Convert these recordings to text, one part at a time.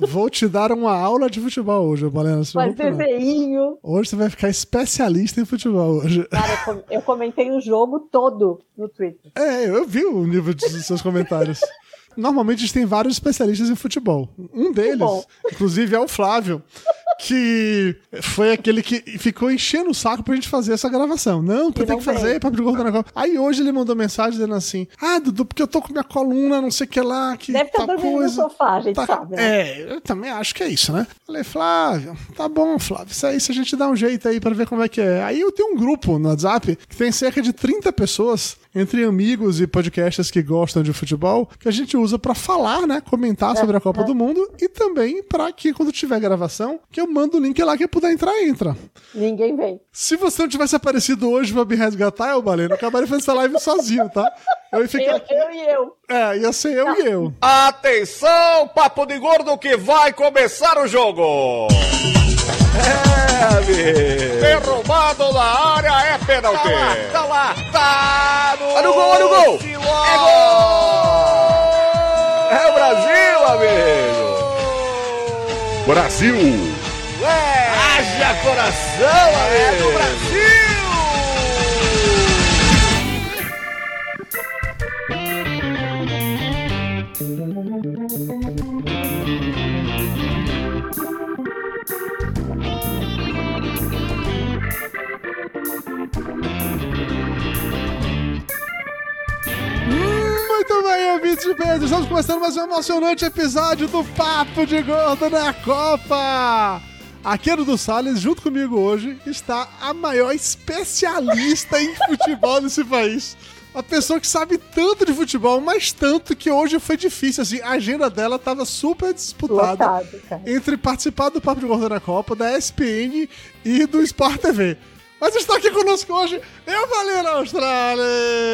Vou te dar uma aula de futebol hoje, Balena. Faz desenho. Hoje você vai ficar especialista em futebol hoje. Cara, eu comentei o jogo todo no Twitter. É, eu vi o nível dos seus comentários. Normalmente a gente tem vários especialistas em futebol. Um deles, inclusive, é o Flávio que foi aquele que ficou enchendo o saco pra gente fazer essa gravação. Não, tem que fazer papo de gordo na Copa. Aí hoje ele mandou mensagem dizendo assim: Ah, Dudu, porque eu tô com minha coluna, não sei o que lá, que. Deve estar tá dormindo coisa. no sofá, a gente tá... sabe. Né? É, eu também acho que é isso, né? Falei, Flávio, tá bom, Flávio, isso aí se a gente dá um jeito aí pra ver como é que é. Aí eu tenho um grupo no WhatsApp que tem cerca de 30 pessoas entre amigos e podcasts que gostam de futebol, que a gente usa para falar, né, comentar é, sobre a Copa do Mundo e também para que quando tiver gravação, que eu mando o link lá que puder entrar, entra. Ninguém vem. Se você não tivesse aparecido hoje pra me resgatar, eu, Baleno, acabaria fazendo essa live sozinho, tá? Eu ia ficar eu. Eu e eu. É, ia ser eu e eu. Atenção, papo de gordo que vai começar o jogo! É, amigo. Derrubado na área é pênalti. Tá lá, tá lá. Tá no... Olha o gol, olha o gol. É gol. É o Brasil, amigo. Brasil. Ué. Haja coração, amigo. É do Brasil. Muito bem, ouvintes de peso, estamos começando mais um emocionante episódio do Papo de Gordo na Copa. Aqui é Dudu Salles, junto comigo hoje está a maior especialista em futebol desse país. A pessoa que sabe tanto de futebol, mas tanto que hoje foi difícil, assim, a agenda dela estava super disputada Lotado, entre participar do Papo de Gordo na Copa, da ESPN e do Sport TV. Mas está aqui conosco hoje eu, Valena Austrália!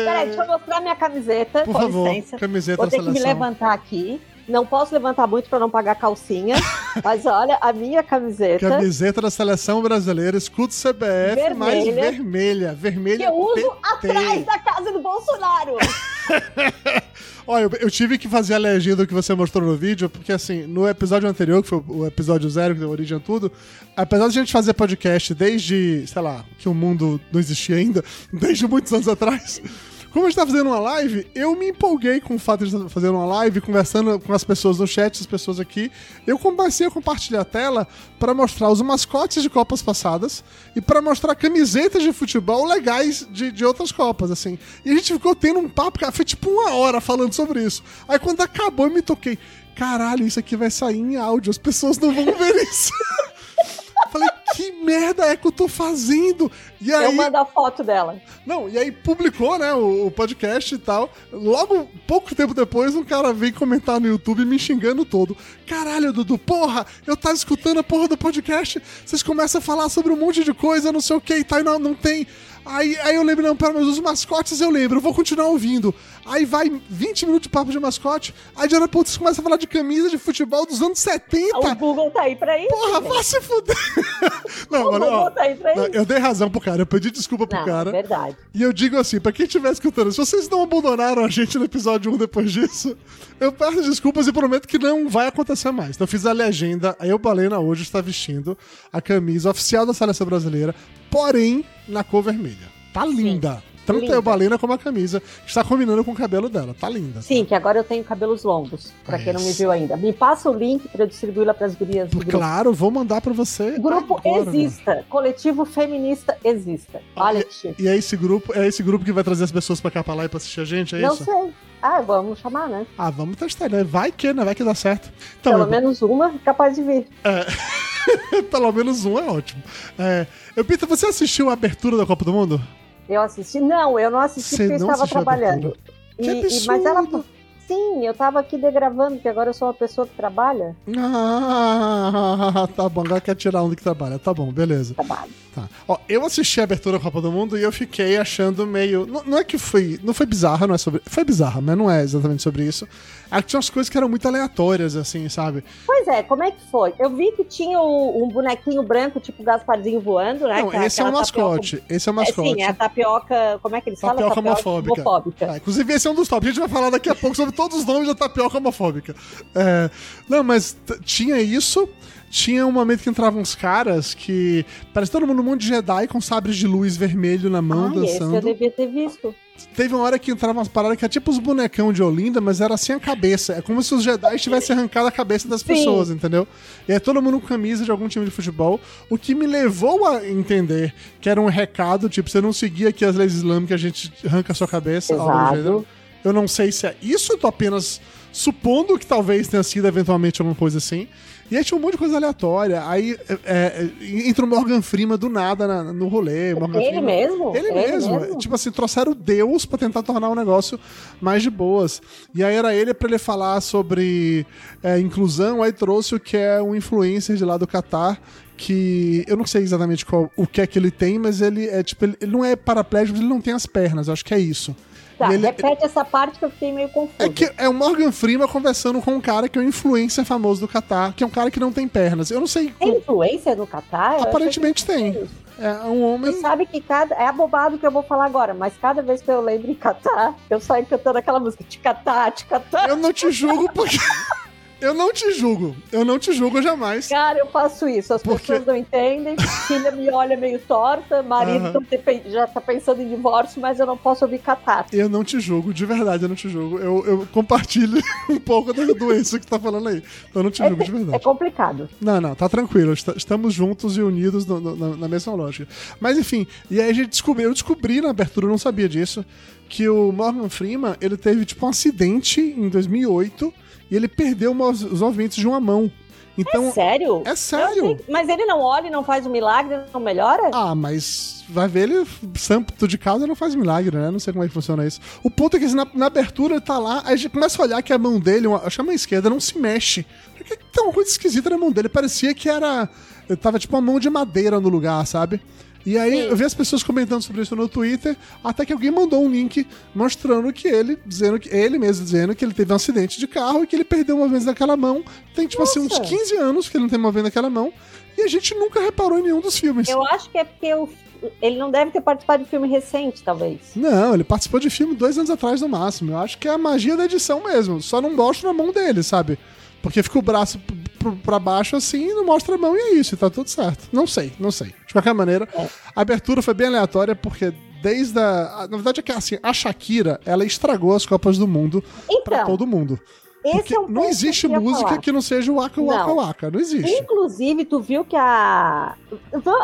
Peraí, deixa eu mostrar minha camiseta, Por com favor, licença. Camiseta Vou ter que me levantar aqui. Não posso levantar muito para não pagar calcinha. mas olha, a minha camiseta. Camiseta da seleção brasileira, escudo CBF, vermelha, mais vermelha. Vermelha. Que eu uso PT. atrás da casa do Bolsonaro. Olha, eu, eu, tive que fazer a legenda que você mostrou no vídeo, porque assim, no episódio anterior, que foi o episódio zero, que deu origem a tudo, apesar de a gente fazer podcast desde, sei lá, que o mundo não existia ainda, desde muitos anos atrás. Como a gente tá fazendo uma live, eu me empolguei com o fato de fazer uma live, conversando com as pessoas no chat, as pessoas aqui. Eu comecei a compartilhar a tela para mostrar os mascotes de Copas passadas e para mostrar camisetas de futebol legais de, de outras Copas, assim. E a gente ficou tendo um papo, cara, foi tipo uma hora falando sobre isso. Aí quando acabou, eu me toquei. Caralho, isso aqui vai sair em áudio, as pessoas não vão ver isso. Falei, que merda é que eu tô fazendo? E aí, eu mando a foto dela. Não, e aí publicou, né, o, o, podcast e tal. Logo, pouco tempo depois, um cara vem comentar no YouTube me xingando todo. Caralho, Dudu, porra, eu tava escutando a porra do podcast, vocês começam a falar sobre um monte de coisa, não sei o que e tal, e não, não tem. Aí, aí eu lembro, não, pera, mas os mascotes eu lembro, eu vou continuar ouvindo. Aí vai 20 minutos de papo de mascote, aí de repente você começa a falar de camisa de futebol dos anos 70. O Google tá aí pra isso. Porra, vá se fuder. Não, o Google ó, tá aí pra não, isso. Eu dei razão pro cara, eu pedi desculpa pro não, cara. É verdade. E eu digo assim, pra quem estiver escutando, se vocês não abandonaram a gente no episódio 1 depois disso, eu peço desculpas e prometo que não vai acontecer mais. Então eu fiz a legenda, aí o Balena hoje está vestindo a camisa oficial da seleção brasileira, porém na cor vermelha. Tá linda. Sim. Tanto linda. é o balena como a camisa. Está combinando com o cabelo dela. Tá linda. Sim, tá? que agora eu tenho cabelos longos. Pra quem não me viu ainda. Me passa o link pra eu distribuir lá as gurias do Claro, vou mandar pra você. Grupo agora, Exista. Mano. Coletivo Feminista Exista. Olha que chique. E é esse grupo, é esse grupo que vai trazer as pessoas pra cá pra lá e pra assistir a gente, é não isso? Não sei. Ah, vamos chamar, né? Ah, vamos testar, né? Vai que, né? Vai que dá certo. Então, Pelo eu... menos uma capaz de vir. É. Pelo menos um é ótimo. É... Eu, Pita, você assistiu a abertura da Copa do Mundo? Eu assisti. Não, eu não assisti Você porque eu estava trabalhando. E, e, mas ela. Sim, eu tava aqui degravando, porque agora eu sou uma pessoa que trabalha. Ah, tá bom, agora quer tirar um que trabalha. Tá bom, beleza. Trabalho. Tá. Ó, eu assisti a abertura da Copa do Mundo e eu fiquei achando meio. Não, não é que foi. Não foi bizarra, não é sobre. Foi bizarra, mas não é exatamente sobre isso. É que tinha umas coisas que eram muito aleatórias, assim, sabe? Pois é, como é que foi? Eu vi que tinha um bonequinho branco, tipo Gasparzinho voando, né? Não, esse é o mascote. Tapioca... Esse é o mascote. É, sim, é a tapioca. Como é que eles tapioca falam? Tapioca homofóbica. homofóbica. É, inclusive, esse é um dos tópicos. A gente vai falar daqui a pouco sobre todos os nomes da tapioca homofóbica. É, não, mas tinha isso. Tinha um momento que entravam uns caras que. Parece todo mundo no mundo de Jedi com sabres de luz vermelho na mão, Ai, esse eu dançando. devia ter visto. Teve uma hora que entravam umas paradas que era tipo os bonecão de Olinda, mas era assim a cabeça. É como se os Jedi tivessem arrancado a cabeça das Sim. pessoas, entendeu? E é todo mundo com camisa de algum time de futebol. O que me levou a entender que era um recado, tipo, você não seguia aqui as leis islâmicas, a gente arranca a sua cabeça. algo do Exato. gênero. Eu não sei se é isso, eu tô apenas supondo que talvez tenha sido eventualmente alguma coisa assim. E aí tinha um monte de coisa aleatória. Aí é, é, entra o Morgan Freeman do nada na- no rolê. o Morgan Ele Freeman- mesmo? Ele, Ele mesmo. mesmo? Tipo assim, trouxeram Deus pra tentar tornar o negócio mais de boas. E aí era ele pra ele falar sobre é, inclusão, aí trouxe o que é um influencer de lá do Catar. Que eu não sei exatamente qual, o que é que ele tem, mas ele é tipo, ele, ele não é paraplégico, mas ele não tem as pernas, acho que é isso. Tá, ele- repete essa parte que eu fiquei meio confusa. é que é o Morgan Freeman conversando com um cara que é um influencer famoso do Catar, que é um cara que não tem pernas. Eu não sei. Tem influência no Catar? Aparentemente tem. É um homem. Você sabe que cada. É abobado que eu vou falar agora, mas cada vez que eu lembro em Catar, eu saio cantando aquela música. Ticatá, ticatá. Eu não te julgo porque. eu não te julgo. Eu não te julgo jamais. Cara, eu faço isso. As Por quê? pessoas não entendem. Filha me olha meio torta, marido te- já tá pensando em divórcio, mas eu não posso ouvir Catar. Eu não te julgo, de verdade, eu não te julgo. Eu, eu compartilho um pouco da doença que tá falando aí. Então eu não te julgo, de É verdade. complicado. Não, não, tá tranquilo. est- Estamos juntos e unidos no- no- na, na mesma lógica. Mas enfim, e aí a gente descobriu, eu descobri na abertura, eu não sabia disso, que o Morgan Freeman, ele teve tipo um acidente em 2008 e ele perdeu os movimentos de uma mão. Então, Sério? é sério. Sei- Mas ele não olha e não faz um milagre, não melhora? Ah, mas vai ver, ele, santo de casa não faz milagre, né? Não sei como é que funciona isso. O ponto é que assim, na, na abertura ele tá lá, aí a gente começa a olhar que a mão dele, uma- acho que a mão esquerda, não se mexe. Porque tem uma coisa esquisita na mão dele, parecia que era. Tava tipo uma mão de madeira no lugar, sabe? E aí Sim. eu vi as pessoas comentando sobre isso no Twitter, até que alguém mandou um link mostrando que ele, dizendo que ele mesmo dizendo que ele teve um acidente de carro e que ele perdeu uma vez naquela mão. Tem tipo assim uns Nossa. 15 anos que ele não tem uma vez naquela mão. E a gente nunca reparou em nenhum dos filmes. Eu acho que é porque o- ele não deve ter participado de filme recente, talvez. Não, ele participou de filme dois anos atrás no máximo. Eu acho que é a magia da edição mesmo. Só não mostra na mão dele, sabe? Porque fica o braço p- p- pra baixo assim não mostra a mão e é isso, e tá tudo certo. Não sei, não sei. De qualquer maneira, a abertura foi bem aleatória porque desde a. Na verdade é que assim, a Shakira, ela estragou as Copas do Mundo pra Então, todo mundo. Porque é um não existe que música falar. que não seja o Waka Waka Não. Waka. Não existe. Inclusive, tu viu que a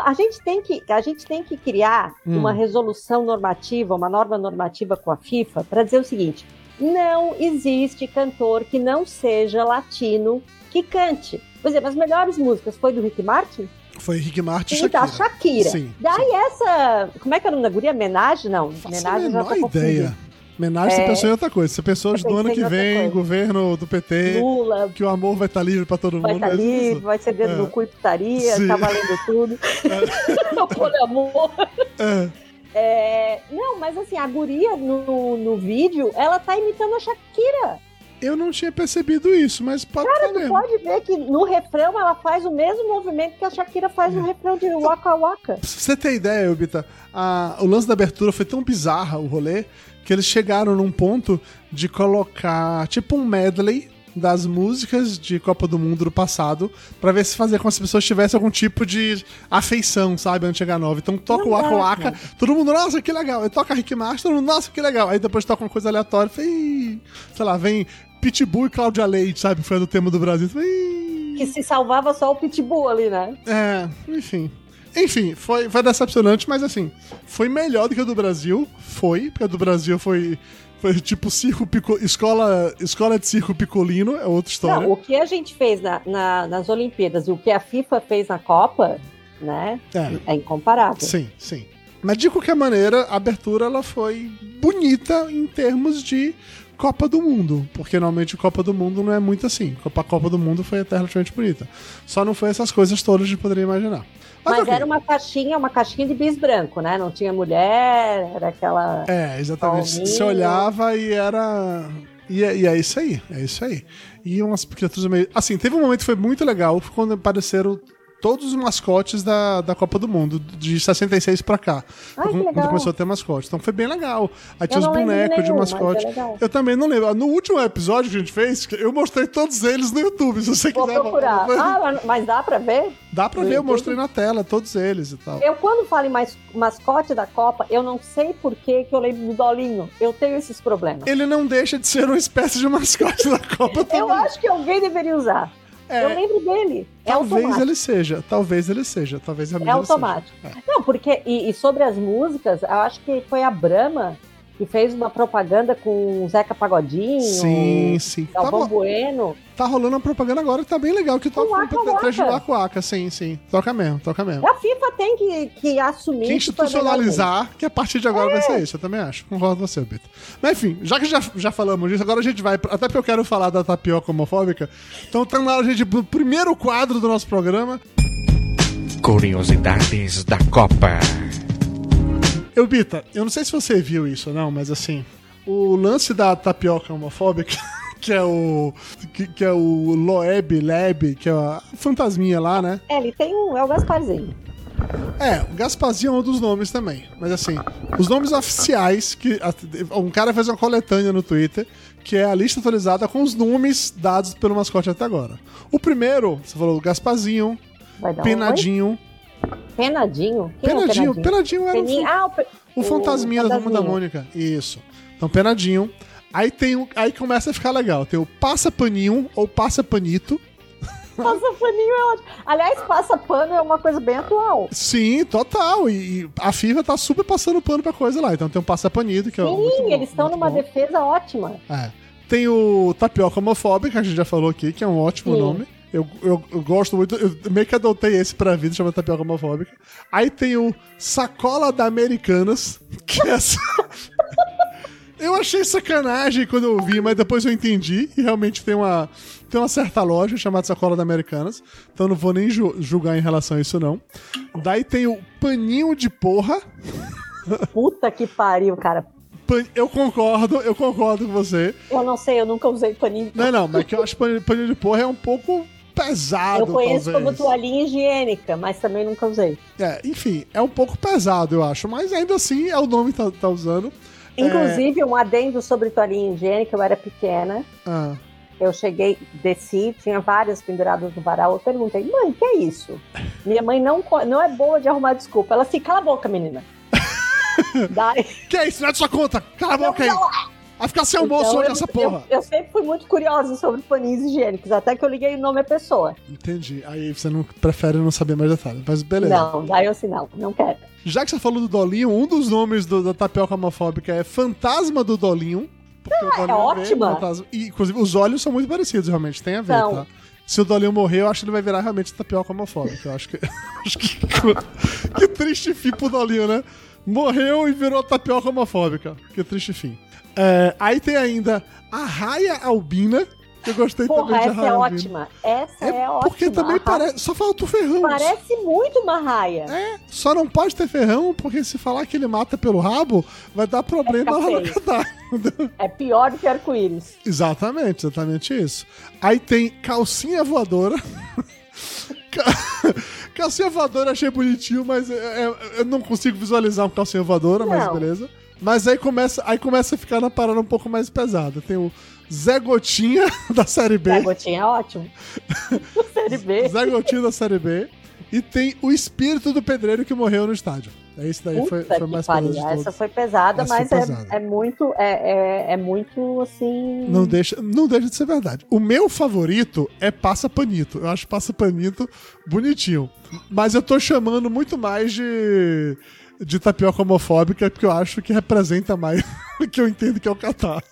a gente tem que a gente tem que criar Hum. uma resolução normativa, uma norma normativa com a FIFA para dizer o seguinte: não existe cantor que não seja latino que cante. Por exemplo, as melhores músicas foi do Rick Martin Foi Rick Martin e e da Shakira. Shakira. Sim, Daí essa, como é que é o nome da guria? Menage? Não, Faço Menage já tá confundindo. ideia. Homenagem, você É. pensou em outra coisa. Você pensou Eu no ano que vem, governo do PT, Lula que o amor vai estar livre pra todo vai mundo. estar é isso? livre, vai ser dedo É. no cu e putaria, Sim. tá valendo tudo. o poliamor. É. É, não, mas assim, a guria no, no vídeo, ela tá imitando a Shakira. Eu não tinha percebido isso, mas pode estar Tu pode ver que no refrão ela faz o mesmo movimento que a Shakira faz É. no refrão de Waka Waka. Pra você ter ideia, Ubita, o lance da abertura foi tão bizarra, o rolê, que eles chegaram num ponto de colocar tipo um medley das músicas de Copa do Mundo do passado pra ver se fazia com que as pessoas tivessem algum tipo de afeição, sabe, antes de chegar nova. Então toca o dá, Waka, todo mundo, nossa, que legal. Aí toca Rick Martin, todo mundo, nossa, que legal. Aí depois toca uma coisa aleatória, sei lá, vem Pitbull e Cláudia Leite, sabe, foi do tema do Brasil. Que se salvava só o Pitbull ali, né? É, enfim. Enfim, foi, foi decepcionante, mas assim, foi melhor do que a do Brasil. Foi, porque a do Brasil foi, foi tipo circo pico, escola, escola de circo picolino, é outra história. Não, o que a gente fez na- na- nas Olimpíadas e o que a FIFA fez na Copa, né? É, É incomparável. sim, sim. Mas de qualquer maneira, a abertura ela foi bonita em termos de Copa do Mundo, porque normalmente Copa do Mundo não é muito assim. A Copa do Mundo foi até relativamente bonita. Só não foi essas coisas todas gente poderia imaginar. Mas ok. era uma caixinha, uma caixinha de bis branco, né? Não tinha mulher, era aquela. É, exatamente. Palminho. Você olhava e era. E é, e é isso aí, é isso aí. E umas criaturas meio. Assim, teve um momento que foi muito legal, foi quando apareceram todos os mascotes da, da Copa do Mundo, de 66 pra cá. Ai, que quando, legal. quando começou a ter mascote. Então foi bem legal. Aí tinha Eu os bonecos de mascote. é legal. eu também não lembro. No último episódio que a gente fez, eu mostrei todos eles no YouTube. Se você Vou quiser. procurar. Ah, mas- mas dá pra ver? Dá pra no ver, eu YouTube? mostrei na tela, todos eles e tal. Eu, quando falo em mais, mascote da Copa, eu não sei por que que eu lembro do Dolinho. Eu tenho esses problemas. Ele não deixa de ser uma espécie de mascote da Copa também. Eu acho que alguém deveria usar. É. Eu lembro dele. É Talvez automático. ele seja, talvez ele seja, talvez realmente É automático. Não, porque. E, e sobre as músicas, eu acho que foi a Brahma que fez uma propaganda com o Zeca Pagodinho. Sim, sim. Tá, Galvão Bueno. tá rolando uma propaganda agora que tá bem legal, que toca atrás de Waka Waka, sim, sim. Toca mesmo, toca mesmo. A FIFA tem que, que assumir. Que institucionalizar, que a partir de É. agora vai ser isso, eu também acho. Concordo com você, Bito. Mas enfim, já que já, já falamos disso, agora a gente vai. pra- Até porque eu quero falar da tapioca homofóbica. Então tá na hora de gente pro primeiro quadro do nosso programa. Curiosidades da Copa. Eu, Bita, eu não sei se você viu isso ou não, mas assim, o lance da tapioca homofóbica, que é o. que, que é o Loeb Leb, que é a fantasminha lá, né? É, ele tem um. É o Gasparzinho. É, o Gasparzinho é um dos nomes também. Mas assim, os nomes oficiais que. Um cara fez uma coletânea no Twitter, que é a lista atualizada com os nomes dados pelo mascote até agora. O primeiro, você falou Gasparzinho, Vai dar um. Penadinho. Penadinho? Quem é o Penadinho, Penadinho era o, Ah, o, pe- o fantasminha da turma da. Mônica. Isso. Então, Penadinho. Aí tem o, aí começa a ficar legal. Tem o Passa Paninho ou Passa Panito. Passa paninho é ótimo. Aliás, passa pano é uma coisa bem atual. Sim, total. E, e a FIFA tá super passando pano pra coisa lá. Então tem o Passa Panito, que é muito Sim, eles estão numa bom. defesa ótima. É. Tem o Tapioca Homofóbica, que a gente já falou aqui, que é um ótimo Sim. nome. Eu, eu, eu gosto muito, eu meio que adotei esse pra vida, chama Tapioca Homofóbica. Aí tem o Sacola da Americanas, que é essa. Eu achei sacanagem quando eu vi, mas depois eu entendi e realmente tem uma, tem uma certa loja chamada Sacola da Americanas. Então não vou nem ju- julgar em relação a isso, não. Daí tem o Paninho de Porra. Puta que pariu, cara. Eu concordo, eu concordo com você. Eu não sei, eu nunca usei paninho. Não, não, mas que eu acho paninho de porra é um pouco pesado, eu conheço como talvez. toalhinha higiênica, mas também nunca usei. É, enfim, é um pouco pesado, eu acho, mas ainda assim é o nome que tá, tá usando. Inclusive, um adendo sobre toalhinha higiênica, eu era pequena. Ah, Eu cheguei, desci, tinha várias penduradas no varal. Eu perguntei, mãe, que é isso? Minha mãe não, não é boa de arrumar desculpa. Ela assim, cala a boca, menina. Daí, que é isso? Não é de sua conta! Cala a boca aí! Vai ficar sem almoço Então, hoje essa porra! Eu, eu sempre fui muito curiosa sobre paninhos higiênicos, até que eu liguei o nome à pessoa. Entendi. Aí você não prefere não saber mais detalhes, mas beleza. Não, daí eu assim, não, não quero. Já que você falou do Dolinho, um dos nomes do- da tapioca homofóbica é Fantasma do Dolinho. O Dolinho é ótima. fantasma- E, inclusive, os olhos são muito parecidos, realmente, tem a ver, São. tá? Se o Dolinho morrer, eu acho que ele vai virar realmente tapioca homofóbica. Eu acho que. acho que, que triste fim pro Dolinho, né? Morreu e virou tapioca homofóbica. Que triste fim. É, aí tem ainda a Raia Albina, que eu gostei Porra, também de essa é Albina. ótima. Essa É, é, ótima. porque também parece. Só falta o ferrão. Parece muito uma raia. É, só não pode ter ferrão, porque se falar que ele mata pelo rabo, vai dar problema feio. que dá. É pior do que arco-íris. Exatamente, exatamente isso. Aí tem calcinha voadora. Ca- calcinha voadora achei bonitinho, mas é- é- eu não consigo visualizar um calcinha voadora, mas Não. beleza. Mas aí começa, aí começa a ficar na parada um pouco mais pesada. Tem o Zé Gotinha da série B. A gotinha é ótimo. Série B. Zé Gotinha da série B. E tem o espírito do pedreiro que morreu no estádio. Esse daí foi, Puta foi que mais pesado Essa foi pesada, Essa foi mas é- pesada. É, muito. É, é, é muito assim. Não deixa, não deixa de ser verdade. O meu favorito é Passa Panito. Eu acho Passa Panito bonitinho. Mas eu tô chamando muito mais de, de tapioca homofóbica, porque eu acho que representa mais o que eu entendo que é o catar.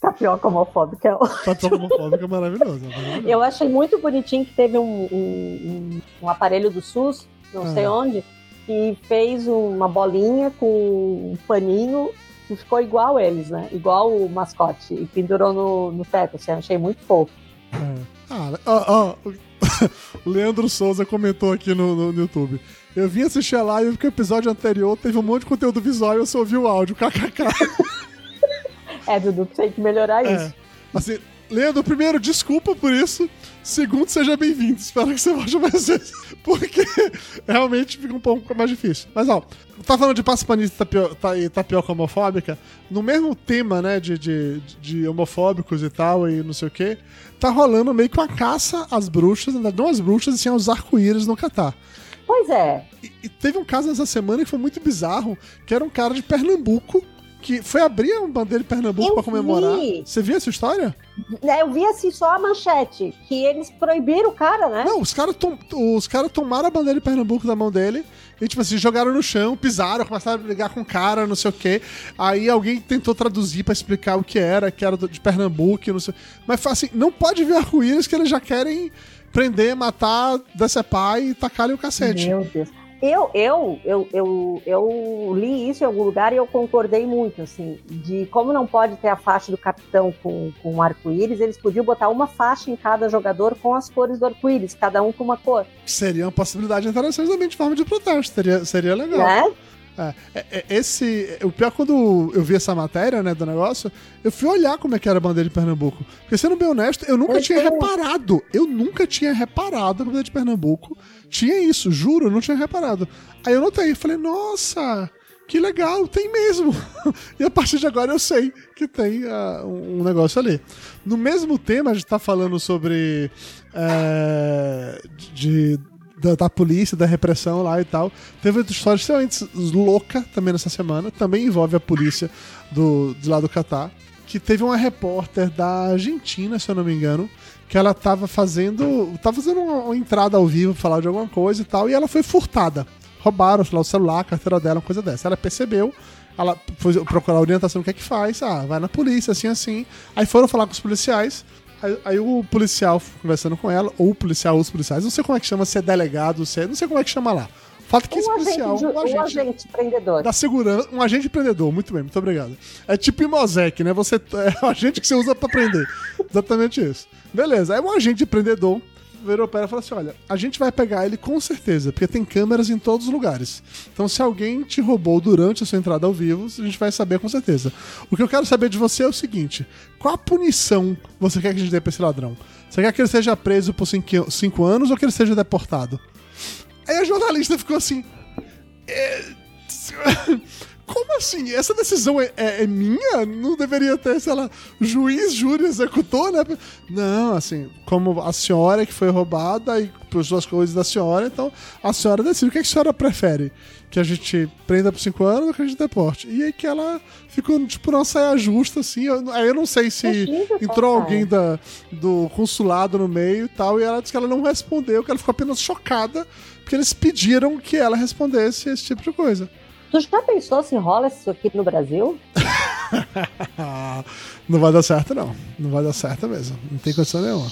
Tapioca homofóbica. é ótimo. Tapioca homofóbica é maravilhoso. é. Eu achei muito bonitinho que teve um, um, um- aparelho do SUS, não Ah. sei onde, que fez uma bolinha com um paninho que ficou igual eles, né? Igual o mascote. E pendurou no, no teto. Assim, achei muito fofo. É. Ah, ó, ó, o Leandro Souza comentou aqui no, no- no YouTube. Eu vim assistir a live porque o episódio anterior teve um monte de conteúdo visual e eu só ouvi o áudio, kkk. É, Dudu, tem que melhorar É. isso. Assim, Leandro, primeiro, desculpa por isso. Segundo, seja bem-vindo. Espero que você volte mais vezes. Porque realmente fica um pouco mais difícil. Mas, ó, tá falando de passapanista e tapio, ta- e tapioca homofóbica. No mesmo tema, né, de, de, de homofóbicos e tal, e não sei o quê, tá rolando meio que uma caça às bruxas, não às bruxas, e sim aos arco-íris no Catar. Pois é. E, e teve um caso essa semana que foi muito bizarro, que era um cara de Pernambuco que foi abrir uma bandeira de Pernambuco pra comemorar. vi. Você viu essa história? É, Eu vi assim só a manchete, que eles proibiram o cara, né? Não, os caras tom, os cara tomaram a bandeira de Pernambuco da mão dele e, tipo assim, jogaram no chão, pisaram, começaram a brigar com o cara, não sei o quê. Aí alguém tentou traduzir pra explicar o que era, que era de Pernambuco, não sei. Mas assim, não pode ver arco-íris que eles já querem prender, matar, decepar e tacar-lhe o cacete. Meu Deus. Eu, eu, eu, eu, eu li isso em algum lugar e eu concordei muito, assim, de como não pode ter a faixa do capitão com, com arco-íris, eles podiam botar uma faixa em cada jogador com as cores do arco-íris, cada um com uma cor, Seria uma possibilidade interessante também de forma de protesto. Seria, seria legal. né? É, é, é, esse. O pior, quando eu vi essa matéria, né, do negócio, eu fui olhar como é que era a bandeira de Pernambuco. Porque, sendo bem honesto, eu nunca Eu tinha tenho- reparado. Eu nunca tinha reparado a bandeira de Pernambuco. Tinha isso, juro, eu não tinha reparado. Aí eu notei, falei, nossa, que legal, tem mesmo. e a partir de agora eu sei que tem ah, um um negócio ali. No mesmo tema, a gente tá falando sobre. é, de da, da polícia, da repressão lá e tal. Teve outra história extremamente louca também nessa semana, também envolve a polícia do, do lado do Catar, que teve uma repórter da Argentina, se eu não me engano, que ela tava fazendo. tava fazendo uma, entrada ao vivo, falar de alguma coisa e tal, e ela foi furtada. Roubaram, lá, o celular, a carteira dela, uma coisa dessa. Ela percebeu, ela foi procurar orientação o que é que faz. Ah, vai na polícia, assim, assim. Aí foram falar com os policiais. Aí, aí o policial conversando com ela, ou o policial, os policiais, não sei como é que chama, se é delegado, se é, não sei como é que chama lá. O fato é que esse Um agente, policial, ju- um um agente agente prendedor. da segurança, um agente prendedor, muito bem, muito obrigado. É tipo Imosec, né? Você é o agente que você usa pra prender. Exatamente isso. Beleza, aí um agente prendedor virou pra ela e falou assim: olha, a gente vai pegar ele com certeza, porque tem câmeras em todos os lugares. Então, se alguém te roubou durante a sua entrada ao vivo, a gente vai saber com certeza. O que eu quero saber de você é o seguinte: qual a punição você quer que a gente dê pra esse ladrão? Você quer que ele seja preso por cinco, cinco anos ou que ele seja deportado? Aí a jornalista ficou assim. "É, Como assim? Essa decisão é, é- é minha? Não deveria ter, sei lá, juiz, júri, executor, né? Não, assim, como a senhora que foi roubada e por suas coisas da senhora, então a senhora decide. O que, é que a senhora prefere? Que a gente prenda por cinco anos ou que a gente deporte? E aí que ela ficou, tipo, numa saia justa, assim. Eu- aí eu não sei se Imagina, entrou cara. alguém da, do consulado no meio e tal, e ela disse que ela não respondeu, que ela ficou apenas chocada, porque eles pediram que ela respondesse esse tipo de coisa. Tu já pensou se rola isso aqui no Brasil? Não vai dar certo, não. Não vai dar certo mesmo. Não tem condição nenhuma.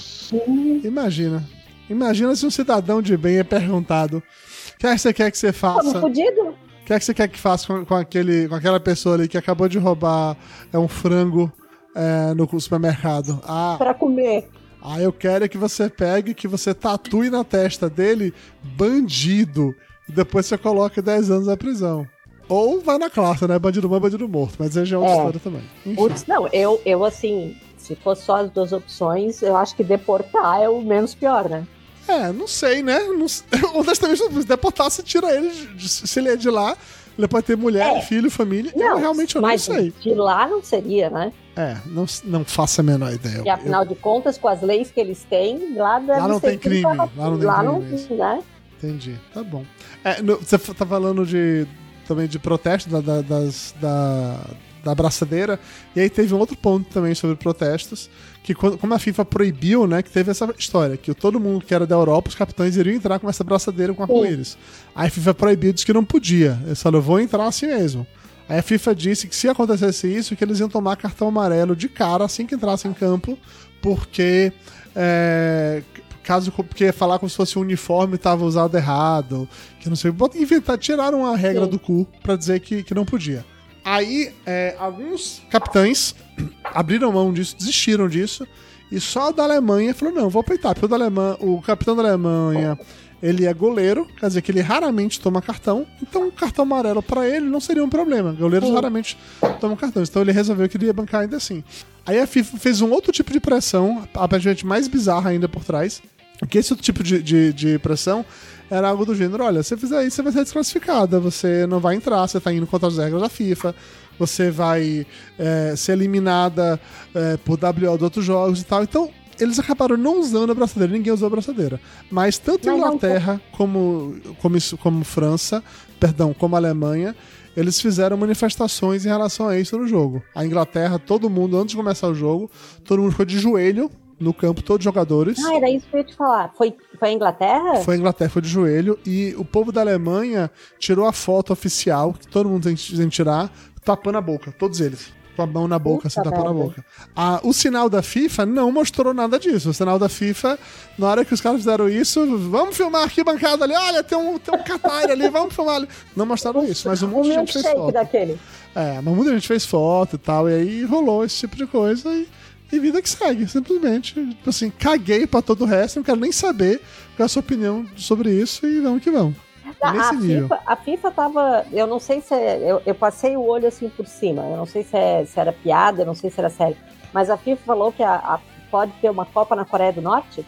Imagina. Imagina se um cidadão de bem é perguntado: o que é que você quer que você faça? O fudido? que é que você quer que faça com, com aquele, com aquela pessoa ali que acabou de roubar é, um frango é, no supermercado? Ah, Pra comer. ah, eu quero é que você pegue, que você tatue na testa dele bandido. E depois você coloca 10 anos na prisão. Ou vai na classe, né? Bandido bom, bandido morto. Mas aí já é outra É. história também. Enfim. Putz, não, eu, eu assim, se fosse só as duas opções, eu acho que deportar é o menos pior, né? É, não sei, né? Não, honestamente, se deportar, você tira ele. Se ele é de lá, ele pode ter mulher, É. filho, família. eu Não, realmente eu não mas sei. de lá não seria, né? É, não, não faço a menor ideia. E afinal de contas, com as leis que eles têm, lá Lá não tem crime, pra- lá não tem lá crime, não, né? Entendi. Tá bom. É, no- você tá falando de também de protesto da, da, das- da, da abraçadeira. E aí teve um outro ponto também sobre protestos. Que quando- como a FIFA proibiu, né? Que teve essa história, que todo mundo que era da Europa, os capitães iriam entrar com essa abraçadeira com arco-íris. Aí a FIFA proibiu, disse que não podia. Eles só vão entrar assim mesmo. Aí a FIFA disse que se acontecesse isso, que eles iam tomar cartão amarelo de cara assim que entrasse em campo, porque é, caso porque falar como se fosse o uniforme estava usado errado, que não sei, bota- inventar, tiraram a regra Sim. do cu pra dizer que, que não podia. Aí, é, alguns capitães abriram mão disso, desistiram disso, e só o da Alemanha falou: não, vou peitar, porque o, da Alemanha, o capitão da Alemanha ele é goleiro, quer dizer que ele raramente toma cartão, então um cartão amarelo pra ele não seria um problema. Goleiros Sim. raramente tomam cartões, então ele resolveu que ele ia bancar ainda assim. Aí a FIFA fez um outro tipo de pressão, aparentemente mais bizarra ainda por trás. Que esse outro tipo de, de, de pressão era algo do gênero: olha, se fizer isso, você vai ser desclassificada, você não vai entrar, você tá indo contra as regras da FIFA, você vai é, ser eliminada é, por WO de outros jogos e tal. Então, eles acabaram não usando a braçadeira, ninguém usou a braçadeira. Mas tanto não Inglaterra como, como, isso- como França, perdão, como Alemanha, eles fizeram manifestações em relação a isso no jogo. A Inglaterra, todo mundo, antes de começar o jogo, todo mundo ficou de joelho no campo, todos os jogadores. Ah, era isso que eu ia te falar. Foi, foi a Inglaterra? Foi a Inglaterra, foi de joelho, e o povo da Alemanha tirou a foto oficial, que todo mundo tem que tirar, tapando a boca, todos eles. Com a mão na boca, assim, Puta tapando a boca. Ah, o sinal da FIFA não mostrou nada disso. O sinal da FIFA, na hora que os caras fizeram isso, vamos filmar aqui bancada ali, olha, tem um, tem um Qatar ali, vamos filmar ali. Não mostraram isso, mas um o monte de gente fez foto. daquele. É, mas muita gente fez foto e tal, e aí rolou esse tipo de coisa e, e vida que segue. Simplesmente, tipo assim, caguei pra todo o resto, não quero nem saber qual é a sua opinião sobre isso e vamos que vamos. A, Nesse a nível. FIFA, a FIFA tava. Eu não sei se. é- eu, eu passei o olho assim por cima. Eu não sei se, é- se era piada, eu não sei se era sério. Mas a FIFA falou que a, a- pode ter uma Copa na Coreia do Norte.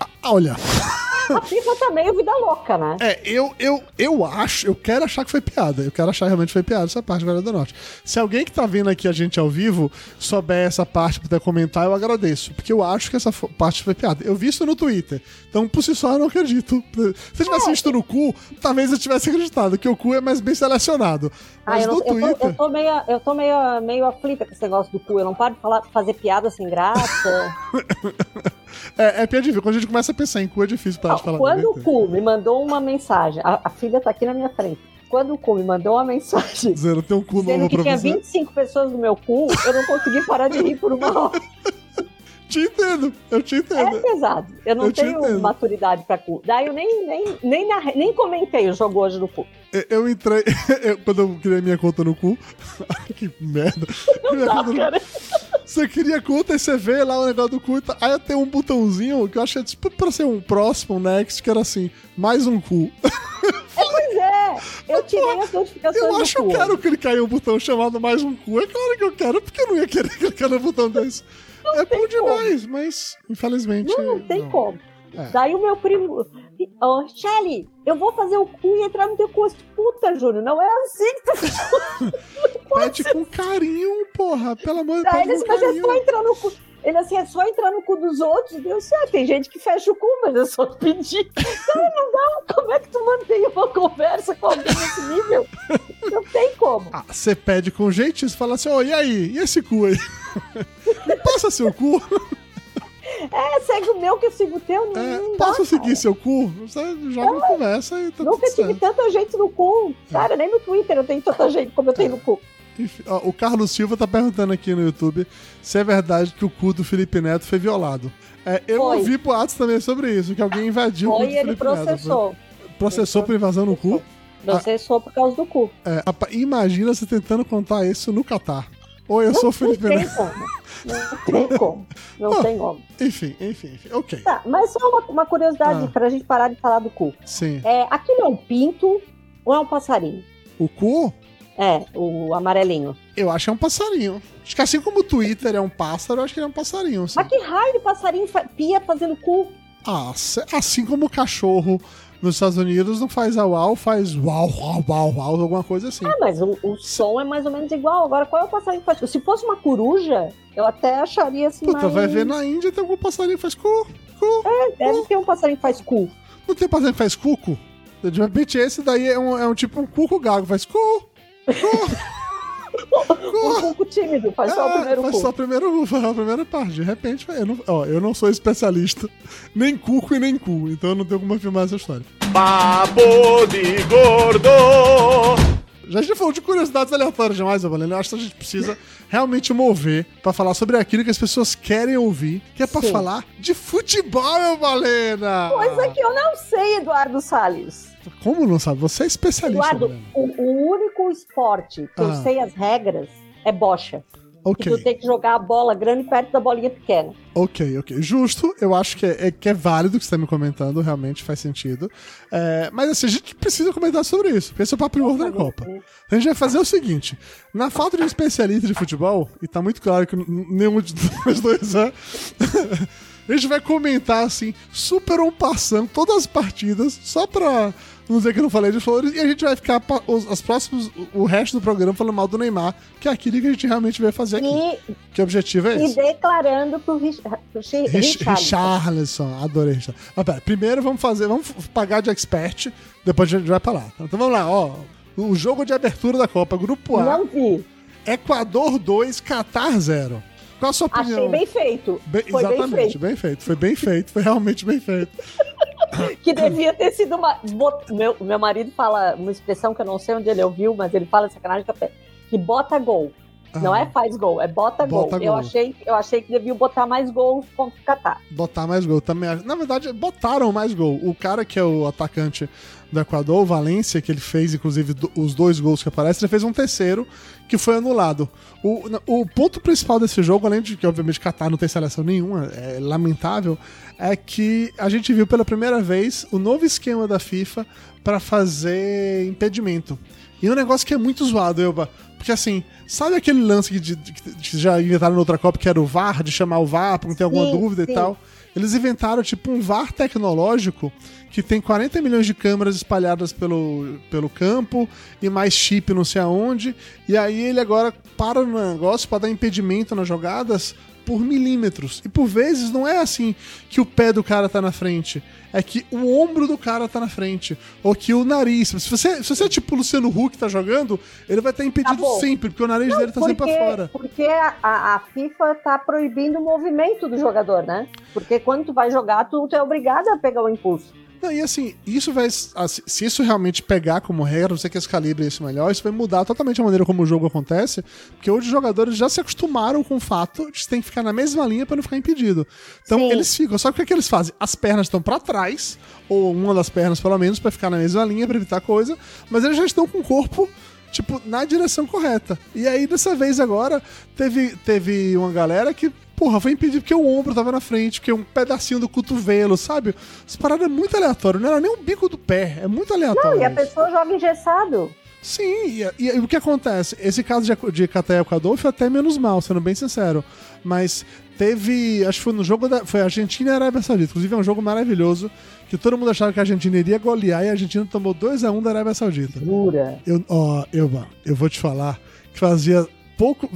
Ah, olha, A FIFA tá meio vida louca, né? é, eu, eu, eu acho, eu quero achar que foi piada. Eu quero achar realmente que foi piada essa parte da Coreia do Norte. Se alguém que tá vendo aqui a gente ao vivo souber essa parte, puder comentar, eu agradeço. Porque eu acho que essa parte foi piada. Eu vi isso no Twitter. Então, por si só, eu não acredito. Se eu tivesse visto no cu, talvez eu tivesse acreditado que o cu é mais bem selecionado. Ah, Mas eu, não- no eu tô, eu tô meio, eu tô meio, meio aflita com esse negócio do cu. Eu não paro de falar, fazer piada sem graça. É, é piadinho. Quando a gente começa a pensar em cu, é difícil parar de falar. Quando do o cu me mandou uma mensagem, a, a filha tá aqui na minha frente. Quando o cu me mandou uma mensagem tem um cu dizendo que tinha você. 25 pessoas no meu cu, eu não consegui parar de rir por uma hora. Te entendo, eu te É entendo. pesado. Eu não Eu te tenho entendo. maturidade pra cu. Daí eu nem, nem, nem, narrei- nem comentei o jogo hoje do cu. Eu- Eu entrei. eu- quando eu criei minha conta no cu. que merda. Minha Tá, conta no- cara. Você cria conta e você vê lá o negócio do cu. tá- Aí tem um botãozinho que eu achei tipo pra ser um próximo, um next, que era assim, mais um cu. Pois é, eu tirei as notificações Eu acho que eu quero clicar em um botão chamado mais um cu. É claro que eu quero, porque eu não ia querer clicar no botão desse. é bom demais, mas infelizmente. Não, não tem como. É. Daí o meu primo, oh, Shelly, eu vou fazer o cu e entrar no teu cu. Puta, Júnior, não é assim que tu faz. Pede com carinho, porra. Pelo amor de Daí Deus. ele mas é só entrar no cu. Ele assim, é só entrar no cu dos outros. Deu certo. Tem gente que fecha o cu, mas é só pedir. Cara, não dá. Como é que tu mantém uma conversa com alguém nesse nível? Não tem como. Ah, você pede com jeitinho, você fala assim, ó, e aí? E esse cu aí? Me passa seu cu? É, segue o meu que eu sigo o teu. Não, É, não dá, posso seguir cara. seu cu? Você joga uma conversa e tá Nunca tudo tive certo. tanta gente no cu. Cara, nem no Twitter eu tenho tanta gente como eu tenho no cu. Enfim, ó, o Carlos Silva tá perguntando aqui no YouTube se é verdade que o cu do Felipe Neto foi violado. É, eu Foi. ouvi boatos também sobre isso, que alguém invadiu o cu Foi do e ele Felipe Neto. processou. Processou por invasão no cu? Processou por causa do cu. É, imagina você tentando contar isso no Catar. Oi, eu sou o Felipe Não Neto. Não tem como. Não Bom. tem como. Enfim, enfim, enfim. Ok. Tá, mas só uma, uma curiosidade Ah. pra gente parar de falar do cu. Sim. É, aquilo é um pinto ou é um passarinho? O cu, É, o amarelinho. eu acho que é um passarinho. Acho que assim como o Twitter é um pássaro, eu acho que ele é um passarinho. sim. Mas que raio de passarinho pia fazendo cu? Ah, assim como o cachorro nos Estados Unidos não faz au au, faz uau, uau, uau, uau, alguma coisa assim. Ah, mas o, o som é mais ou menos igual. Agora, qual é o passarinho que faz cu? Se fosse uma coruja, eu até acharia assim Puta, mais... vai ver na Índia tem algum passarinho que faz cu, cu. Deve ter um passarinho que faz cu. Não tem passarinho que faz cuco? De repente esse daí é um, é um tipo um cuco gago, faz cu. Um cuco tímido, faz só o É, primeiro faz cu. só a primeira, faz a primeira parte. De repente, eu não, ó, eu não sou especialista, nem cuco e nem cu, então eu não tenho como afirmar essa história. Papo de gordo. Já a gente falou de curiosidades aleatórias demais, Valena. Eu acho que a gente precisa realmente mover pra falar sobre aquilo que as pessoas querem ouvir, que é pra Sim. falar de futebol, Valena! Coisa que eu não sei, Eduardo Salles. Como não sabe? Você é especialista, Eduardo, o, o único esporte que eu Ah. sei as regras é bocha. Ok. E tu tem que jogar a bola grande perto da bolinha pequena. Ok, ok. Justo, eu acho que é, é que é válido o que você está me comentando, realmente faz sentido. É, mas assim, a gente precisa comentar sobre isso, porque esse é o papo de da Copa. A gente vai fazer o seguinte: na falta de um especialista de futebol, e tá muito claro que nenhum de nós dois é. a gente vai comentar assim, super um passando todas as partidas, só pra não dizer que eu não falei de flores, e a gente vai ficar os, as próximos, o resto do programa falando mal do Neymar, que é aquilo que a gente realmente veio fazer aqui. E, que o objetivo é esse. E declarando pro, Rich, pro Rich, Richarlison. Adorei Richarlison. Ah, pera, primeiro vamos fazer, vamos pagar de expert, depois a gente vai pra lá. Então vamos lá, ó. O jogo de abertura da Copa, Grupo A. Não vi. Equador 2, Qatar 0. Qual a sua opinião? Achei bem feito. Bem, exatamente, bem feito. bem feito. Foi bem feito, foi realmente bem feito. que devia ter sido uma. Meu, meu marido fala uma expressão que eu não sei onde ele ouviu, mas ele fala sacanagem que bota gol. Não é faz gol, é bota, bota gol. gol. Eu, achei, eu achei que deviam botar mais gols contra o Catar. Botar mais gol também. Na verdade, botaram mais gol. O cara que é o atacante do Equador, o Valência, que ele fez, inclusive, os dois gols que aparecem, ele fez um terceiro que foi anulado. O, o ponto principal desse jogo, além de que, obviamente, Qatar não tem seleção nenhuma, é lamentável, é que a gente viu pela primeira vez o novo esquema da FIFA para fazer impedimento. E é um negócio que é muito zoado, Elba. Porque assim, sabe aquele lance que, de, que já inventaram na outra Copa, que era o VAR, de chamar o VAR pra não ter alguma sim, dúvida sim. e tal? Eles inventaram tipo um VAR tecnológico que tem 40 milhões de câmeras espalhadas pelo, pelo campo e mais chip não sei aonde. E aí ele agora para no negócio para dar impedimento nas jogadas por milímetros. E por vezes não é assim que o pé do cara tá na frente. É que o ombro do cara tá na frente. Ou que o nariz. Se você, se você é tipo o Luciano Huck tá jogando, ele vai estar impedido tá sempre, porque o nariz não, dele tá porque, sempre pra fora. Porque a, a, FIFA tá proibindo o movimento do jogador, né? Porque quando tu vai jogar, tu, tu é obrigado a pegar o impulso. Não, e assim, isso vai. Se isso realmente pegar como regra, você que esse calibre isso melhor, isso vai mudar totalmente a maneira como o jogo acontece, porque hoje os jogadores já se acostumaram com o fato de ter que ficar na mesma linha para não ficar impedido. Então Sim. eles ficam, só que o que, é que eles fazem? As pernas estão para trás, ou uma das pernas pelo menos, para ficar na mesma linha, para evitar coisa, mas eles já estão com o corpo tipo, na direção correta. E aí, dessa vez agora, teve, teve uma galera que porra, foi impedir porque o ombro tava na frente, porque um pedacinho do cotovelo, sabe? Essa parada é muito aleatória, não era nem o bico do pé, é muito aleatório. Não, e a pessoa joga engessado. Sim, e, e, e, o que acontece? Esse caso de, de Caté Equador foi até menos mal, sendo bem sincero. Mas teve. Acho que foi no jogo da. Foi Argentina e Arábia Saudita. Inclusive é um jogo maravilhoso. Que todo mundo achava que a Argentina iria golear e a Argentina tomou 2x1 um da Arábia Saudita. Jura? Eu, ó, eu, eu vou te falar que fazia pouco,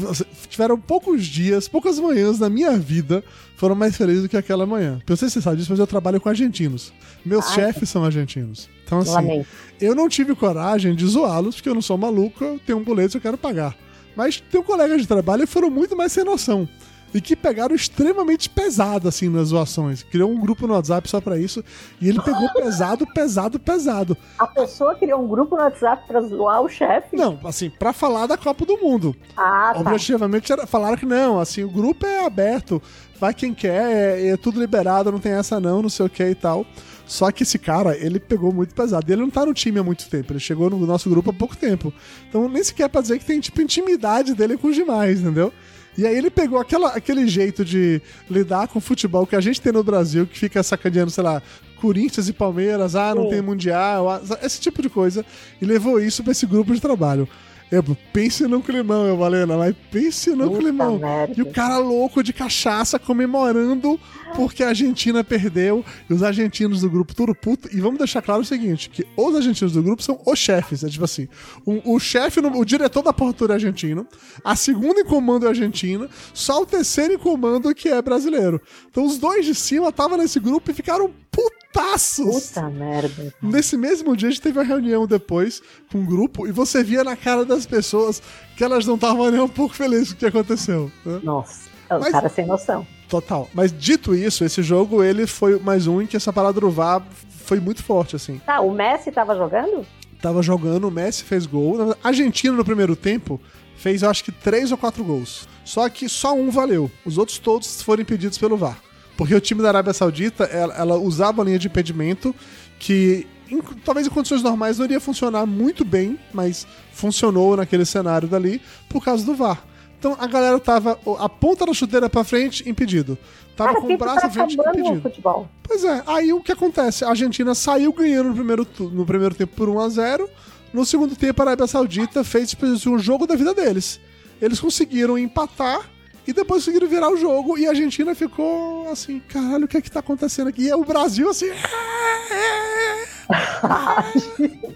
tiveram poucos dias, poucas manhãs na minha vida foram mais felizes do que aquela manhã. Eu sei se você sabe disso, mas eu trabalho com argentinos. Meus Ai, chefes são argentinos. Então, assim, Lamento. eu não tive coragem de zoá-los, porque eu não sou maluco, eu tenho um boleto que eu quero pagar. Mas tem um colega de trabalho e foram muito mais sem noção e que pegaram extremamente pesado, assim, nas zoações. Criou um grupo no WhatsApp só pra isso, e ele pegou pesado, pesado, pesado. A pessoa criou um grupo no WhatsApp pra zoar o chefe? Não, assim, pra falar da Copa do Mundo. Ah, tá. Objetivamente, era, falaram que não, assim, o grupo é aberto, vai quem quer, é, é tudo liberado, não tem essa não, não sei o que e tal. Só que esse cara, ele pegou muito pesado. E ele não tá no time há muito tempo. Ele chegou no nosso grupo há pouco tempo. Então, nem sequer pra dizer que tem, tipo, intimidade dele com os demais, entendeu? E aí ele pegou aquela, aquele jeito de lidar com o futebol que a gente tem no Brasil, que fica sacaneando, sei lá, Corinthians e Palmeiras, ah, não tem Mundial, ah, esse tipo de coisa, e levou isso para esse grupo de trabalho. Eu, pense no climão, eu Valena, mas pense no Puta climão. Merda. E o cara louco de cachaça comemorando porque a Argentina perdeu e os argentinos do grupo tudo puto. E vamos deixar claro o seguinte: que os argentinos do grupo são os chefes. É tipo assim: o, o chefe, o diretor da portura é argentino, a segunda em comando é argentina, só o terceiro em comando que é brasileiro. Então os dois de cima estavam nesse grupo e ficaram putaços. Puta merda. Nesse mesmo dia a gente teve uma reunião depois com um grupo e você via na cara das pessoas que elas não estavam nem um pouco felizes com o que aconteceu. Né? Nossa, é o Mas, cara sem noção. Total. Mas dito isso, esse jogo ele foi mais um em que essa parada do VAR foi muito forte, assim. Tá, o Messi tava jogando? Tava jogando, o Messi fez gol. A Argentina no primeiro tempo fez, eu acho que, três ou quatro gols. Só que só um valeu. Os outros todos foram impedidos pelo VAR. Porque o time da Arábia Saudita, ela, ela usava a linha de impedimento que em, talvez em condições normais não iria funcionar muito bem, mas funcionou naquele cenário dali por causa do VAR. Então a galera tava a ponta da chuteira pra frente, impedido. Tava Cara, com o braço tá à frente, impedido. futebol. Pois é, aí o que acontece? A Argentina saiu ganhando no primeiro, no primeiro tempo por 1 a 0 No segundo tempo, a Arábia Saudita fez tipo, um jogo da vida deles. Eles conseguiram empatar e depois conseguiram virar o jogo. E a Argentina ficou assim: caralho, o que é que tá acontecendo aqui? E o Brasil assim.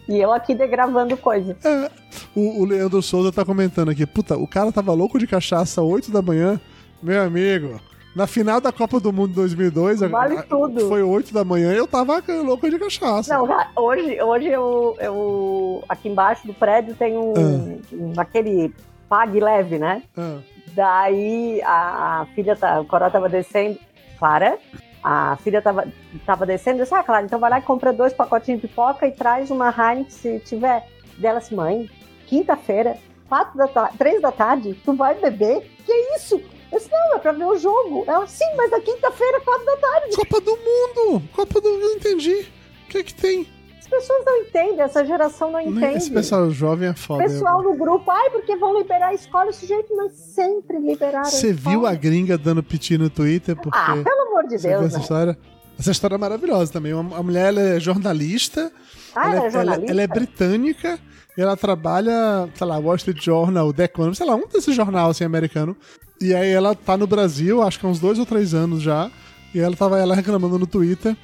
E eu aqui degravando coisa. É. O, o Leandro Souza tá comentando aqui: puta, o cara tava louco de cachaça 8 da manhã. Meu amigo. Na final da Copa do Mundo 2002, a- Vale a- tudo. foi 8 da manhã e eu tava louco de cachaça. Não, hoje, hoje eu, eu. Aqui embaixo do prédio tem um. Ah. um- aquele pague leve, né? Ah. Daí a, a filha, tá, o Coró tava descendo. Clara, a filha tava, tava descendo. Eu disse, ah, Clara, então vai lá e compra dois pacotinhos de pipoca e traz uma Heinz se tiver. Dela assim, mãe, quinta-feira, quatro da tarde, três da tarde, tu vai beber? Que isso? Eu disse, não, é pra ver o jogo. Ela, sim, mas é quinta-feira, quatro da tarde. Copa do Mundo! Copa do Mundo, entendi. O que é que tem? As pessoas não entendem, essa geração não entende. Esse pessoal jovem é foda. Pessoal no grupo, ai, porque vão liberar a escola esse jeito, mas sempre liberaram Você viu a gringa dando piti no Twitter? Porque Ah, pelo amor de Deus, essa né? história? Essa história é maravilhosa também. A mulher ela é jornalista. Ah, ela, ela é ela- jornalista? ela é britânica. E ela trabalha, sei lá, Wall Street Journal, The Economist, sei lá, um desses jornais assim, americano. E aí ela tá no Brasil, acho que há uns dois ou três anos já. E ela tava ela reclamando no Twitter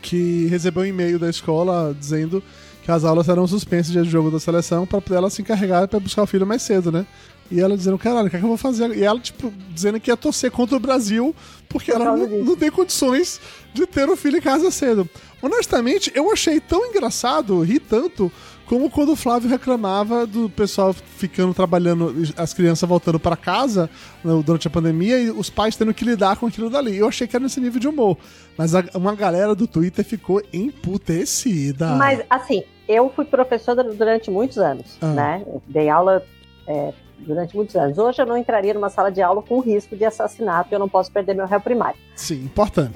que recebeu um e-mail da escola dizendo que as aulas serão suspensas de jogo da seleção pra poder ela se encarregar pra buscar o filho mais cedo, né? E ela dizendo, caralho, o que, é que eu vou fazer? E ela, tipo, dizendo que ia torcer contra o Brasil porque Por ela não, não tem condições de ter o filho em casa cedo. Honestamente, eu achei tão engraçado, ri tanto, como quando o Flávio reclamava do pessoal ficando trabalhando, as crianças voltando pra casa né, durante a pandemia e os pais tendo que lidar com aquilo dali. Eu achei que era nesse nível de humor. Mas a- uma galera do Twitter ficou emputecida. Mas, assim, eu fui professora durante muitos anos, Ah. né? Dei aula é, durante muitos anos. Hoje eu não entraria numa sala de aula com risco de assassinato, eu não posso perder meu réu primário. Sim, importante.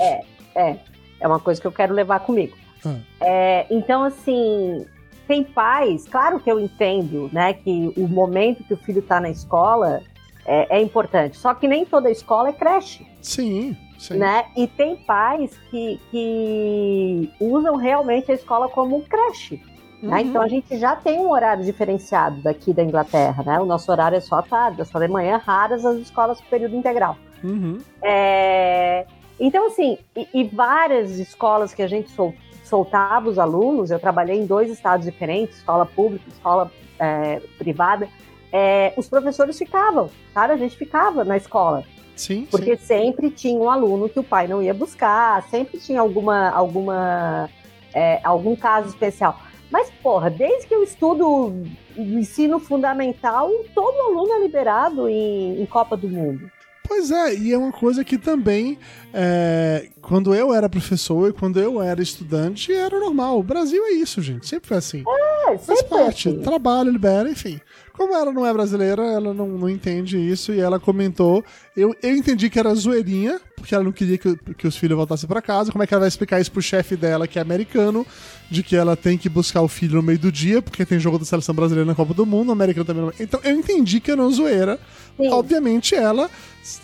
É, é uma coisa que eu quero levar comigo. Ah. É, então, assim, tem pais, claro que eu entendo, né, que o momento que o filho está na escola é, é importante. Só que nem toda escola é creche, Sim, sim. né? E tem pais que, que usam realmente a escola como creche. né? Uhum. Então a gente já tem um horário diferenciado daqui da Inglaterra, né? O nosso horário é só à tarde, é só de manhã, raras as escolas com período integral. Uhum. É, Então, assim, e, e várias escolas que a gente sol- soltava os alunos, eu trabalhei em dois estados diferentes, escola pública, escola é, privada, é, os professores ficavam, sabe? A gente ficava na escola, Sim, porque sim. sempre tinha um aluno que o pai não ia buscar, sempre tinha alguma, alguma, é, algum caso especial. Mas, porra, desde que eu estudo o ensino fundamental, todo aluno é liberado em, em Copa do Mundo. Pois é, e é uma coisa que também, é, quando eu era professor e quando eu era estudante, era normal. O Brasil é isso, gente. Sempre foi assim. É, Faz sempre foi parte. assim. Trabalho, libera, enfim. Como ela não é brasileira, ela não, não entende isso e ela comentou. Eu, eu entendi que era zoeirinha, porque ela não queria que, que os filhos voltassem pra casa. Como é que ela vai explicar isso pro chefe dela, que é americano, de que ela tem que buscar o filho no meio do dia, porque tem jogo da seleção brasileira na Copa do Mundo, o americano também não. Então eu entendi que era uma zoeira. Sim. Obviamente ela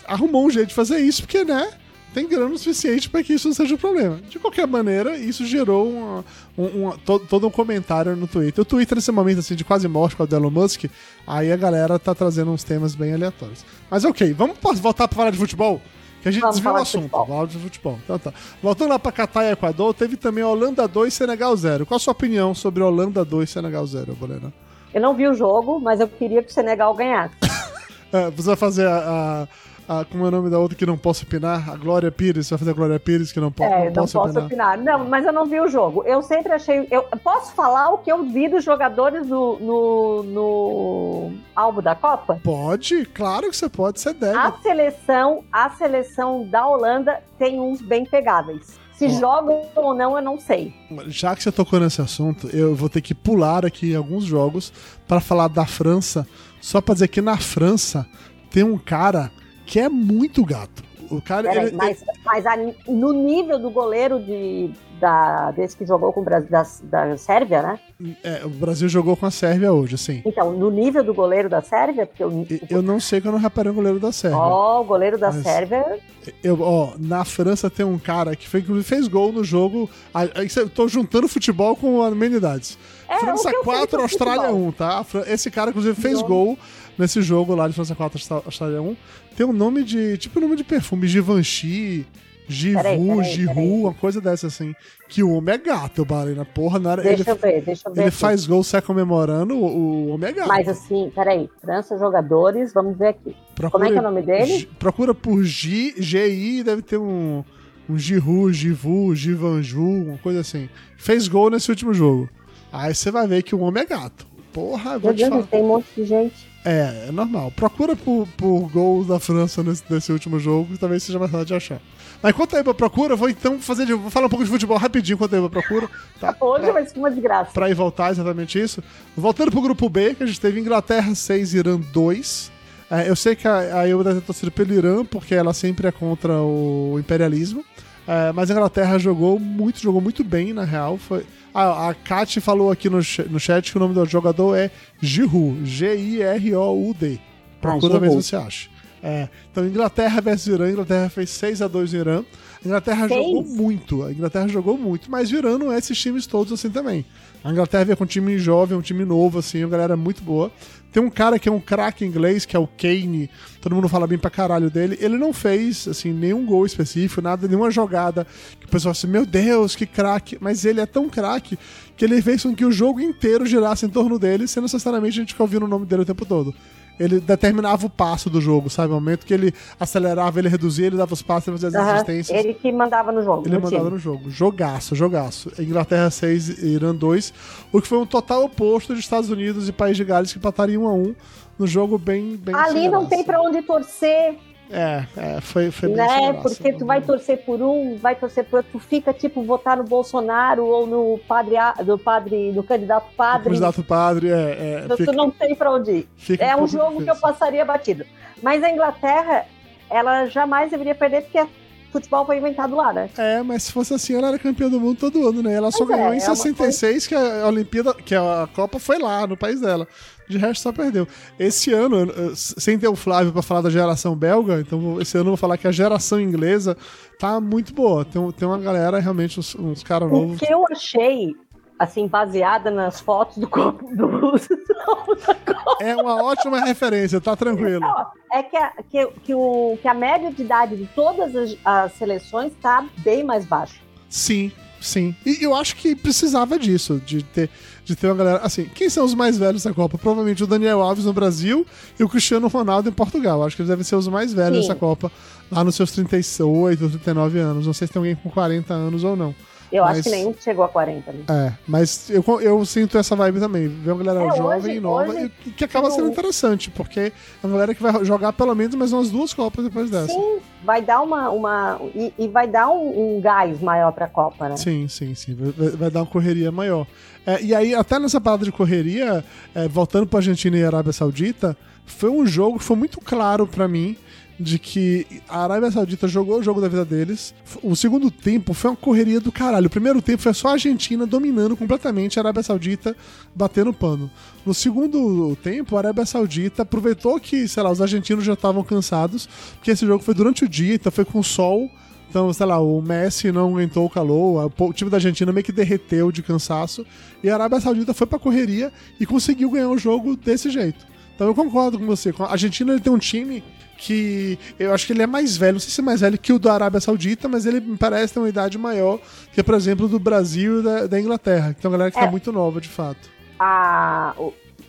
arrumou um jeito de fazer isso, porque, né? Tem grana o suficiente para que isso não seja um problema. De qualquer maneira, isso gerou uma- um, um- to- todo um comentário no Twitter. O Twitter, nesse momento assim, de quase morte com o Elon Musk, aí a galera tá trazendo uns temas bem aleatórios. Mas ok, vamos voltar para falar de futebol? Que a gente Vamos desviou o assunto. futebol. De futebol. Então tá. Voltando lá para Catar e Equador, teve também Holanda 2 Senegal 0. Qual a sua opinião sobre Holanda 2 Senegal 0, Bolena? Eu não vi o jogo, mas eu queria que o Senegal ganhasse. É, você vai fazer a, a, a- Como é o nome da outra que não posso opinar? A Glória Pires. Você vai fazer a Glória Pires que não, po É, não não posso posso opinar. opinar. Não, mas eu não vi o jogo. Eu sempre achei. Eu posso falar o que eu vi dos jogadores no, no, no álbum da Copa? Pode, claro que você pode, você deve. A seleção, a seleção da Holanda tem uns bem pegáveis. Se jogam ou não, eu não sei. Já que você tocou nesse assunto, eu vou ter que pular aqui alguns jogos para falar da França, só pra dizer que na França tem um cara que é muito gato. O cara, Peraí, ele- mas mas a- no nível do goleiro de, da, desse que jogou com o Brasil, da, da Sérvia, né? É, o Brasil jogou com a Sérvia hoje, sim. Então, no nível do goleiro da Sérvia, porque eu, eu não sei que eu não reparei o goleiro da Sérvia. Ó, oh, o goleiro da mas Sérvia. Eu, ó, na França tem um cara que fez, fez gol no jogo. Aí eu tô juntando futebol com amenidades. É, França 4, Austrália 1, tá? Esse cara, inclusive, fez gol nesse jogo lá de França 4, Austrália 1. Tem um nome de. Tipo nome de perfume, Givenchy. Givu, Giru, uma coisa dessa assim. Que o homem é gato, Balena. Porra, na hora, deixa ele, eu ver, deixa eu ver. Ele aqui. faz gol, sai comemorando, o, o homem é gato. Mas assim, peraí, França jogadores, vamos ver aqui. Procura, Como é que é o nome dele? Procura por G, GI, deve ter um, um Giru, Givu, Givanju, uma coisa assim. Fez gol nesse último jogo. Aí você vai ver que o homem é gato. Porra, vou Meu te Deus, falar. tem um monte de gente. É, é normal. Procura por, por gols da França nesse, nesse último jogo, talvez seja mais fácil de achar. Mas enquanto aí pra procura, vou então fazer de, vou falar um pouco de futebol rapidinho enquanto aí pra procura. Tá? Hoje vai ser uma desgraça. Pra ir voltar, exatamente isso. Voltando pro grupo B, que a gente teve Inglaterra 6, Irã 2. É, eu sei que a, a eu deve ter torcido pelo Irã, porque ela sempre é contra o imperialismo. É, mas a Inglaterra jogou muito, jogou muito bem, na real. Foi, a, a Kat falou aqui no, no chat que o nome do jogador é Giroud. G-I-R-O-U-D. Procura ah, ver se você acha. É, então, Inglaterra versus Irã. A Inglaterra fez 6 a 2 no Irã. A Inglaterra Seis? jogou muito. A Inglaterra jogou muito, mas o Irã não é esses times todos assim também. A Inglaterra veio com um time jovem, um time novo, assim, uma galera muito boa. Tem um cara que é um craque inglês, que é o Kane, todo mundo fala bem pra caralho dele. Ele não fez, assim, nenhum gol específico, nada, nenhuma jogada que o pessoal assim, meu Deus, que craque. Mas ele é tão craque que ele fez com que o jogo inteiro girasse em torno dele, sem necessariamente a gente ficar ouvindo o nome dele o tempo todo ele determinava o passo do jogo, sabe? No momento que ele acelerava, ele reduzia, ele dava os passos, ele fazia as uhum. assistências. Ele que mandava no jogo. Ele no mandava time. no jogo. Jogaço, jogaço. Inglaterra 6 Irã 2, o que foi um total oposto de Estados Unidos e País de Gales, que empatariam 1 a 1 no jogo bem. bem Ali não tem para onde torcer. É, é, foi, foi bem né? Porque tu vai torcer por um, vai torcer por outro, tu fica tipo votar no Bolsonaro ou no padre, no padre, no candidato padre. No candidato padre, é. é fica, tu não tem pra onde ir. É um, um jogo difícil. que eu passaria batido. Mas a Inglaterra, ela jamais deveria perder porque futebol foi inventado lá, né? É, mas se fosse assim, ela era campeã do mundo todo ano, né? Ela mas só ganhou é, em 66, é coisa... que a Olimpíada, que a Copa foi lá, no país dela. De resto, só perdeu. Esse ano, sem ter o Flávio para falar da geração belga, então esse ano eu vou falar que a geração inglesa tá muito boa. Tem, tem uma galera, realmente, uns, uns caras novos. O que eu achei assim, baseada nas fotos do corpo do É uma ótima referência, tá tranquilo. é que a, que, que, o, que a média de idade de todas as, as seleções tá bem mais baixa. Sim, sim. E eu acho que precisava disso, de ter de ter uma galera. Assim, quem são os mais velhos da Copa? Provavelmente o Daniel Alves no Brasil e o Cristiano Ronaldo em Portugal. Acho que eles devem ser os mais velhos Sim. dessa Copa, lá nos seus 38, 39 anos. Não sei se tem alguém com 40 anos ou não. Eu mas, acho que nenhum chegou a 40. Né? É, mas eu, eu sinto essa vibe também. Ver uma galera é, jovem e nova hoje, e que acaba sendo interessante, porque é uma galera que vai jogar pelo menos mais umas duas Copas depois dessa. Sim, vai dar uma. uma e, e vai dar um, um, gás maior pra Copa, né? Sim, sim, sim. Vai, vai dar uma correria maior. É, e aí, até nessa parada de correria, é, voltando pra Argentina e Arábia Saudita, foi um jogo que foi muito claro para mim de que a Arábia Saudita jogou o jogo da vida deles. O segundo tempo foi uma correria do caralho. O primeiro tempo foi só a Argentina dominando completamente a Arábia Saudita, batendo pano. No segundo tempo, a Arábia Saudita aproveitou que, sei lá, os argentinos já estavam cansados, porque esse jogo foi durante o dia, então foi com sol. Então, sei lá, o Messi não aguentou o calor, o time da Argentina meio que derreteu de cansaço, e a Arábia Saudita foi pra correria e conseguiu ganhar o jogo desse jeito. Então eu concordo com você. A Argentina ele tem um time que eu acho que ele é mais velho, não sei se é mais velho que o da Arábia Saudita, mas ele me parece ter uma idade maior que, por exemplo, do Brasil e da, da Inglaterra. Então, a galera que tá é. tá muito nova, de fato. A,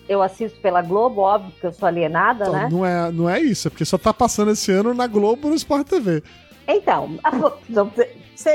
eu assisto pela Globo, óbvio que eu sou alienada, então, né? Não é, não é isso, é porque só tá passando esse ano na Globo no Sport TV. Então,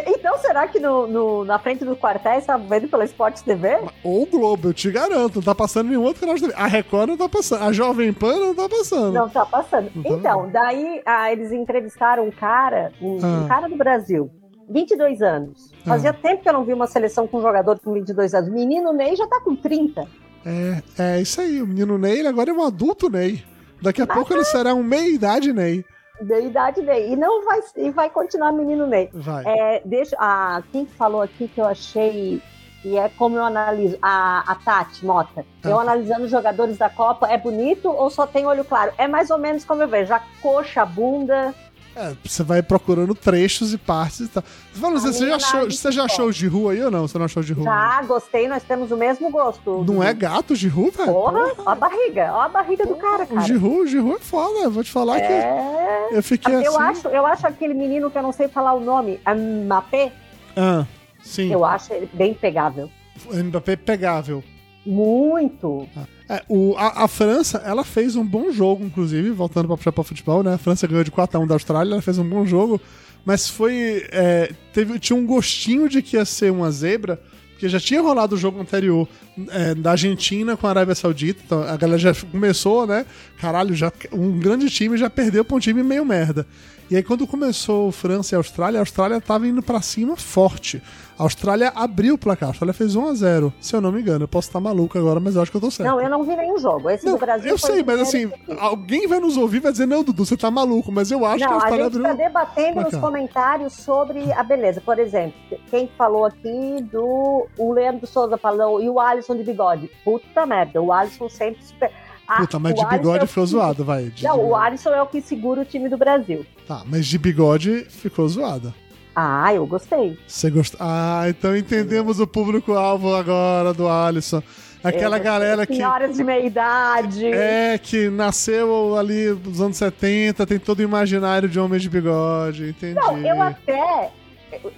então será que no, no, na frente do quartel está vendo pela Sport TV? Ou o Globo, eu te garanto, não tá passando nenhum outro canal de TV. A Record não tá passando, a Jovem Pan não tá passando. Não tá passando. Então, então daí ah, eles entrevistaram um cara, um, ah. um, cara do Brasil, 22 anos. Fazia ah. tempo que eu não vi uma seleção com um jogador com 22 anos. Menino Ney já tá com 30. É, é isso aí, o menino Ney agora é um adulto Ney. Daqui a Mas pouco é. ele será um meia-idade Ney. Deu idade Ney. E não vai, e vai continuar menino Ney. Vai. É, deixa, a, quem falou aqui que eu achei e é como eu analiso. A, a Tati Mota. Tá. Eu analisando os jogadores da Copa, é bonito ou só tem olho claro? É mais ou menos como eu vejo. A coxa, a bunda. É, você vai procurando trechos e partes e tal. Fala, você, você já achou, Amenidade você já achou de rua aí ou não? Você não achou de rua? Já gostei, nós temos o mesmo gosto. Não é gato de rua, velho? Porra, ó a barriga, ó a barriga do cara, O cara. Giru, o Giru é foda, vou te falar É. que eu fiquei Eu, assim. acho, eu acho aquele menino que eu não sei falar o nome, Mbappé, Ah, sim. eu acho ele bem pegável. Mbappé é pegável. Muito. É, o, a, a França, ela fez um bom jogo, inclusive, voltando pra puxar pra futebol, né? A França ganhou de 4x1 da Austrália, ela fez um bom jogo, mas foi. é, teve, tinha um gostinho de que ia ser uma zebra, porque já tinha rolado o jogo anterior é, da Argentina com a Arábia Saudita, então a galera já começou, né? Caralho, já, um grande time já perdeu pra um time meio merda. E aí, quando começou França e Austrália, a Austrália tava indo pra cima forte. A Austrália abriu o placar, a Austrália fez 1x0, se eu não me engano. Eu posso estar maluco agora, mas eu acho que eu tô certo. Não, eu não vi nenhum jogo. Esse Não, do Brasil eu sei, mas assim, que- alguém vai nos ouvir e vai dizer, não, Dudu, você tá maluco, mas eu acho que a Não, a Austrália gente está abriu. debatendo nos comentários sobre a beleza. Por exemplo, quem falou aqui do. O Leandro Souza falou, e o Alisson de bigode. Puta merda, o Alisson sempre. super- Puta, mas de é bigode o ficou zoado, vai. De- Não, o Alisson é o que segura o time do Brasil. Tá, mas de bigode ficou zoado. Ah, eu gostei. Você gostou? Ah, então entendemos o público-alvo agora do Alisson. Aquela Eu- galera que. Senhoras de meia idade. É, que nasceu ali nos anos 70, tem todo o imaginário de homem de bigode, entendi. Não, eu até.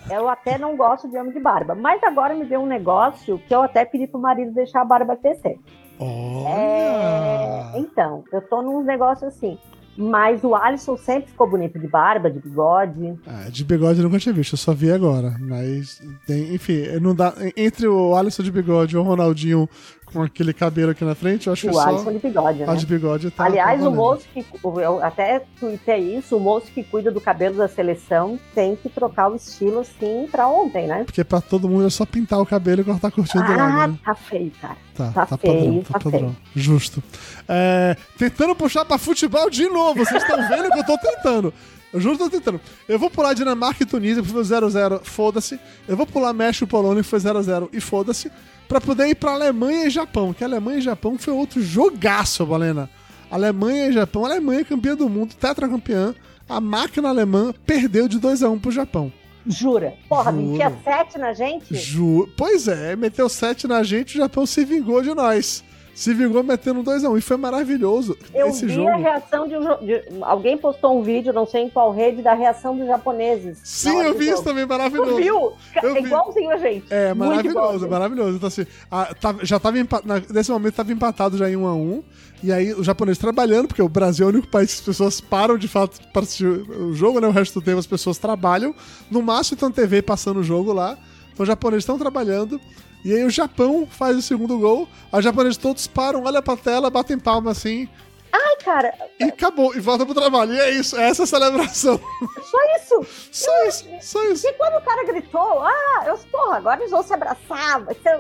Eu até não gosto de homem de barba, mas agora me deu um negócio que eu até pedi pro marido deixar a barba crescer. É, Olha! então, eu tô num negócio assim. Mas o Alisson sempre ficou bonito de barba, de bigode. Ah, de bigode eu nunca tinha visto, eu só vi agora. Mas, tem, enfim, não dá. Entre o Alisson de bigode e o Ronaldinho com aquele cabelo aqui na frente, eu acho que o só Alisson de bigode, a né? de bigode tá. Aliás, tá o moço que. Eu até tuitei isso, o moço que cuida do cabelo da seleção tem que trocar o estilo assim pra ontem, né? Porque pra todo mundo é só pintar o cabelo e cortar curtinho do Ah, lado, né? tá feio, cara. Tá, tá tá, feio, padrão, tá, tá padrão. Justo. É, tentando puxar pra futebol de novo, vocês estão vendo que eu tô tentando. Eu juro que tô tentando. Eu vou pular Dinamarca e Tunísia, que foi 0x0, foda-se. Eu vou pular México e Polônia, que foi 0x0, e foda-se. Pra poder ir pra Alemanha e Japão, que Alemanha e Japão foi outro jogaço, Valena. Alemanha e Japão, Alemanha campeã do mundo, tetracampeã. A máquina alemã perdeu de 2x1 pro Japão. Jura? Porra, Juro. metia sete na gente? Ju... Pois é, meteu 7 na gente, o Japão se vingou de nós. Se vingou metendo 2x1. E foi maravilhoso Eu esse vi jogo. a reação de, um de- Alguém postou um vídeo, não sei em qual rede, da reação dos japoneses. Sim, eu vi isso jogo. também, Tu maravilhoso. viu? Eu É igualzinho a gente. É, maravilhoso, igualzinho. maravilhoso. Então, assim, a- tá- já tava empatado. Nesse momento tava empatado já em 1 a 1 E aí o japonês trabalhando, porque o Brasil é o único país que as pessoas param de fato para assistir o jogo, né? O resto do tempo as pessoas trabalham. No máximo tem TV passando o jogo lá. Então os japoneses estão trabalhando. E aí o Japão faz o segundo gol. Os japoneses todos param, olham pra tela, batem palma assim. Ai, cara, E acabou, e volta pro trabalho. E é isso, é essa a celebração. só isso. Só isso, só isso. E quando o cara gritou, ah, eu, porra, agora eles vão se abraçar. Vai ser...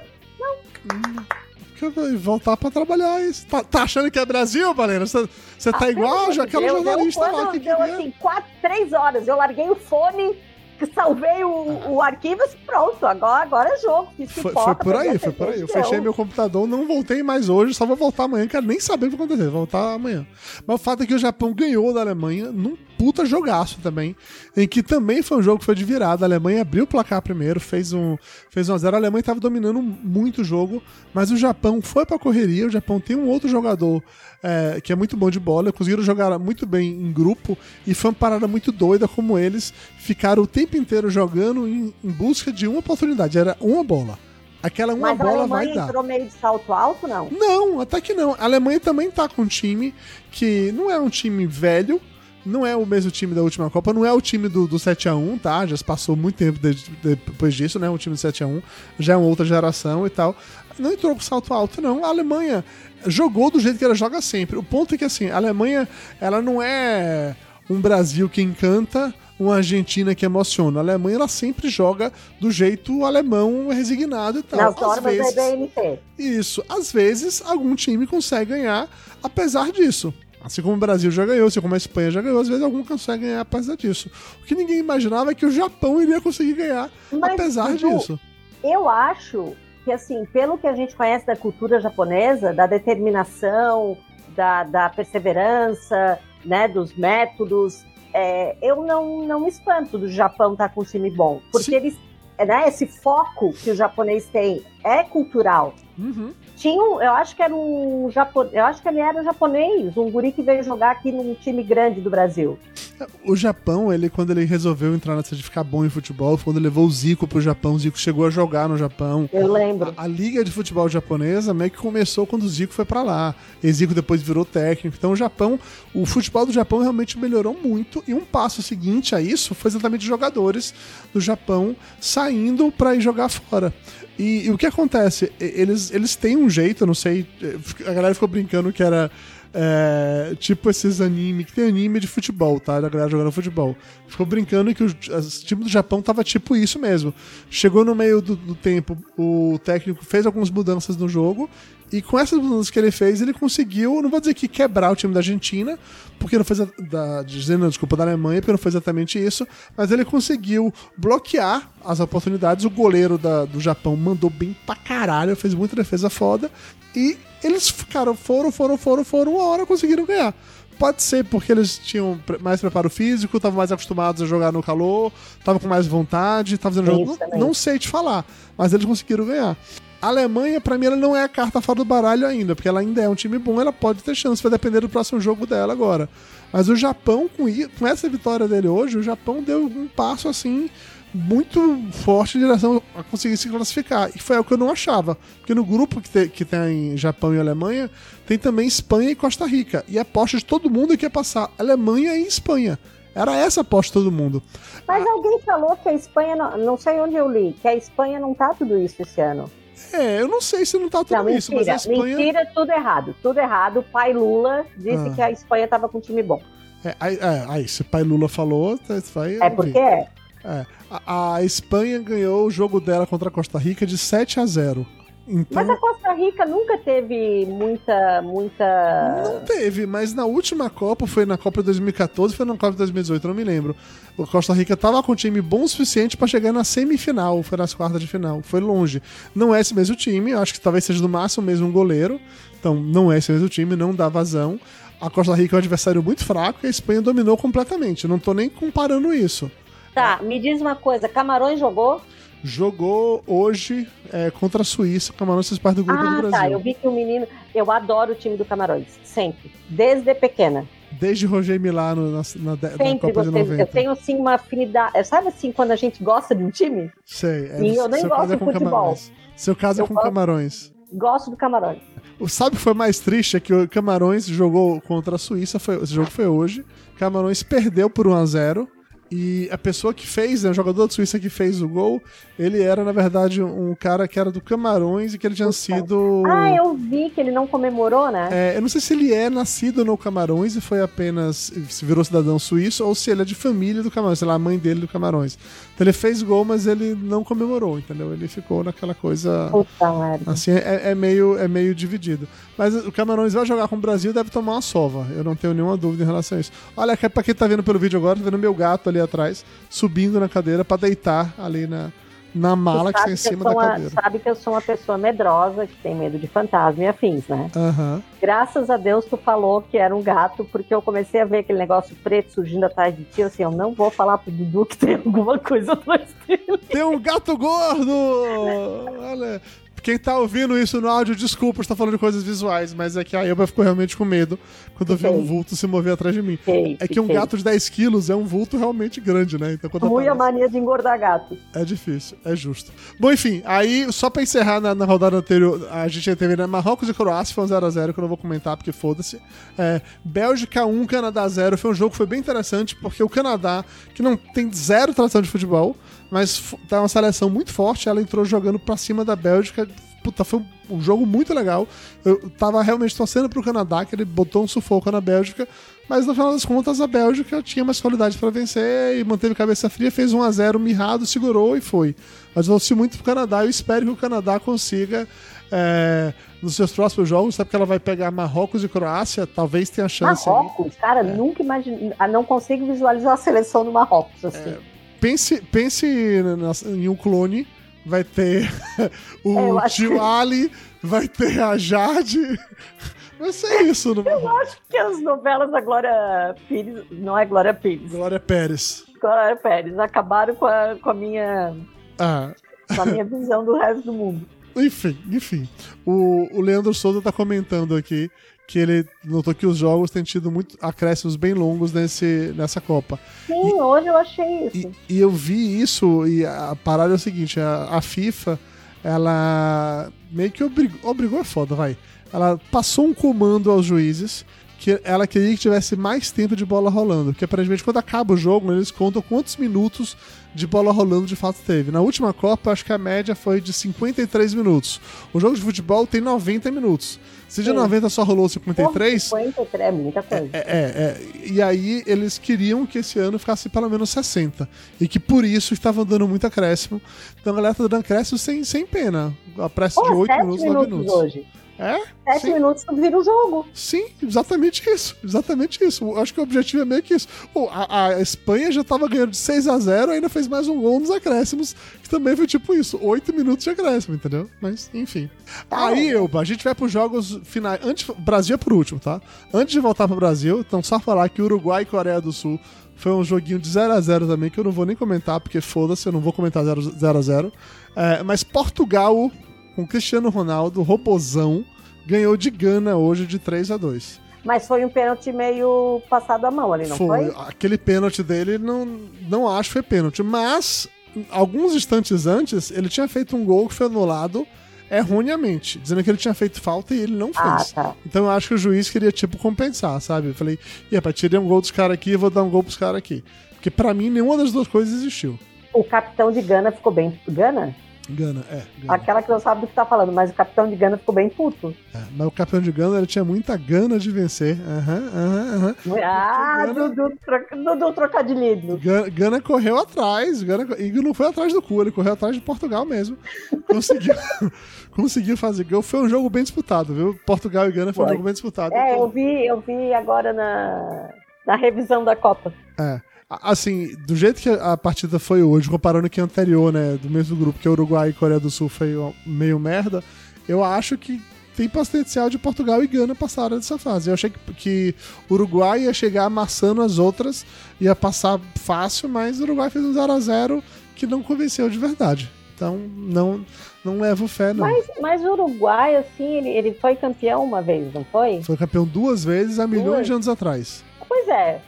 E voltar pra trabalhar. Isso. Tá, tá achando que é Brasil, Valena? Você você tá Ah, igual amor de aquela jornalista eu, lá que deu assim, quatro, três horas, eu larguei o fone, salvei o, o arquivo e pronto, agora, agora é jogo. fiz Foi, pipoca, foi por aí, foi por aí. Eu cerveja, fechei meu computador, não voltei mais hoje, só vou voltar amanhã, quero nem saber o que vai acontecer, vou voltar amanhã. Mas o fato é que o Japão ganhou da Alemanha num puta jogaço também, em que também foi um jogo que foi de virada. A Alemanha abriu o placar primeiro, fez um, fez um a 0 A Alemanha estava dominando muito o jogo, mas o Japão foi pra correria. O Japão tem um outro jogador é, que é muito bom de bola, conseguiram jogar muito bem em grupo e foi uma parada muito doida como eles ficaram o tempo inteiro jogando em, em busca de uma oportunidade. Era uma bola. Aquela uma Mas a bola vai Alemanha dar. entrou meio de salto alto, não? Não, até que não. A Alemanha também tá com um time que não é um time velho, não é o mesmo time da última Copa, não é o time do, do 7x1, tá? Já se passou muito tempo de- depois disso, né? O time do 7x1 já é uma outra geração e tal. Não entrou com salto alto, não. A Alemanha jogou do jeito que ela joga sempre. O ponto é que, assim, a Alemanha, ela não é um Brasil que encanta, uma Argentina que emociona. A Alemanha, ela sempre joga do jeito alemão resignado e tal. Nas Às vezes- da BNT. isso. Às vezes, algum time consegue ganhar, apesar disso. Assim como o Brasil já ganhou, assim como a Espanha já ganhou, às vezes algum consegue ganhar apesar disso. O que ninguém imaginava é que o Japão iria conseguir ganhar Mas, apesar disso. Eu acho que, assim, pelo que a gente conhece da cultura japonesa, da determinação, da, da perseverança, né, dos métodos, é, eu não, não me espanto do Japão estar tá com um time bom. Porque Sim. eles, né, esse foco que o japonês tem é cultural. Uhum. Tinha um, eu acho que era um japonês, eu acho que ele era japonês, um guri que veio jogar aqui num time grande do Brasil. O Japão, ele quando ele resolveu entrar nessa de ficar bom em futebol, foi quando levou o Zico pro Japão, o Zico chegou a jogar no Japão. Eu lembro. A, a liga de futebol japonesa meio que começou quando o Zico foi para lá. E Zico depois virou técnico. Então o Japão, o futebol do Japão realmente melhorou muito e um passo seguinte a isso foi exatamente os jogadores do Japão saindo para ir jogar fora. E, e, o que acontece? Eles, eles têm um jeito, eu não sei. A galera ficou brincando que era. É, tipo esses anime, que tem anime de futebol, tá? Da galera jogando futebol. Ficou brincando que o, o time do Japão tava tipo isso mesmo. Chegou no meio do, do tempo, o técnico fez algumas mudanças no jogo e com essas mudanças que ele fez, ele conseguiu, não vou dizer que quebrar o time da Argentina, porque não foi da, dizendo, desculpa, da Alemanha, porque não foi exatamente isso, mas ele conseguiu bloquear as oportunidades. O goleiro da, do Japão mandou bem pra caralho, fez muita defesa foda, e eles ficaram, foram, foram, foram, foram, uma hora conseguiram ganhar. Pode ser porque eles tinham mais preparo físico, estavam mais acostumados a jogar no calor, estavam com mais vontade, estavam fazendo jogo. Não, não sei te falar, mas eles conseguiram ganhar. A Alemanha, pra mim, ela não é a carta fora do baralho ainda, porque ela ainda é um time bom, ela pode ter chance, vai depender do próximo jogo dela agora. Mas o Japão, com, com essa vitória dele hoje, o Japão deu um passo assim muito forte em direção a conseguir se classificar. E foi o que eu não achava. Porque no grupo que, te, que tem Japão e Alemanha, tem também Espanha e Costa Rica. E a aposta de todo mundo é que ia passar Alemanha e Espanha. Era essa a aposta de todo mundo. Mas alguém falou que a Espanha, não, não sei onde eu li, que a Espanha não tá tudo isso esse ano. É, eu não sei se não tá tudo não, isso, mentira, mas a Espanha... Mentira, tudo errado, tudo errado. O pai Lula disse ah. que a Espanha tava com um time bom. É, aí, é, se o pai Lula falou, tá, vai... É porque é. é. A, a, Espanha ganhou o jogo dela contra a Costa Rica de 7 a 0. Então... Mas a Costa Rica nunca teve muita, muita. Não teve, mas na última Copa, foi na Copa de 2014, foi na Copa de 2018, eu não me lembro. O Costa Rica tava com um time bom o suficiente para chegar na semifinal, foi nas quartas de final, foi longe. Não é esse mesmo time, acho que talvez seja no máximo mesmo um goleiro. Então, não é esse mesmo time, não dá vazão. A Costa Rica é um adversário muito fraco e a Espanha dominou completamente. Não tô nem comparando isso. Tá, me diz uma coisa, Camarões jogou? Jogou hoje é, contra a Suíça. Camarões faz parte do grupo ah, do tá. Brasil. Tá, eu vi que o menino. Eu adoro o time do Camarões, sempre. Desde pequena. Desde Roger Milano na, na, na Copa gostei, de 90. Eu tenho assim uma afinidade. Sabe assim, quando a gente gosta de um time? Sei. É, e eu nem gosto de futebol. Camarões. Seu caso é com gosto, Camarões. Gosto do Camarões. O sabe que foi mais triste é que o Camarões jogou contra a Suíça, foi, esse jogo foi hoje. Camarões perdeu por 1 a 0 e a pessoa que fez, né, o jogador da Suíça que fez o gol, ele era, na verdade, um cara que era do Camarões e que ele tinha sido. Ah, eu vi que ele não comemorou, né? É, eu não sei se ele é nascido no Camarões e foi apenas. se virou cidadão suíço, ou se ele é de família do Camarões, sei lá, a mãe dele do Camarões. Então ele fez gol, mas ele não comemorou, entendeu? Ele ficou naquela coisa. Puta merda. Assim, é, é, meio, é meio dividido. Mas o Camarões vai jogar com o Brasil deve tomar uma sova. Eu não tenho nenhuma dúvida em relação a isso. Olha, pra quem tá vendo pelo vídeo agora, tá vendo meu gato ali atrás, subindo na cadeira para deitar ali na, na mala que está em cima da cadeira. sabe que eu sou uma pessoa medrosa, que tem medo de fantasma e afins, né? Uhum. Graças a Deus tu falou que era um gato, porque eu comecei a ver aquele negócio preto surgindo atrás de ti, assim, eu não vou falar pro Dudu que tem alguma coisa atrás dele. Tem um gato gordo! Olha, quem tá ouvindo isso no áudio, desculpa, está falando de coisas visuais, mas é que a Elba ficou realmente com medo quando eu vi um vulto se mover atrás de mim. é que um gato de 10 quilos é um vulto realmente grande, né? Então, quando Muito mania de engordar gato. É difícil, é justo. Bom, enfim, aí, só pra encerrar na, na rodada anterior, a gente teve né, Marrocos e Croácia, foi um 0x0, que eu não vou comentar porque foda-se. É, Bélgica 1, Canadá 0, foi um jogo que foi bem interessante, porque o Canadá, que não tem zero tradição de futebol, mas tá uma seleção muito forte. Ela entrou jogando pra cima da Bélgica, puta, foi um jogo muito legal. Eu tava realmente torcendo pro Canadá, que ele botou um sufoco na Bélgica, mas no final das contas a Bélgica tinha mais qualidade para vencer e manteve cabeça fria, fez 1 a 0 mirrado, segurou e foi. Mas eu torci muito pro Canadá, eu espero que o Canadá consiga é, nos seus próximos jogos, sabe que ela vai pegar Marrocos e Croácia, talvez tenha chance. Marrocos, cara, é. nunca imagino, ah, não consigo visualizar a seleção do Marrocos assim. É, pense, pense em um clone, vai ter o é, tio que... Ali, vai ter a Jade. Vai ser isso, não Eu acho que as novelas da Glória Pires. Não é Glória Pires. Glória Pérez. Glória Pérez. Acabaram com a, com a minha. Ah. Com a minha visão do resto do mundo. Enfim, enfim. O, o Leandro Souza tá comentando aqui que ele notou que os jogos têm tido muito acréscimos bem longos nesse, nessa Copa. Sim, e, hoje eu achei isso. E, e, eu vi isso, e a parada é o seguinte: a, a FIFA, ela meio que obrigou, obrigou é foda, vai. Ela passou um comando aos juízes que ela queria que tivesse mais tempo de bola rolando. Porque aparentemente quando acaba o jogo, eles contam quantos minutos de bola rolando de fato teve. Na última Copa, acho que a média foi de 53 minutos. O jogo de futebol tem 90 minutos. Se de Sim. 90 só rolou 53. 53 é muita coisa. É, é, é, E aí eles queriam que esse ano ficasse pelo menos 60. E que por isso estavam dando muito acréscimo. Então a galera tá dando acréscimo sem, sem pena. A pressa de 8 minutos, 9 minutos. Hoje. É? Sete sim. minutos vira o jogo. Sim, exatamente isso. Exatamente isso. Acho que o objetivo é meio que isso. A, a, Espanha já tava ganhando de 6 a 0 ainda fez mais um gol nos acréscimos, que também foi tipo isso. 8 minutos de acréscimo, entendeu? Mas, enfim. Tá Aí, Elba, a gente vai pros jogos finais. Antes, Brasil é por último, tá? Antes de voltar pro Brasil, então só falar que Uruguai e Coreia do Sul foi um joguinho de 0 a 0 também, que eu não vou nem comentar, porque foda-se, eu não vou comentar 0 a 0 é, Mas Portugal com Cristiano Ronaldo, robozão, ganhou de Gana hoje de 3 a 2 mas foi um pênalti meio passado a mão ali, não foi? foi? Aquele pênalti dele, não, não acho que foi pênalti. Mas, alguns instantes antes, ele tinha feito um gol que foi anulado erroneamente, dizendo que ele tinha feito falta e ele não ah, fez. Ah, tá. Então eu acho que o juiz queria, tipo, compensar, sabe? Eu falei, ia, pra tirei um gol dos caras aqui e vou dar um gol pros caras aqui. Porque para mim nenhuma das duas coisas existiu. O capitão de Gana ficou bem. Gana? Gana, é. Gana. Aquela que não sabe do que tá falando, mas o capitão de Gana ficou bem puto. É, mas o capitão de Gana ele tinha muita gana de vencer. Aham, aham, aham. Ah, Gana... do, do, do trocadilho. Gana, Gana correu atrás. Gana, e não foi atrás do cu, ele correu atrás de Portugal mesmo. Conseguiu, conseguiu fazer gol. Foi um jogo bem disputado, viu? Portugal e Gana foi, foi. um jogo bem disputado. É, eu vi, eu vi agora na, na revisão da Copa. É. Assim, do jeito que a partida foi hoje, comparando com a anterior, né, do mesmo grupo, que é Uruguai e Coreia do Sul foi meio merda, eu acho que tem potencial de Portugal e Gana passarem dessa fase. Eu achei que, que Uruguai ia chegar amassando as outras, ia passar fácil, mas o Uruguai fez um 0 a 0 que não convenceu de verdade. Então, não, não levo fé, não. Mas, mas o Uruguai, assim, ele, ele foi campeão uma vez, não foi? Foi campeão duas vezes há milhões duas. de anos atrás. Pois é,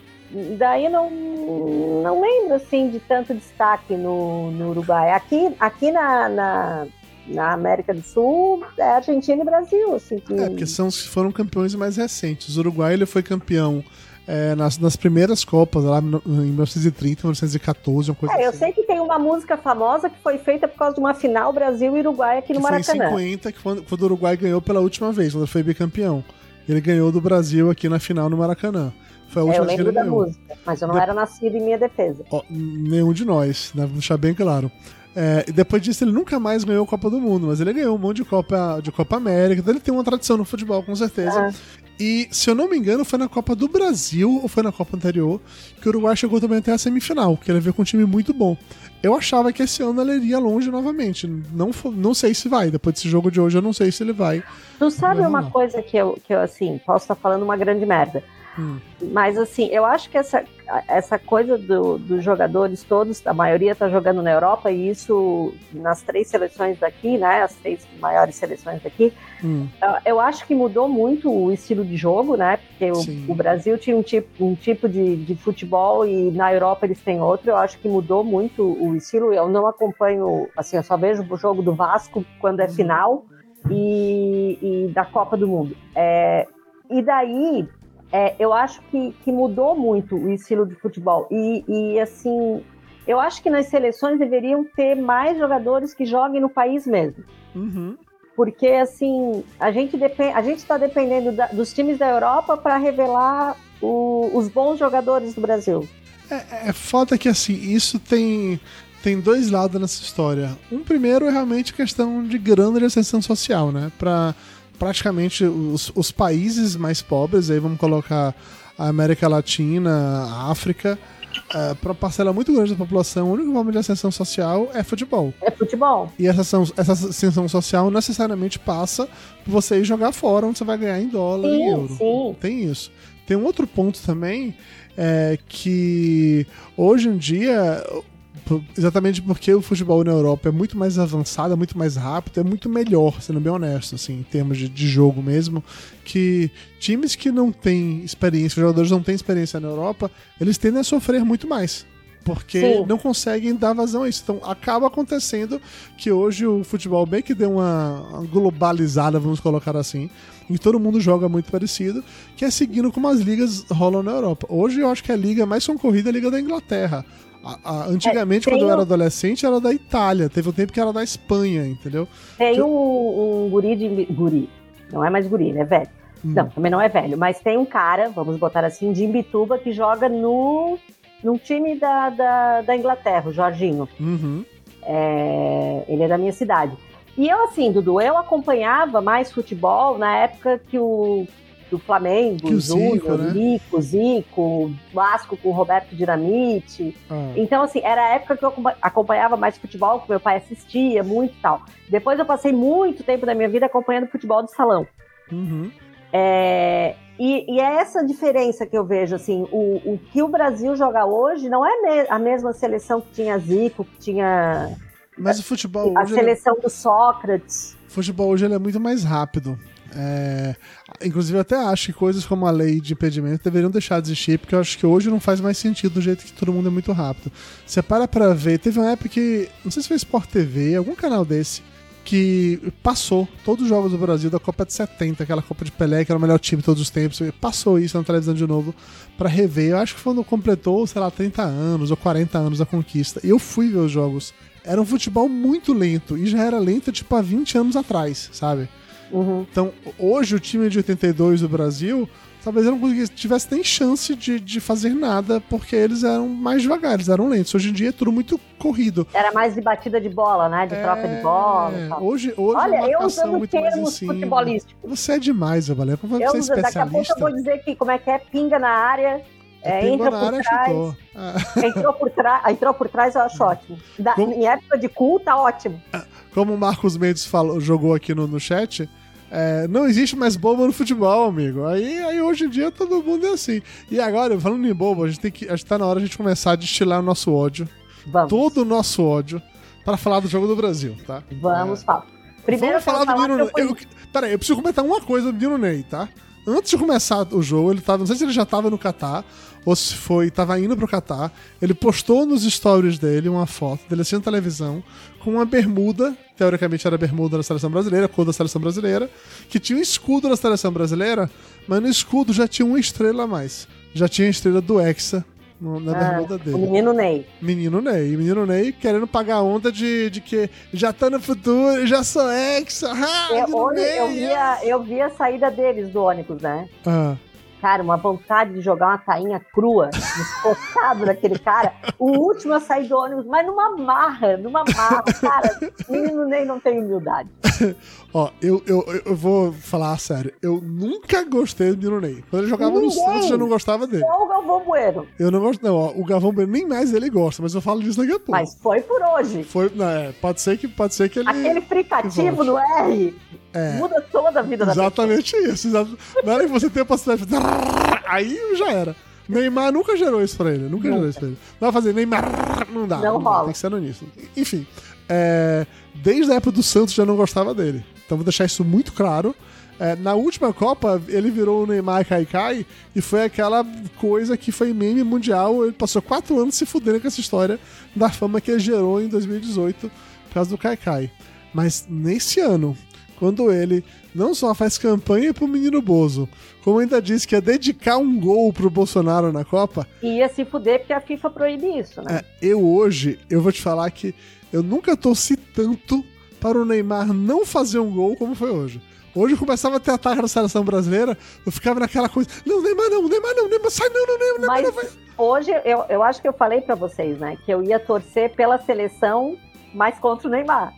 daí não, não lembro assim de tanto destaque no, no Uruguai. Aqui, aqui na, na, na, América do Sul é Argentina e Brasil. Assim, que... É, porque são, foram campeões mais recentes. O Uruguai ele foi campeão é, nas, nas primeiras Copas, lá em 1930, 1914, uma coisa é, assim. Eu sei que tem uma música famosa que foi feita por causa de uma final Brasil e Uruguai aqui no que Maracanã. Foi em 50, que quando, quando o Uruguai ganhou pela última vez, quando foi bicampeão. Ele ganhou do Brasil aqui na final no Maracanã. Foi a última é, eu lembro da ganhou. música, mas eu não de... era nascido em minha defesa. Oh, nenhum de nós, né? Vou deixar bem claro. É, e depois disso ele nunca mais ganhou a Copa do Mundo, mas ele ganhou um monte de Copa, de Copa América, então ele tem uma tradição no futebol, com certeza. Ah. E, se eu não me engano, foi na Copa do Brasil, ou foi na Copa anterior, que o Uruguai chegou também até a semifinal, que ele veio com um time muito bom. Eu achava que esse ano ele iria longe novamente. Não, não sei se vai. Depois desse jogo de hoje, eu não sei se ele vai. Tu sabe uma não. coisa que eu, que eu, assim, posso estar falando uma grande merda. Mas assim, eu acho que essa, essa coisa do, dos jogadores todos, a maioria está jogando na Europa, e isso nas três seleções daqui, né? As três maiores seleções daqui, hum. eu acho que mudou muito o estilo de jogo, né? Porque o, o, Brasil tinha um tipo, um tipo de, de futebol e na Europa eles têm outro. Eu acho que mudou muito o estilo. Eu não acompanho, assim, eu só vejo o jogo do Vasco quando é hum. final. E, e, da Copa do Mundo. É, e daí, é, eu acho que, que, mudou muito o estilo de futebol. E, e, assim, eu acho que nas seleções deveriam ter mais jogadores que joguem no país mesmo. Uhum. porque assim a gente depend, a gente está dependendo da, dos times da Europa para revelar o, os bons jogadores do Brasil. É, é foda que assim isso tem tem dois lados nessa história. Um primeiro é realmente questão de grana de ascensão social, né? Para praticamente os, os países mais pobres, aí vamos colocar a América Latina, a África, uh, para parcela muito grande da população, a única forma de ascensão social é futebol. É futebol. E essa, essa ascensão social necessariamente passa por você ir jogar fora, onde você vai ganhar em dólar sim, e euro. Sim. Tem isso. Tem um outro ponto também, é que hoje em dia exatamente porque o futebol na Europa é muito mais avançado, é muito mais rápido, é muito melhor, sendo bem honesto, assim, em termos de, de jogo mesmo, que times que não têm experiência, jogadores não têm experiência na Europa, eles tendem a sofrer muito mais porque Sim. não conseguem dar vazão a isso. Então acaba acontecendo que hoje o futebol bem que deu uma globalizada, vamos colocar assim, e todo mundo joga muito parecido, que é seguindo como as ligas rolam na Europa. Hoje eu acho que a liga mais concorrida é a Liga da Inglaterra. A, a, antigamente, é, quando eu era adolescente, era da Itália. Teve um tempo que era da Espanha, entendeu? Tem que... um, um, guri de. Guri. Não é mais guri, né? Velho. Hum. Não, também não é velho. Mas tem um cara, vamos botar assim, de Imbituba, que joga no, num time da, da, da Inglaterra, o Jorginho. Uhum. É, ele é da minha cidade. E eu, assim, Dudu, eu acompanhava mais futebol na época que o, do Flamengo, o Júnior, né? Zico, Zico, Vasco com o Roberto Dinamite. Ah. Então, assim, era a época que eu acompanhava mais futebol, que meu pai assistia muito e tal. Depois eu passei muito tempo da minha vida acompanhando futebol de salão. Uhum. É, e, e, é essa diferença que eu vejo, assim, o, o que o Brasil joga hoje não é me a mesma seleção que tinha Zico, que tinha... Mas o futebol a hoje... A seleção é... do Sócrates. O futebol hoje é muito mais rápido. É, inclusive, eu até acho que coisas como a lei de impedimento deveriam deixar de existir, porque eu acho que hoje não faz mais sentido do jeito que todo mundo é muito rápido. Você para pra ver, teve uma época que, não sei se foi Sport TV, algum canal desse, que passou todos os jogos do Brasil da Copa de 70, aquela Copa de Pelé, que era o melhor time de todos os tempos, passou isso na televisão de novo para rever. Eu acho que quando completou, sei lá, 30 anos ou 40 anos da conquista. Eu fui ver os jogos. Era um futebol muito lento, e já era lento tipo há 20 anos atrás, sabe? Uhum. Então, hoje o time de 82 do Brasil, talvez eu não tivesse nem chance de, de fazer nada, porque eles eram mais devagar, eles eram lentos. Hoje em dia é tudo muito corrido. Era mais de batida de bola, né? De é... troca de bola. Hoje, hoje Olha, eu usando termos futebolísticos. Você é demais, Valé. Como eu você é especialista? Daqui a pouco eu vou dizer que como é que é, pinga na área. É, entra por área, trás. Ah. Entrou, por entrou por trás, eu acho ótimo. Da, Em época de cu, tá ótimo. Como o Marcos Mendes falou, jogou aqui no, no chat, é, não existe mais bobo no futebol, amigo. Aí, aí hoje em dia todo mundo é assim. E agora, falando em bobo, a gente tem que. Acho que tá na hora de a gente começar a destilar o nosso ódio. Vamos. Todo o nosso ódio para falar do jogo do Brasil, tá? Vamos, é. falar. Primeiro Vamos falar do menino Ney. Eu, peraí, eu preciso comentar uma coisa do menino Ney, tá? Antes de começar o jogo, ele tava. Não sei se ele já tava no Catar ou se foi, tava indo pro Catar. Ele postou nos stories dele uma foto dele assistindo televisão com uma bermuda, teoricamente era a bermuda da seleção brasileira, cor da seleção brasileira, que tinha um escudo da seleção brasileira, mas no escudo já tinha uma estrela a mais. Já tinha a estrela do Hexa na ah, bermuda dele. O menino Ney. Menino Ney. Menino Ney querendo pagar a onda de, de que já tá no futuro, já sou Hexa. Ah, eu, eu, via, eu vi a saída deles do ônibus, né? Ah. Cara, uma vontade de jogar uma tainha crua, desfocado daquele cara. O último a sair do ônibus, mas numa marra, numa marra. Cara, menino nem não tem humildade. Ó, eu, eu, eu vou falar sério. Eu nunca gostei do menino Ney. Quando ele jogava Ninguém. no Santos, eu não gostava dele. Só o Galvão Bueno. Eu não gosto, não. Ó, o Galvão Bueno nem mais ele gosta, mas eu falo disso daqui a pouco. Mas foi por hoje. Foi, não, é, pode ser que, pode ser que ele. Aquele fricativo no R é. muda toda a vida da Exatamente isso. Exatamente. Na hora que você tem a possibilidade de aí já era. Neymar nunca gerou isso pra ele. Nunca, nunca. gerou isso pra ele. Não vai fazer Neymar, não dá. Não, não rola. Dá, tem que ser no início. Enfim, é, desde a época do Santos já não gostava dele. Então vou deixar isso muito claro. É, na última Copa, ele virou o Neymar Kaikai e foi aquela coisa que foi meme mundial. Ele passou quatro anos se fudendo com essa história da fama que ele gerou em 2018 por causa do Kaikai. Mas nesse ano, quando ele não só faz campanha pro menino Bozo, como ainda disse que ia dedicar um gol pro Bolsonaro na Copa. E ia se fuder porque a FIFA proíbe isso, né? É, eu hoje, eu vou te falar que eu nunca torci tanto para o Neymar não fazer um gol como foi hoje. Hoje começava a ter ataque na seleção brasileira, eu ficava naquela coisa, não, Neymar não, Neymar não, Neymar sai não, não, Neymar, Neymar não vai. Hoje eu, eu acho que eu falei para vocês, né, que eu ia torcer pela seleção, mas contra o Neymar.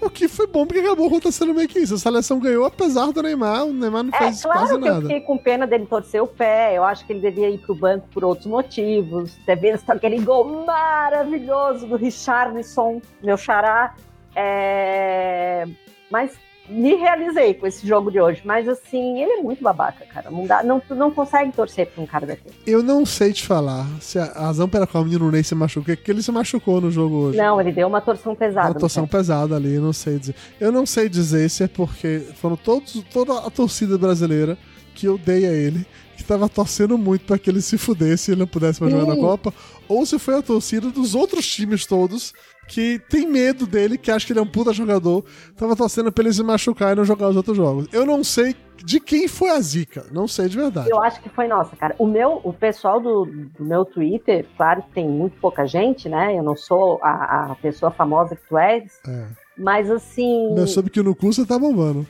O que foi bom, porque acabou acontecendo meio que isso. A seleção ganhou, apesar do Neymar, o Neymar não é, fez claro quase que nada. Eu fiquei com pena dele torcer o pé. Eu acho que ele devia ir pro banco por outros motivos. Teve aquele gol maravilhoso do Richarlison, meu xará. É... Mas me realizei com esse jogo de hoje. Mas assim, ele é muito babaca, cara. Não, dá, não, não consegue torcer pra um cara daquele. Eu não sei te falar se a razão pela qual o menino Ney se machucou é que ele se machucou no jogo hoje. Não, ele deu uma torção pesada. Uma torção pesada ali, não sei dizer. Eu não sei dizer se é porque foram todos, toda a torcida brasileira que odeia ele, que tava torcendo muito para que ele se fudesse e ele não pudesse mais jogar na Copa, ou se foi a torcida dos outros times todos que tem medo dele, que acha que ele é um puta jogador, tava torcendo pra ele se machucar e não jogar os outros jogos. Eu não sei de quem foi a zica, não sei de verdade. Eu acho que foi nossa, cara. O meu, o pessoal do, do meu Twitter, claro que tem muito pouca gente, né? Eu não sou a, a pessoa famosa que tu és. É. Mas assim. Eu soube que no cu você tá bombando.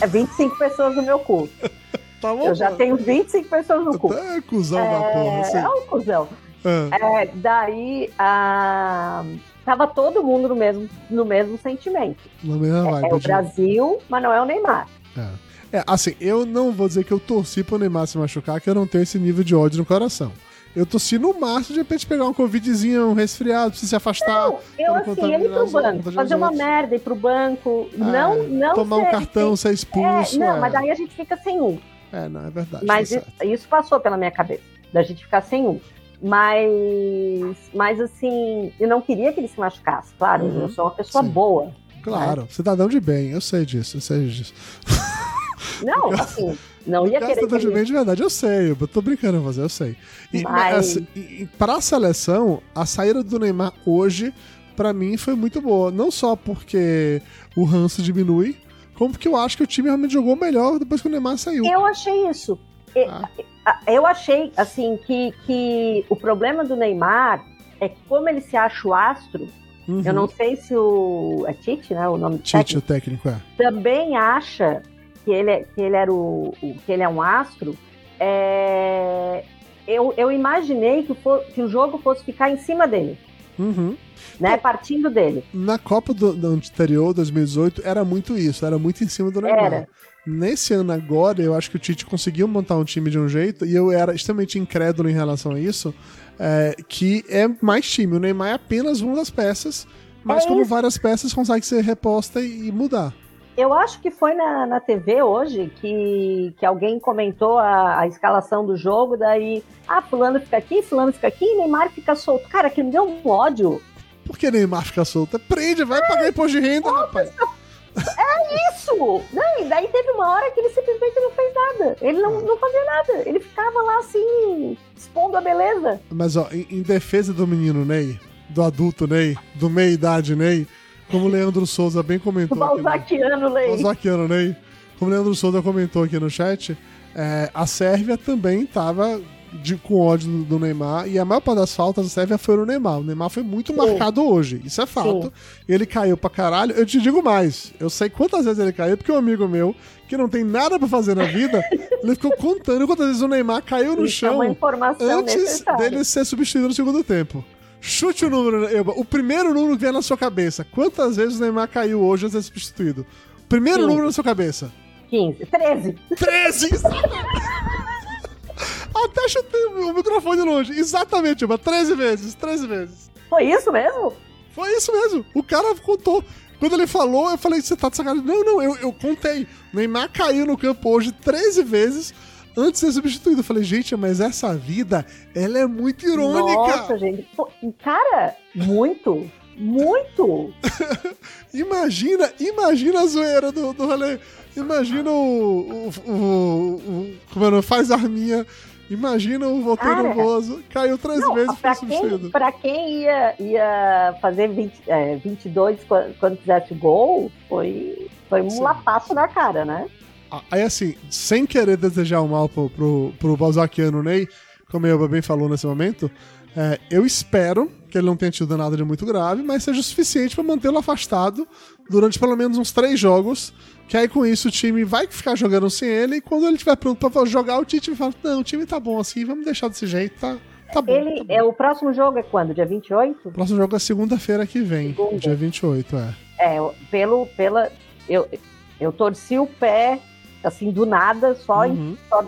É 25 pessoas no meu cu. tá bombando. Eu já tenho 25 pessoas no cu. É cuzão é, da porra. Assim. É um cuzão. É. É, daí a. Tava todo mundo no mesmo, no mesmo sentimento. No mesmo é, é o Brasil, mas não é o Neymar. É. é, assim, eu não vou dizer que eu torci pro Neymar se machucar, que eu não tenho esse nível de ódio no coração. Eu torci no máximo de repente pegar um covidzinho, um resfriado, precisa se afastar. Não, eu assim, ele pro banco, fazer uma merda, ir pro banco, é, não, não Tomar um cartão, ser expulso. É, não, mas daí a gente fica sem um. É, não, é verdade. Mas tá isso, isso passou pela minha cabeça, da gente ficar sem um. Mas, mas assim, eu não queria que ele se machucasse, claro, uhum. eu sou uma pessoa Sim. boa. Claro, né? cidadão de bem, eu sei disso, eu sei disso. Não, assim, não ia querer. Cidadão de bem de verdade, eu sei, eu tô brincando com você, eu sei. E, mas... assim, e, pra seleção, a saída do Neymar hoje, para mim, foi muito boa. Não só porque o ranço diminui, como porque eu acho que o time realmente jogou melhor depois que o Neymar saiu. Eu achei isso. Ah. Eu achei, assim, que, que o problema do Neymar é que, como ele se acha o astro, uhum. eu não sei se o. É Tite, né? O nome Tite, técnico, o técnico, é. Também acha que ele, é, que ele era o, o que ele é um astro. É, eu, eu imaginei que, for, que o jogo fosse ficar em cima dele. Uhum. Né, partindo dele. Na Copa do, do anterior, 2018, era muito isso, era muito em cima do Neymar. Era. Nesse ano agora, eu acho que o Tite conseguiu montar um time de um jeito, e eu era extremamente incrédulo em relação a isso, é, que é mais time. O Neymar é apenas uma das peças, mas é como isso. várias peças consegue ser reposta e, e mudar. Eu acho que foi na, na TV hoje que, que alguém comentou a, a, escalação do jogo, daí, ah, fulano fica aqui, fulano fica aqui, Neymar fica solto. Cara, que me deu um ódio. Por que Neymar fica solto? Prende, vai é, pagar imposto de renda, rapaz. É isso! Não, e daí teve uma hora que ele simplesmente não fez nada. Ele não, não fazia nada. Ele ficava lá assim, expondo a beleza. Mas, ó, em, em defesa do menino Ney, do adulto Ney, do meia-idade Ney, como o Leandro Souza bem comentou. Balzaquiano Ney. Balzaquiano Ney. Como o Leandro Souza comentou aqui no chat, é, a Sérvia também estava de, com ódio do, do, Neymar, e a maior parte das faltas da Sérvia foi no Neymar. O Neymar foi muito Sim. marcado hoje, isso é fato. Sim. Ele caiu pra caralho. Eu te digo mais, eu sei quantas vezes ele caiu, porque um amigo meu, que não tem nada pra fazer na vida, ele ficou contando quantas vezes o Neymar caiu no isso chão é antes necessária. dele ser substituído no segundo tempo. Chute o número, o primeiro número que vier na sua cabeça. Quantas vezes o Neymar caiu hoje antes de ser substituído? Primeiro 15. número na sua cabeça. 15. 13. 13! Até chutei o microfone longe. Exatamente, uma 13 vezes, 13 vezes. Foi isso mesmo? Foi isso mesmo. O cara contou. Quando ele falou, eu falei, você tá de sacanagem. Não, não, eu, eu contei. Neymar caiu no campo hoje 13 vezes antes de ser substituído. Eu falei, gente, mas essa vida, ela é muito irônica. Nossa, gente. Cara, muito. Muito! imagina, imagina a zoeira do, do rolê. Imagina o, o, o, o como é, faz arminha Imagina o voltei nervoso, caiu três não, vezes e foi substituído. Pra quem ia, ia fazer 20, é, 22 quando, quando fizesse gol, foi, foi um Sim. lapaço na cara, né? Aí assim, sem querer desejar o mal pro, pro, pro Balzaquiano Ney, como eu bem falou nesse momento, É, eu espero que ele não tenha tido nada de muito grave, mas seja o suficiente para mantê-lo afastado durante pelo menos uns três jogos. Que aí com isso o time vai ficar jogando sem ele e quando ele estiver pronto para jogar, o Tite vai falar: Não, o time tá bom assim, vamos deixar desse jeito, tá? Tá bom. Ele, tá bom. é, o próximo jogo é quando? Dia 28? O próximo jogo é segunda-feira que vem, Segunda. dia 28, é. É, pelo, pela. Eu, eu torci o pé, assim, do nada, só. Uhum, só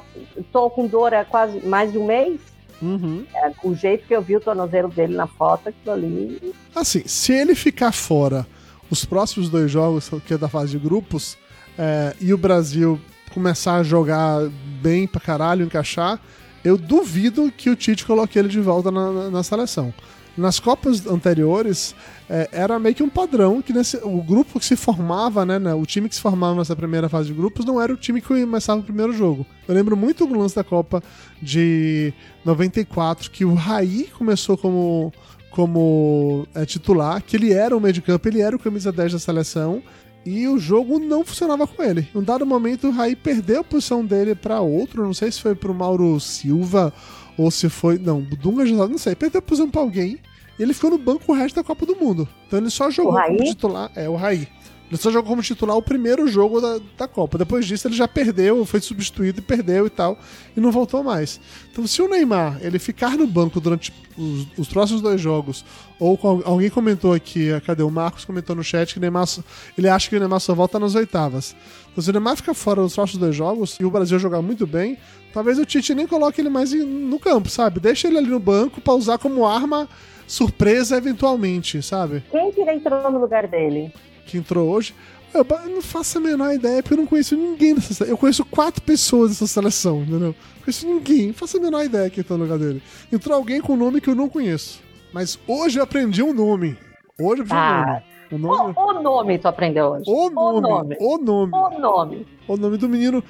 tô com dor há quase mais de um mês. uhum. É, o jeito que eu vi o tornozelo dele na foto, aquilo ali. Assim, se ele ficar fora os próximos dois jogos, que é da fase de grupos, é, e o Brasil começar a jogar bem pra caralho, encaixar, eu duvido que o Tite coloque ele de volta na, na- seleção. Nas Copas anteriores, é, era meio que um padrão que nesse, o grupo que se formava, né, né, o time que se formava nessa primeira fase de grupos não era o time que começava o primeiro jogo. Eu lembro muito do lance da Copa de 94, que o Raí começou como como é, titular, que ele era o meio de campo, ele era o camisa 10 da seleção, e o jogo não funcionava com ele. Em um dado momento, o Raí perdeu a posição dele para outro, não sei se foi pro Mauro Silva ou se foi. Não, o Dunga já não sei, perdeu a posição pra alguém, e ele ficou no banco o resto da Copa do Mundo. Então ele só jogou como titular. É, o Raí. Ele só jogou como titular o primeiro jogo da, da Copa. Depois disso, ele já perdeu, foi substituído e perdeu e tal, e não voltou mais. Então, se o Neymar ele ficar no banco durante os, os próximos dois jogos, ou com- alguém comentou aqui, ah, cadê o Marcos comentou no chat que Neymar, ele acha que o Neymar só volta nas oitavas. Então, se o Neymar ficar fora dos próximos dois jogos e o Brasil jogar muito bem, talvez o Tite nem coloque ele mais no campo, sabe? Deixa ele ali no banco pra usar como arma surpresa eventualmente, sabe? Quem que entrou no lugar dele? Que entrou hoje. Eu não faço a menor ideia, porque eu não conheço ninguém dessa seleção. Eu conheço quatro pessoas dessa seleção, entendeu? Não conheço ninguém, não faço a menor ideia quem tá no lugar dele. Entrou alguém com um nome que eu não conheço. Mas hoje eu aprendi um nome. Hoje eu aprendi Ah. um nome. O nome. O, o nome tu aprendeu hoje. O nome. O nome. O nome. O nome. O nome do menino.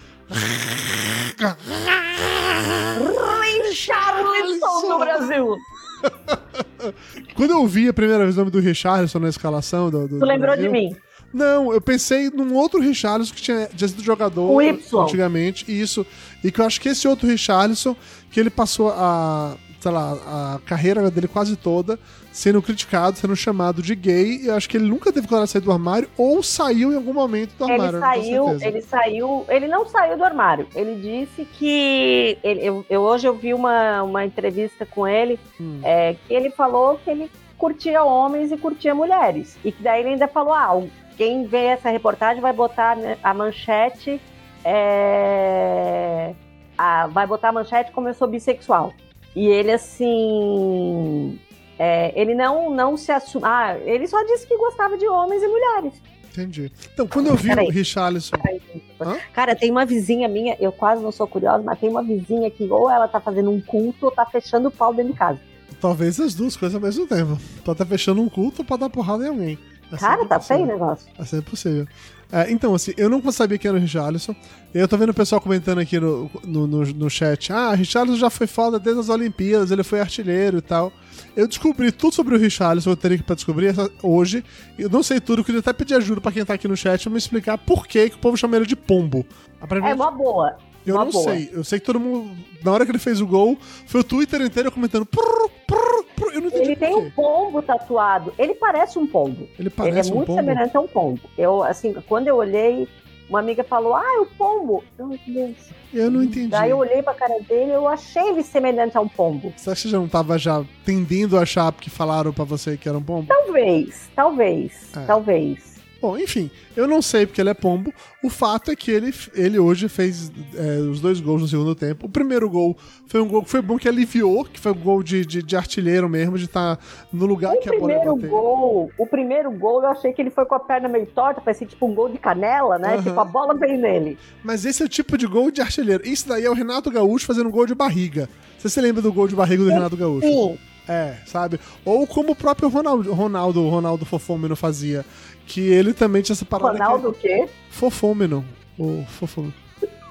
Richarlison do Brasil. Quando eu vi a primeira vez o nome do Richarlison na escalação do. do Tu lembrou Brasil, de mim? Não, eu pensei num outro Richarlison que tinha, tinha sido jogador antigamente, isso. E que eu acho que esse outro Richarlison, que ele passou a, sei lá, a carreira dele quase toda sendo criticado, sendo chamado de gay, e eu acho que ele nunca teve coragem de sair do armário, ou saiu em algum momento do armário. Ele saiu, ele saiu, ele não saiu do armário. Ele disse que ele- eu, eu- hoje eu vi uma, uma entrevista com ele, Hum. é, que ele falou que ele curtia homens e curtia mulheres. E que daí ele ainda falou: ah, quem vê essa reportagem vai botar né, a manchete. é, a- vai botar a manchete como eu sou bissexual. E ele assim. É, ele não, não se assume. Ah, ele só disse que gostava de homens e mulheres. Entendi. Então, quando eu vi Peraí. o Richarlison. Cara, tem uma vizinha minha, eu quase não sou curiosa, mas tem uma vizinha que ou ela tá fazendo um culto ou tá fechando o pau dentro de casa. Talvez as duas coisas ao mesmo tempo. Pode estar fechando um culto ou pode dar porrada em alguém. É Cara, tá possível. feio o negócio. É sempre possível. É, então, assim, eu não sabia quem era o Richarlison. Eu tô vendo o pessoal comentando aqui no, no, no, no chat. Ah, Richarlison já foi foda desde as Olimpíadas, ele foi artilheiro e tal. Eu descobri tudo sobre o Richarlison, eu teria que pra descobrir hoje. Eu não sei tudo, eu queria até pedir ajuda pra quem tá aqui no chat me explicar por que, que o povo chama ele de pombo. É uma boa. Eu uma não boa. sei. Eu sei que todo mundo, na hora que ele fez o gol, foi o Twitter inteiro comentando. "Prrr, prrr, prrr". Eu não entendi Ele tem um pombo tatuado. Ele parece um pombo. Ele Ele é parece um muito pombo. semelhante a um pombo. Eu, assim, quando eu olhei, uma amiga falou: Ah, é o pombo. Eu, Deus. Eu não entendi. Daí eu olhei pra cara dele eu achei ele semelhante a um pombo. Você acha que já não tava já tendendo a achar porque falaram pra você que era um pombo? Talvez, talvez, É. talvez. Bom, enfim, eu não sei porque ele é pombo. O fato é que ele, ele hoje fez é, os dois gols no segundo tempo. O primeiro gol foi um gol que foi bom que aliviou, que foi um gol de, de, de artilheiro mesmo, de estar no lugar O que a bola ia primeiro bater. gol, o primeiro gol, eu achei que ele foi com a perna meio torta, parecia tipo um gol de canela, né? Aham. Tipo, a bola veio nele. Mas esse é o tipo de gol de artilheiro. Isso daí é o Renato Gaúcho fazendo gol de barriga. Você se lembra do gol de barriga do Renato Gaúcho? Sim, É, sabe? Ou como o próprio Ronaldo, Ronaldo, Ronaldo Fofômeno fazia. Que ele também tinha essa parada Ronaldo o que quê? Fofômeno. O Fofômeno.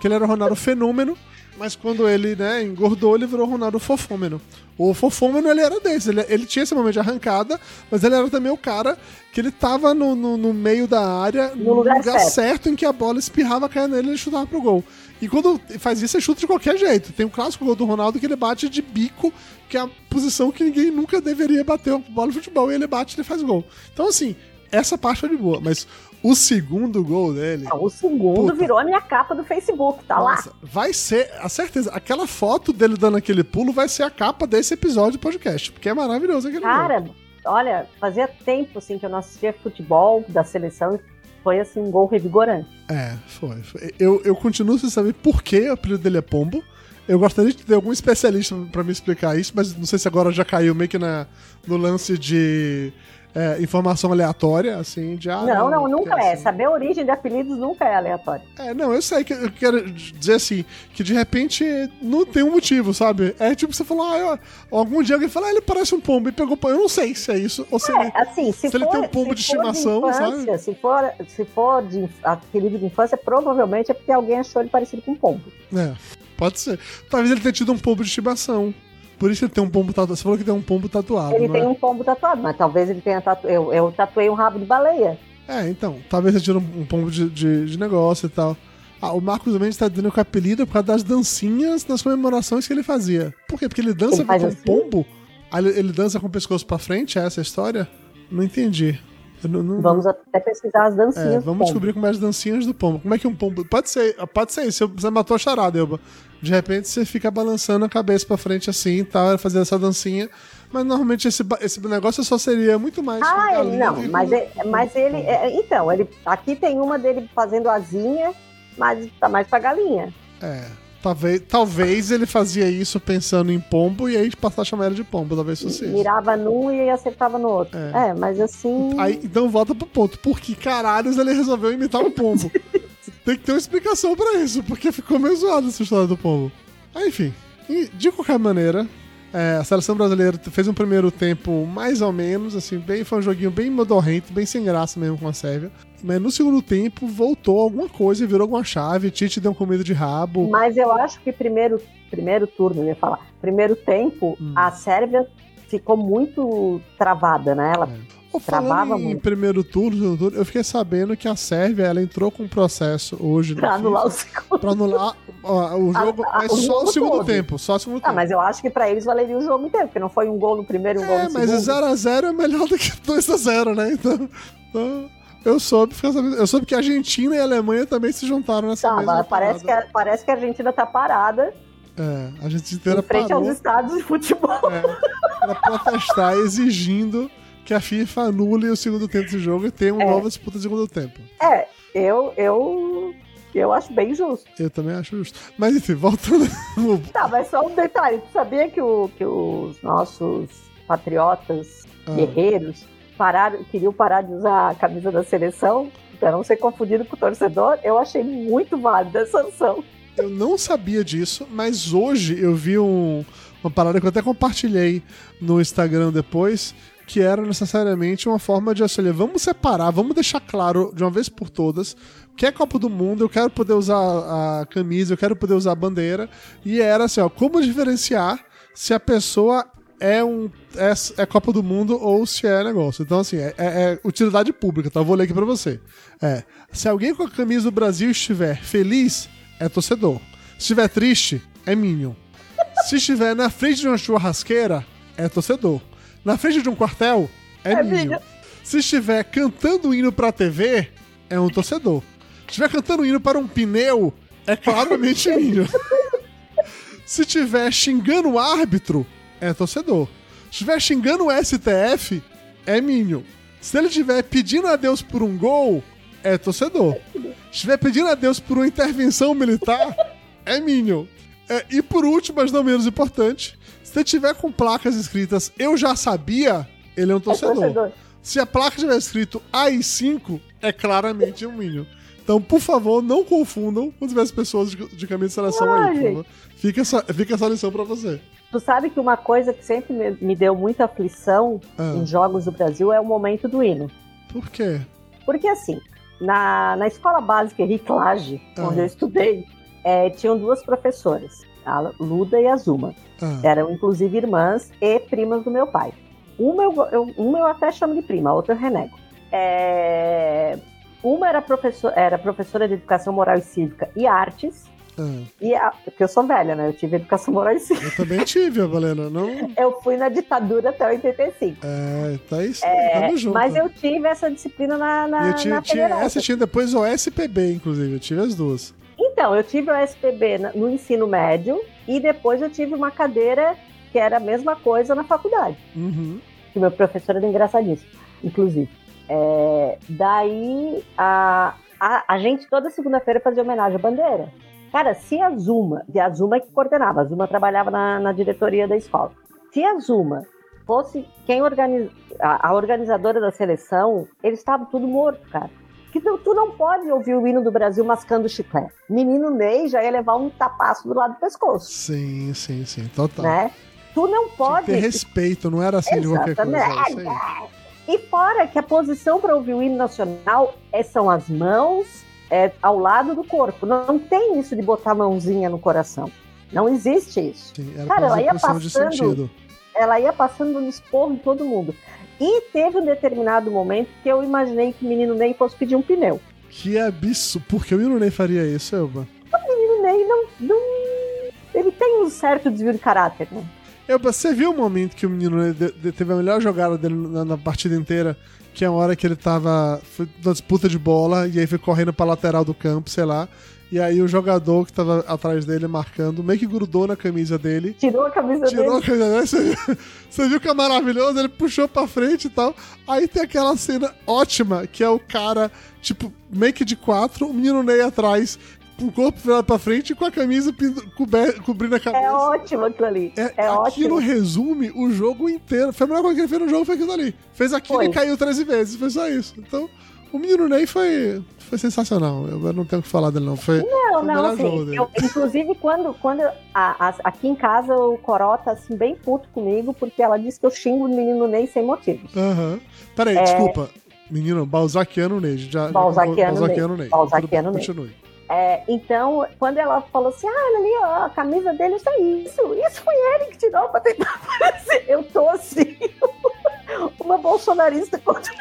Que ele era o Ronaldo Fenômeno. Mas quando ele, né, engordou, ele virou Ronaldo Fofômeno. O Fofômeno, ele era desse. Ele, ele tinha esse momento de arrancada, mas ele era também o cara que ele tava no, no, no meio da área, no, lugar lugar, certo. certo. em que a bola espirrava, caia nele e ele chutava pro gol. E quando faz isso, ele chuta de qualquer jeito. Tem um clássico gol do Ronaldo que ele bate de bico, que é a posição que ninguém nunca deveria bater bola de futebol. E ele bate e ele faz gol. Então, assim, essa parte foi de boa. Mas o segundo gol dele... Não, o segundo Puta. virou a minha capa do Facebook, tá lá. Nossa, vai ser, a certeza, aquela foto dele dando aquele pulo vai ser a capa desse episódio do podcast, porque é maravilhoso aquele gol. Cara, olha, fazia tempo assim que eu não assistia futebol da seleção e foi assim um gol revigorante. É, foi. foi. Eu, eu continuo sem saber por que o apelido dele é Pombo. Eu gostaria de ter algum especialista pra me explicar isso, mas não sei se agora já caiu meio que na, no lance de é, informação aleatória, assim, de... Ah, não, não, nunca é. assim. Saber a origem de apelidos nunca é aleatório. É, não, eu sei que eu quero dizer assim, que de repente não tem um motivo, sabe? É tipo você falou, ah, eu- algum dia alguém fala, ah, ele parece um pombo e pegou pombo. Eu não sei se é isso, ou se ele... É, assim, se, se ele for, tem um pombo se de estimação, infância, sabe? Se for, se for de apelido de infância, provavelmente é porque alguém achou ele parecido com um pombo. É, pode ser. Talvez ele tenha tido um pombo de estimação. Por isso ele tem um pombo tatuado. Você falou que tem um pombo tatuado, Ele tem é? um pombo tatuado, mas talvez ele tenha tatuado. Eu, eu tatuei um rabo de baleia. É, então. Talvez ele tire um, um pombo de, de, de negócio e tal. Ah, o Marcos Mendes tá dizendo que o apelido é por causa das dancinhas nas comemorações que ele fazia. Por quê? Porque ele dança Ele com um assim? pombo? Aí ele, ele dança com o pescoço pra frente? É essa a história? Não entendi. Não- não- Vamos até pesquisar as dancinhas. É, vamos descobrir como é as dancinhas do pombo. Como é que um pombo. Pode ser, pode ser isso. Você matou a charada, Elba. De repente você fica balançando a cabeça pra frente assim e tal, fazendo essa dancinha. Mas normalmente esse, esse negócio só seria muito mais. Ah, ele, galinha não, mas ele, mas ele é, então, ele aqui tem uma dele fazendo asinha, mas tá mais pra galinha. É. Talvez, talvez ele fazia isso pensando em pombo e aí passar a chamar ele de pombo. Talvez fosse isso. Mirava num e acertava no outro. É. É, mas assim. Aí, então volta pro ponto. Por que caralhos ele resolveu imitar um pombo? Tem que ter uma explicação pra isso, porque ficou meio zoado essa história do pombo. Aí, enfim, de qualquer maneira, é, a seleção brasileira fez um primeiro tempo mais ou menos, assim, bem, foi um joguinho bem modorrento, bem sem graça mesmo com a Sérvia. Mas no segundo tempo voltou alguma coisa e virou alguma chave. Tite deu um comida de rabo. Mas eu acho que primeiro, primeiro turno, eu ia falar, primeiro tempo, Hum. a Sérvia ficou muito travada, né? Ela Ô, Travava falando em muito. primeiro turno, eu fiquei sabendo que a Sérvia ela entrou com um processo hoje no pra anular o FIFA segundo. pra anular ó, o A- jogo, a- mas o só o segundo todo. tempo, só o segundo Ah, tempo. mas eu acho que pra eles valeria o jogo inteiro, porque não foi um gol no primeiro e um gol É, no mas segundo. 0x0 é melhor do que 2x0, né? Então, então, eu soube, eu soube que a Argentina e a Alemanha também se juntaram nessa Tá, mesma mas parece que, parada. a, parece que a Argentina tá parada É, a Argentina inteira em frente parou aos estados de futebol. é, pra protestar, exigindo que a FIFA anule o segundo tempo do jogo e tenha uma É. nova disputa de segundo tempo. É, eu, eu, eu acho bem justo. Eu também acho justo. Mas enfim, voltando. Tá, mas só um detalhe. Tu sabia que, o, que os nossos patriotas Ah. guerreiros pararam, queriam parar de usar a camisa da seleção para não ser confundido com o torcedor? Eu achei muito válida essa sanção. Eu não sabia disso, mas hoje eu vi um- uma parada que eu até compartilhei no Instagram depois, que era necessariamente uma forma de assim, vamos separar, vamos deixar claro de uma vez por todas que é Copa do Mundo, eu quero poder usar a camisa, eu quero poder usar a bandeira, e era assim, ó, como diferenciar se a pessoa é um é, é Copa do Mundo ou se é negócio. Então, assim, é, é- é utilidade pública, tá? Eu vou ler aqui pra você. É, se alguém com a camisa do Brasil estiver feliz, é torcedor. Se estiver triste, é Minion. Se estiver na frente de uma churrasqueira, é torcedor. Na frente de um quartel, é, É Minion. Se estiver cantando hino pra TV, é um torcedor. Se estiver cantando hino para um pneu, é claramente Minion. Se estiver xingando o árbitro, é torcedor. Se estiver xingando o STF, é Minion. Se ele estiver pedindo a Deus por um gol, é torcedor. Se estiver pedindo a Deus por uma intervenção militar, é Minion. É, e por último, mas não menos importante, se tiver com placas escritas Eu já sabia, ele é um É torcedor. torcedor. Se a placa tiver escrito AI5, é claramente um Minion. Então, por favor, não confundam quando tiver as pessoas de, de camisa de seleção Ah, aí, por gente. favor. Fica essa, fica essa lição pra você. Tu sabe que uma coisa que sempre me, me deu muita aflição Ah. em jogos do Brasil é o momento do hino. Por quê? Porque assim, na, na escola básica Henrique Lage, Ah. onde eu estudei, é, tinham duas professoras, a Luda e a Zuma. Ah, Eram inclusive irmãs e primas do meu pai. Uma eu, eu- uma eu até chamo de prima, a outra eu renego. É, uma era, professor, era professora de educação moral e cívica e artes, ah. e a, porque eu sou velha, né? Eu tive educação moral e cívica. Eu também tive, Valena. Não. Eu fui na ditadura até 85. É, tá isso. tamo junto. Mas eu tive essa disciplina na, na, eu tinha, na essa tinha depois o SPB, inclusive. Eu tive as duas. Então, eu tive o SPB no ensino médio e depois eu tive uma cadeira que era a mesma coisa na faculdade. Uhum. que meu professor era engraçadíssimo, inclusive. É, daí a, a, a gente toda segunda-feira fazia homenagem à bandeira. Cara, se a Zuma, e a Zuma é que coordenava, a Zuma trabalhava na, na diretoria da escola. Se a Zuma fosse quem organiza, a, a organizadora da seleção, eles estavam tudo morto, cara. Que tu, tu não pode ouvir o hino do Brasil mascando chiclete. Menino Ney já ia levar um tapaço do lado do pescoço, Sim, sim, sim. Total. né? Tu não Tinha que pode ter respeito, não era assim de qualquer coisa. É. E fora que a posição para ouvir o hino nacional é, são as mãos é, ao lado do corpo. Não, tem isso de botar a mãozinha no coração. Não existe isso. Sim, Cara, ela ia passando-. Ela ia passando no esporro em todo mundo. E teve um determinado momento que eu imaginei que o menino Ney fosse pedir um pneu. Que absurdo. Por que o Mino nem faria isso, Elba? O menino Ney não, não. Ele tem um certo desvio de caráter, né? Elba, você viu o momento que o menino de- de- teve a melhor jogada dele na, na partida inteira? Que é a hora que ele tava foi na disputa de bola e aí foi correndo pra lateral do campo, sei lá. E aí o jogador que tava atrás dele marcando meio que grudou na camisa dele. Tirou a camisa Tirou a dele. camisa dele, você viu, você viu que é maravilhoso? Ele puxou pra frente e tal. Aí tem aquela cena ótima, que é o cara, tipo, meio que de quatro, o menino Ney atrás, com o corpo virado pra frente e com a camisa cobrindo a cabeça. É ótimo aquilo ali. É, É, aquilo ótimo. resume o jogo inteiro. Foi a melhor coisa que ele fez no jogo, foi aquilo ali. Fez aquilo Foi. e caiu 13 vezes, foi só isso. Então, o menino Ney foi, foi sensacional. Eu não tenho o que falar dele, não. Foi, Não, foi não, assim, eu- inclusive quando, quando a- a- aqui em casa o Coró tá assim, bem puto comigo, porque ela disse que eu xingo o menino Ney sem motivos. Aham. Peraí, desculpa. Menino, Balzaquiano Ney. Já, É. Balzaquiano Balzaquiano Ney. Tudo- Ney. Continue. É, então, quando ela falou assim, ah, olha ali, ó, a camisa dele, isso é isso, isso foi ele que tirou pra tentar aparecer. Eu tô assim, uma bolsonarista contra o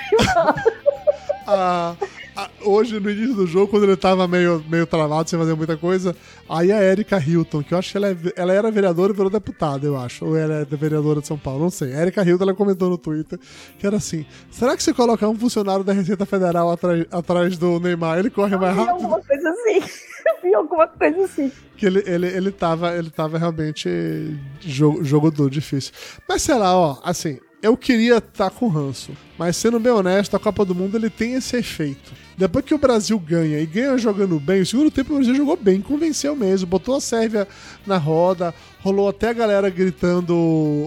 Ah, ah, hoje, no início do jogo, quando ele tava meio, meio travado, sem fazer muita coisa, aí a Erika Hilton, que eu acho que ela, é- ela era vereadora e virou deputada, eu acho. Ou ela é vereadora de São Paulo, não sei. A Erika Hilton, ela comentou no Twitter que era assim: será que se colocar um funcionário da Receita Federal atrás, atrás do Neymar, ele corre mais Eu vi rápido? alguma coisa assim. Eu vi alguma coisa assim. Que ele, ele, ele, tava, ele tava realmente jogo, jogo duro, difícil. Mas sei lá, ó, assim, eu queria estar com ranço. Mas sendo bem honesto, a Copa do Mundo ele tem esse efeito. Depois que o Brasil ganha e ganha jogando bem, o segundo tempo o Brasil jogou bem, convenceu mesmo, botou a Sérvia na roda, rolou até a galera gritando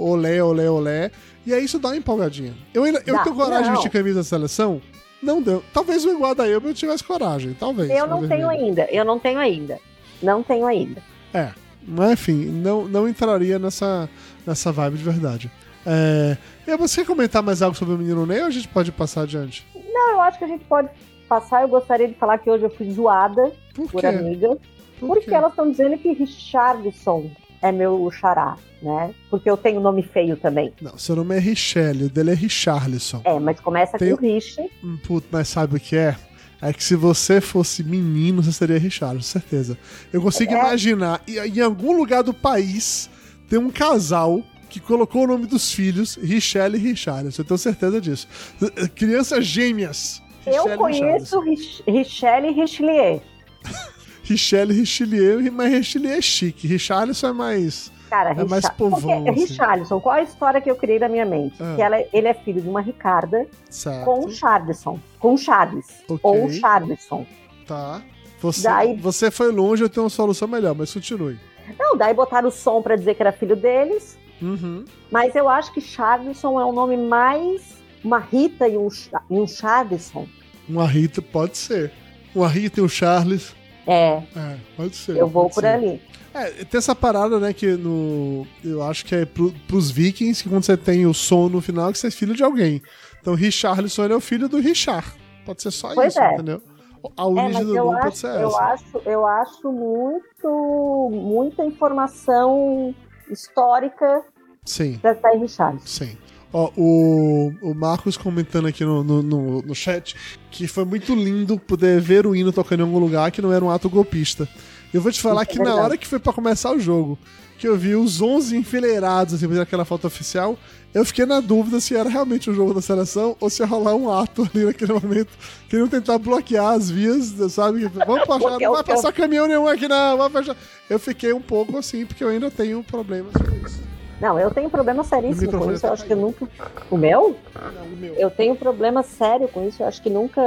olé, olé, olé. E aí isso dá uma empolgadinha. Eu, ainda, eu tenho coragem de vestir camisa da seleção? Não deu. Talvez o igual da eu eu tivesse coragem, talvez. Eu não tenho ainda, eu não tenho ainda. Não tenho ainda. É, mas enfim, não, não entraria nessa, nessa vibe de verdade. É, e você quer comentar mais algo sobre o menino Ney ou a gente pode passar adiante? Não, eu acho que a gente pode passar. Eu gostaria de falar que hoje eu fui zoada Por por amigas. Por Porque quê? elas estão dizendo que Richardson é meu xará, né? Porque eu tenho nome feio também. Não, seu nome é Richelle, o dele é Richarlison. É, mas começa Tem- com Rich. Hum, Puto, mas sabe o que é? É que se você fosse menino, você seria Richarlison, certeza. Eu consigo É. imaginar, e- em algum lugar do país, tem um casal que colocou o nome dos filhos Richelle e Richarlison. Eu tenho certeza disso. Crianças gêmeas. Eu Richelle e conheço Rich- Richelle e Richelieu. Richelle Richelieu, mas Richelieu é chique. Richarlison é mais. Cara, É mais Richa- povão, Porque- assim. Richarlison, qual a história que eu criei na minha mente? Ah. Que ela, ele é filho de uma Ricarda Certo. com o Chardson. Com o Charles. Ok. Ou Chardson. Tá. Você, Daí- você foi longe, eu tenho uma solução melhor, mas continue. Não, daí botaram o som pra dizer que era filho deles. Uhum. Mas eu acho que Chardson é um nome mais. Uma Rita e um, e um. Uma Rita pode ser. Uma Rita e um Charles. É, É, pode ser. eu vou por ser. ali. É, tem essa parada, né, que no. Eu acho que é pro, pros vikings, que quando você tem o som no final, que você é filho de alguém. Então, Richarlison ele é o filho do Richard. Pode ser só Pois isso, é. entendeu? a origem é, do eu nome acho, pode ser eu essa. acho, eu acho muito, muita informação histórica Sim, da Thay Richard. sim. Ó, o, o Marcos comentando aqui no, no, no, no chat que foi muito lindo poder ver o hino tocando em algum lugar que não era um ato golpista. Eu vou te falar Isso é que na hora que foi pra começar o jogo, que eu vi os 11 enfileirados, assim, aquela foto oficial, eu fiquei na dúvida se era realmente um jogo da seleção ou se ia rolar um ato ali naquele momento. Queriam tentar bloquear as vias, sabe? Vamos passar, não vai passar caminhão nenhum aqui não, vai fechar. Eu fiquei um pouco assim, porque eu ainda tenho problemas com isso. Não, eu tenho problema seríssimo com isso. Eu tá acho que eu nunca. O meu? Não, o meu. Eu tenho problema sério com isso. Eu acho que nunca,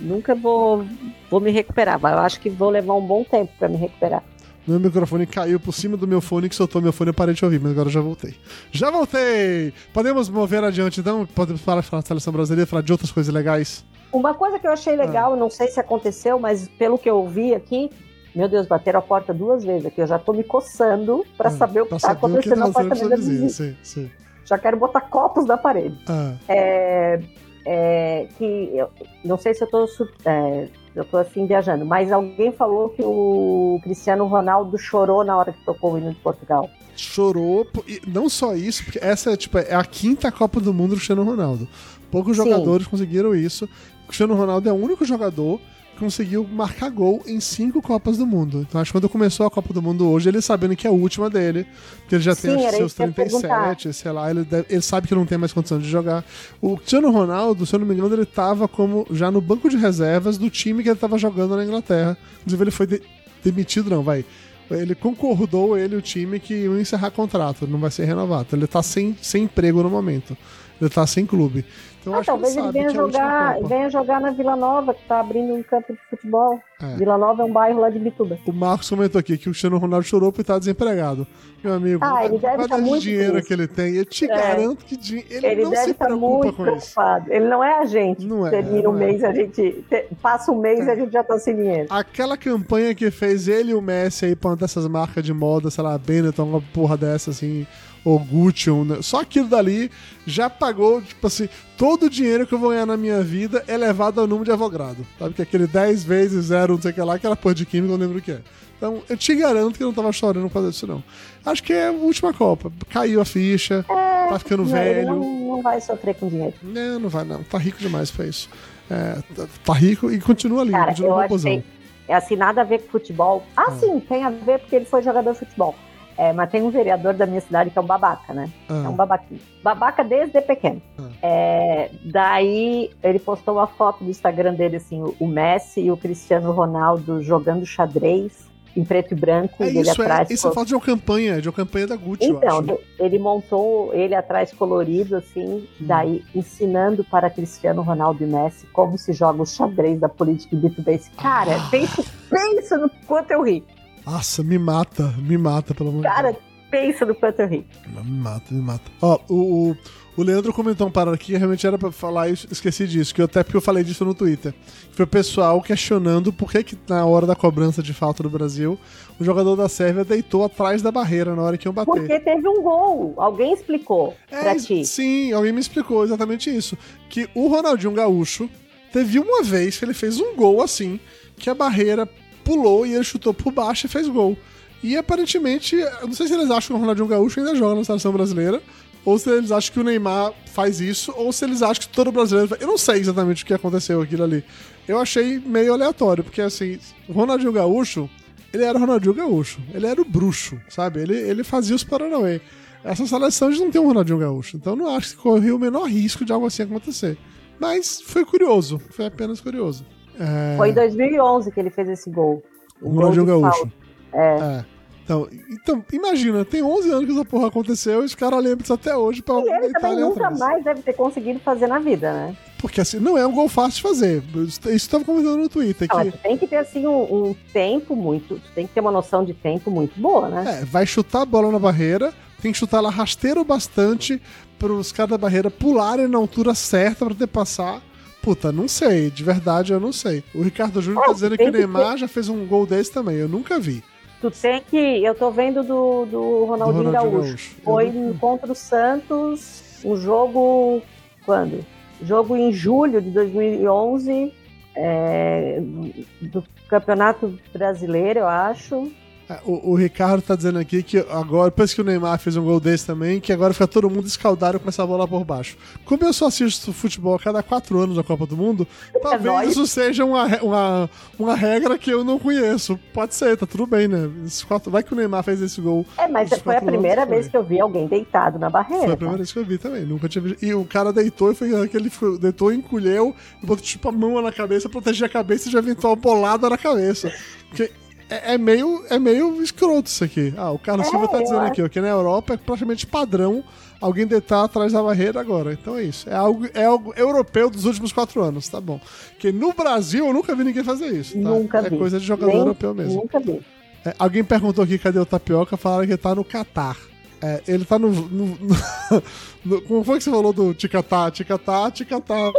nunca vou, vou me recuperar. Mas eu acho que vou levar um bom tempo pra me recuperar. Meu microfone caiu por cima do meu fone, que soltou meu fone e eu parei de ouvir, mas agora eu já voltei. Já voltei! Podemos mover adiante então? Podemos falar, falar da seleção brasileira, falar de outras coisas legais? Uma coisa que eu achei legal, não sei se aconteceu, mas pelo que eu vi aqui, meu Deus, bateram a porta duas vezes aqui. Eu já tô me coçando pra saber o que Pra tá saber o que acontecendo tá na porta acontecendo da na vizinha. vizinha, sim, sim. Já quero botar copos na parede. Ah, É, é, que eu não sei se eu tô, é, eu tô assim viajando, mas alguém falou que o Cristiano Ronaldo chorou na hora que tocou o hino de Portugal. chorou, e não só isso, porque essa é, tipo, é a quinta Copa do Mundo do Cristiano Ronaldo. Poucos Sim. jogadores conseguiram isso. O Cristiano Ronaldo é o único jogador conseguiu marcar gol em cinco Copas do Mundo. Então acho que quando começou a Copa do Mundo hoje, ele sabendo que é a última dele, porque ele já Sim, tem acho, que seus isso que eu ia 37, sei lá, ele, deve- ele sabe que não tem mais condição de jogar. O Cristiano Ronaldo, se eu não me engano, ele tava como já no banco de reservas do time que ele tava jogando na Inglaterra. Inclusive ele foi de- demitido, não, vai. Ele concordou, ele o time, que iam encerrar contrato, não vai ser renovado. Ele tá sem, sem emprego no momento. Ele tá sem clube. Então Ah, acho que ele talvez ele, sabe venha que é jogar, venha jogar na Vila Nova, que tá abrindo um campo de futebol. É. Vila Nova é um bairro lá de Bituba. O Marcos comentou aqui que o Cristiano Ronaldo chorou por estar desempregado. Meu amigo, Ah, ele deve quantidade tá muito dinheiro triste. que ele tem, eu te É. garanto que ele, Ele não deve se estar preocupa muito com isso. preocupado. Ele não é a gente. Não é, Termina um é. mês, a gente te- passa um mês e a gente já tá sem dinheiro. Aquela campanha que fez ele e o Messi aí pra uma dessas marcas de moda, sei lá, Benetton, uma porra dessa assim, ou Gucci, um, né? só aquilo dali já pagou, tipo assim, todo o dinheiro que eu vou ganhar na minha vida é levado ao número de avogado. Sabe que aquele 10 vezes zero, não sei o que lá, aquela porra de química, eu não lembro o que é. Então, eu te garanto que eu não tava chorando por causa disso, não. Acho que é a última Copa. Caiu a ficha, tá ficando Não, velho. não, não vai sofrer com dinheiro. Não, não vai não. Tá rico demais pra isso. É, tá- tá rico e continua ali, Cara, continua eu tem, é assim, nada a ver com futebol. Ah, sim, tem a ver porque ele foi jogador de futebol. É, mas tem um vereador da minha cidade que é um babaca, né? É um babaquinho. Babaca desde pequeno. Ah. É, daí ele postou uma foto do Instagram dele, assim, o- Messi e o Cristiano Ronaldo jogando xadrez em preto e branco. é e isso, é, atrás. isso é co- falta de uma campanha, de uma campanha da Gucci, então, ele montou ele atrás colorido, assim, daí ensinando para Cristiano Ronaldo e Messi como se joga o xadrez da política bitubense. Cara, Ah. pensa, pensa no quanto eu ri. Nossa, me mata, me mata, pelo amor de Cara, Deus. pensa no quanto eu ri. Me mata, me mata. Ó, o, o, o Leandro comentou um parado aqui que realmente era pra falar e esqueci disso, que eu, até porque eu falei disso no Twitter. Foi o pessoal questionando por que, que na hora da cobrança de falta do Brasil, o jogador da Sérvia deitou atrás da barreira na hora que iam bater. Porque teve um gol. Alguém explicou pra É, ti. sim, alguém me explicou exatamente isso. Que o Ronaldinho Gaúcho teve uma vez que ele fez um gol assim, que a barreira pulou e ele chutou por baixo e fez gol. E aparentemente, não sei se eles acham que o Ronaldinho Gaúcho ainda joga na seleção brasileira, ou se eles acham que o Neymar faz isso, ou se eles acham que todo brasileiro. Eu não sei exatamente o que aconteceu aquilo ali. Eu achei meio aleatório, porque assim, o Ronaldinho Gaúcho, ele era o Ronaldinho Gaúcho. Ele era o bruxo, sabe? Ele, ele fazia os Paranauê. Essa seleção não tem um Ronaldinho Gaúcho. Então não acho que corria o menor risco de algo assim acontecer. Mas foi curioso. Foi apenas curioso. É, Foi em 2011 que ele fez esse gol. o Ronaldinho gol Gaúcho. É. É. Então, então, imagina, tem 11 anos que essa porra aconteceu e os caras lembram disso até hoje pra E ele também nunca atrás. mais deve ter conseguido fazer na vida, né? Porque assim, não é um gol fácil de fazer. Isso eu tava comentando no Twitter. Não, Que, tu tem que ter assim um, um tempo muito. Tu tem que ter uma noção de tempo muito boa, né? É, vai chutar a bola na barreira, tem que chutar ela rasteiro bastante pros caras da barreira pularem na altura certa pra poder passar. Puta, não sei, de verdade eu não sei. O Ricardo Júnior Oh, tá dizendo que o que Neymar já fez um gol desse também, eu nunca vi. Tu tem que. Eu tô vendo do, do Ronaldinho, Do Ronaldinho Gaúcho. Gaúcho. Foi não- contra o Santos, um jogo. Quando? Jogo em julho de 2011. é, do Campeonato Brasileiro, eu acho. É, o, o, Ricardo tá dizendo aqui que agora, depois que o Neymar fez um gol desse também, que agora fica todo mundo escaldado com essa bola por baixo. Como eu só assisto futebol a cada quatro anos da Copa do Mundo, é talvez isso seja uma, uma, uma regra que eu não conheço. Pode ser, tá tudo bem, né? Quatro, vai que o Neymar fez esse gol. É, mas foi a primeira anos, vez que eu vi alguém deitado na barreira. Foi a primeira tá? vez que eu vi também, nunca tinha visto. E o cara deitou e foi aquele deitou, encolheu, botou tipo a mão na cabeça, proteger a cabeça e já inventou uma bolada na cabeça. Porque é, é, meio, é meio escroto isso aqui. Ah, o Carlos é, Silva tá dizendo aqui, ó, que na Europa é praticamente padrão alguém deitar atrás da barreira agora. Então é isso. É algo, é algo europeu dos últimos quatro anos, tá bom. Porque no Brasil eu nunca vi ninguém fazer isso. Tá? Nunca é vi. coisa de jogador Nem, europeu mesmo. Nunca vi. É, alguém perguntou aqui cadê o Tapioca, falaram que tá no Catar. É, ele tá no, no, no, no, Como foi que você falou do Ticatá? Ticatá, Ticatá.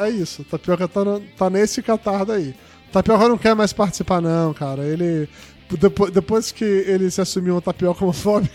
É isso. O Tapioca tá, tá nesse Catar daí. Tapioca não quer mais participar, não, cara. Ele. Depois, depois que ele se assumiu uma tapioca homofóbica,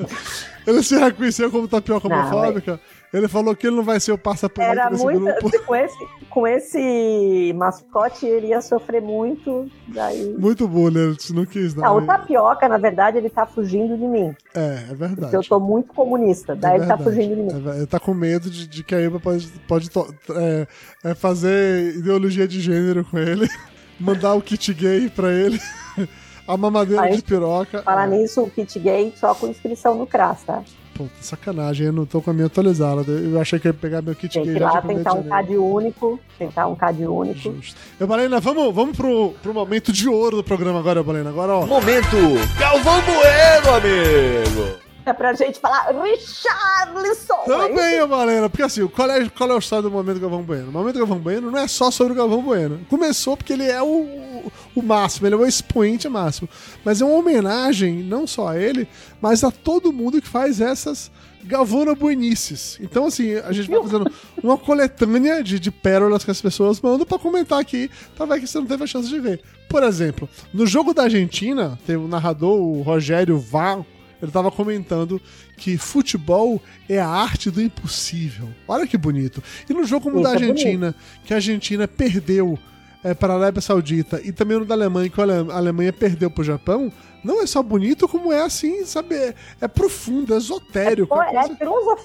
ele se reconheceu como tapioca não, homofóbica. É... Ele falou que ele não vai ser o passaporte desse muito, grupo. Com esse, com esse mascote, ele ia sofrer muito. Daí... Muito bullying, não quis, não. não. o tapioca, na verdade, ele tá fugindo de mim. É, é verdade. Porque eu tô muito comunista, é daí é ele tá fugindo de mim. É, ele tá com medo de, de que a Eva pode, pode é, é fazer ideologia de gênero com ele. mandar o kit gay pra ele. a mamadeira Aí, de piroca. Falar é. nisso, o kit gay só com inscrição no CRAS, tá? Pô, sacanagem, eu não tô com a minha atualizada. Eu achei que ia pegar meu kit Tem gay. Tem que lá tentar um CAD único. Tentar um CAD único. Justo. Eu, Balena, vamos, vamos pro, pro momento de ouro do programa agora, Balena. Agora, ó. Momento Galvão Bueno, amigo! É pra gente falar Richarlison. Também, é Valena, porque assim, qual é, qual é o história do momento Galvão Bueno? O momento Galvão Bueno não é só sobre o Galvão Bueno. Começou porque ele é o, o máximo, ele é o expoente máximo. Mas é uma homenagem, não só a ele, mas a todo mundo que faz essas Galvona Buenices. Então, assim, a gente vai fazendo uma coletânea de, de pérolas que as pessoas mandam pra comentar aqui, ver que você não teve a chance de ver. Por exemplo, no jogo da Argentina, tem o narrador, o Rogério Val, ele estava comentando que futebol é a arte do impossível. Olha que bonito. E no jogo como o da é Argentina, é que a Argentina perdeu é, para a Arábia Saudita e também no da Alemanha, que a Alemanha perdeu para o Japão, não é só bonito, como é assim, sabe? É, é profundo, é esotérico. É, é, coisa...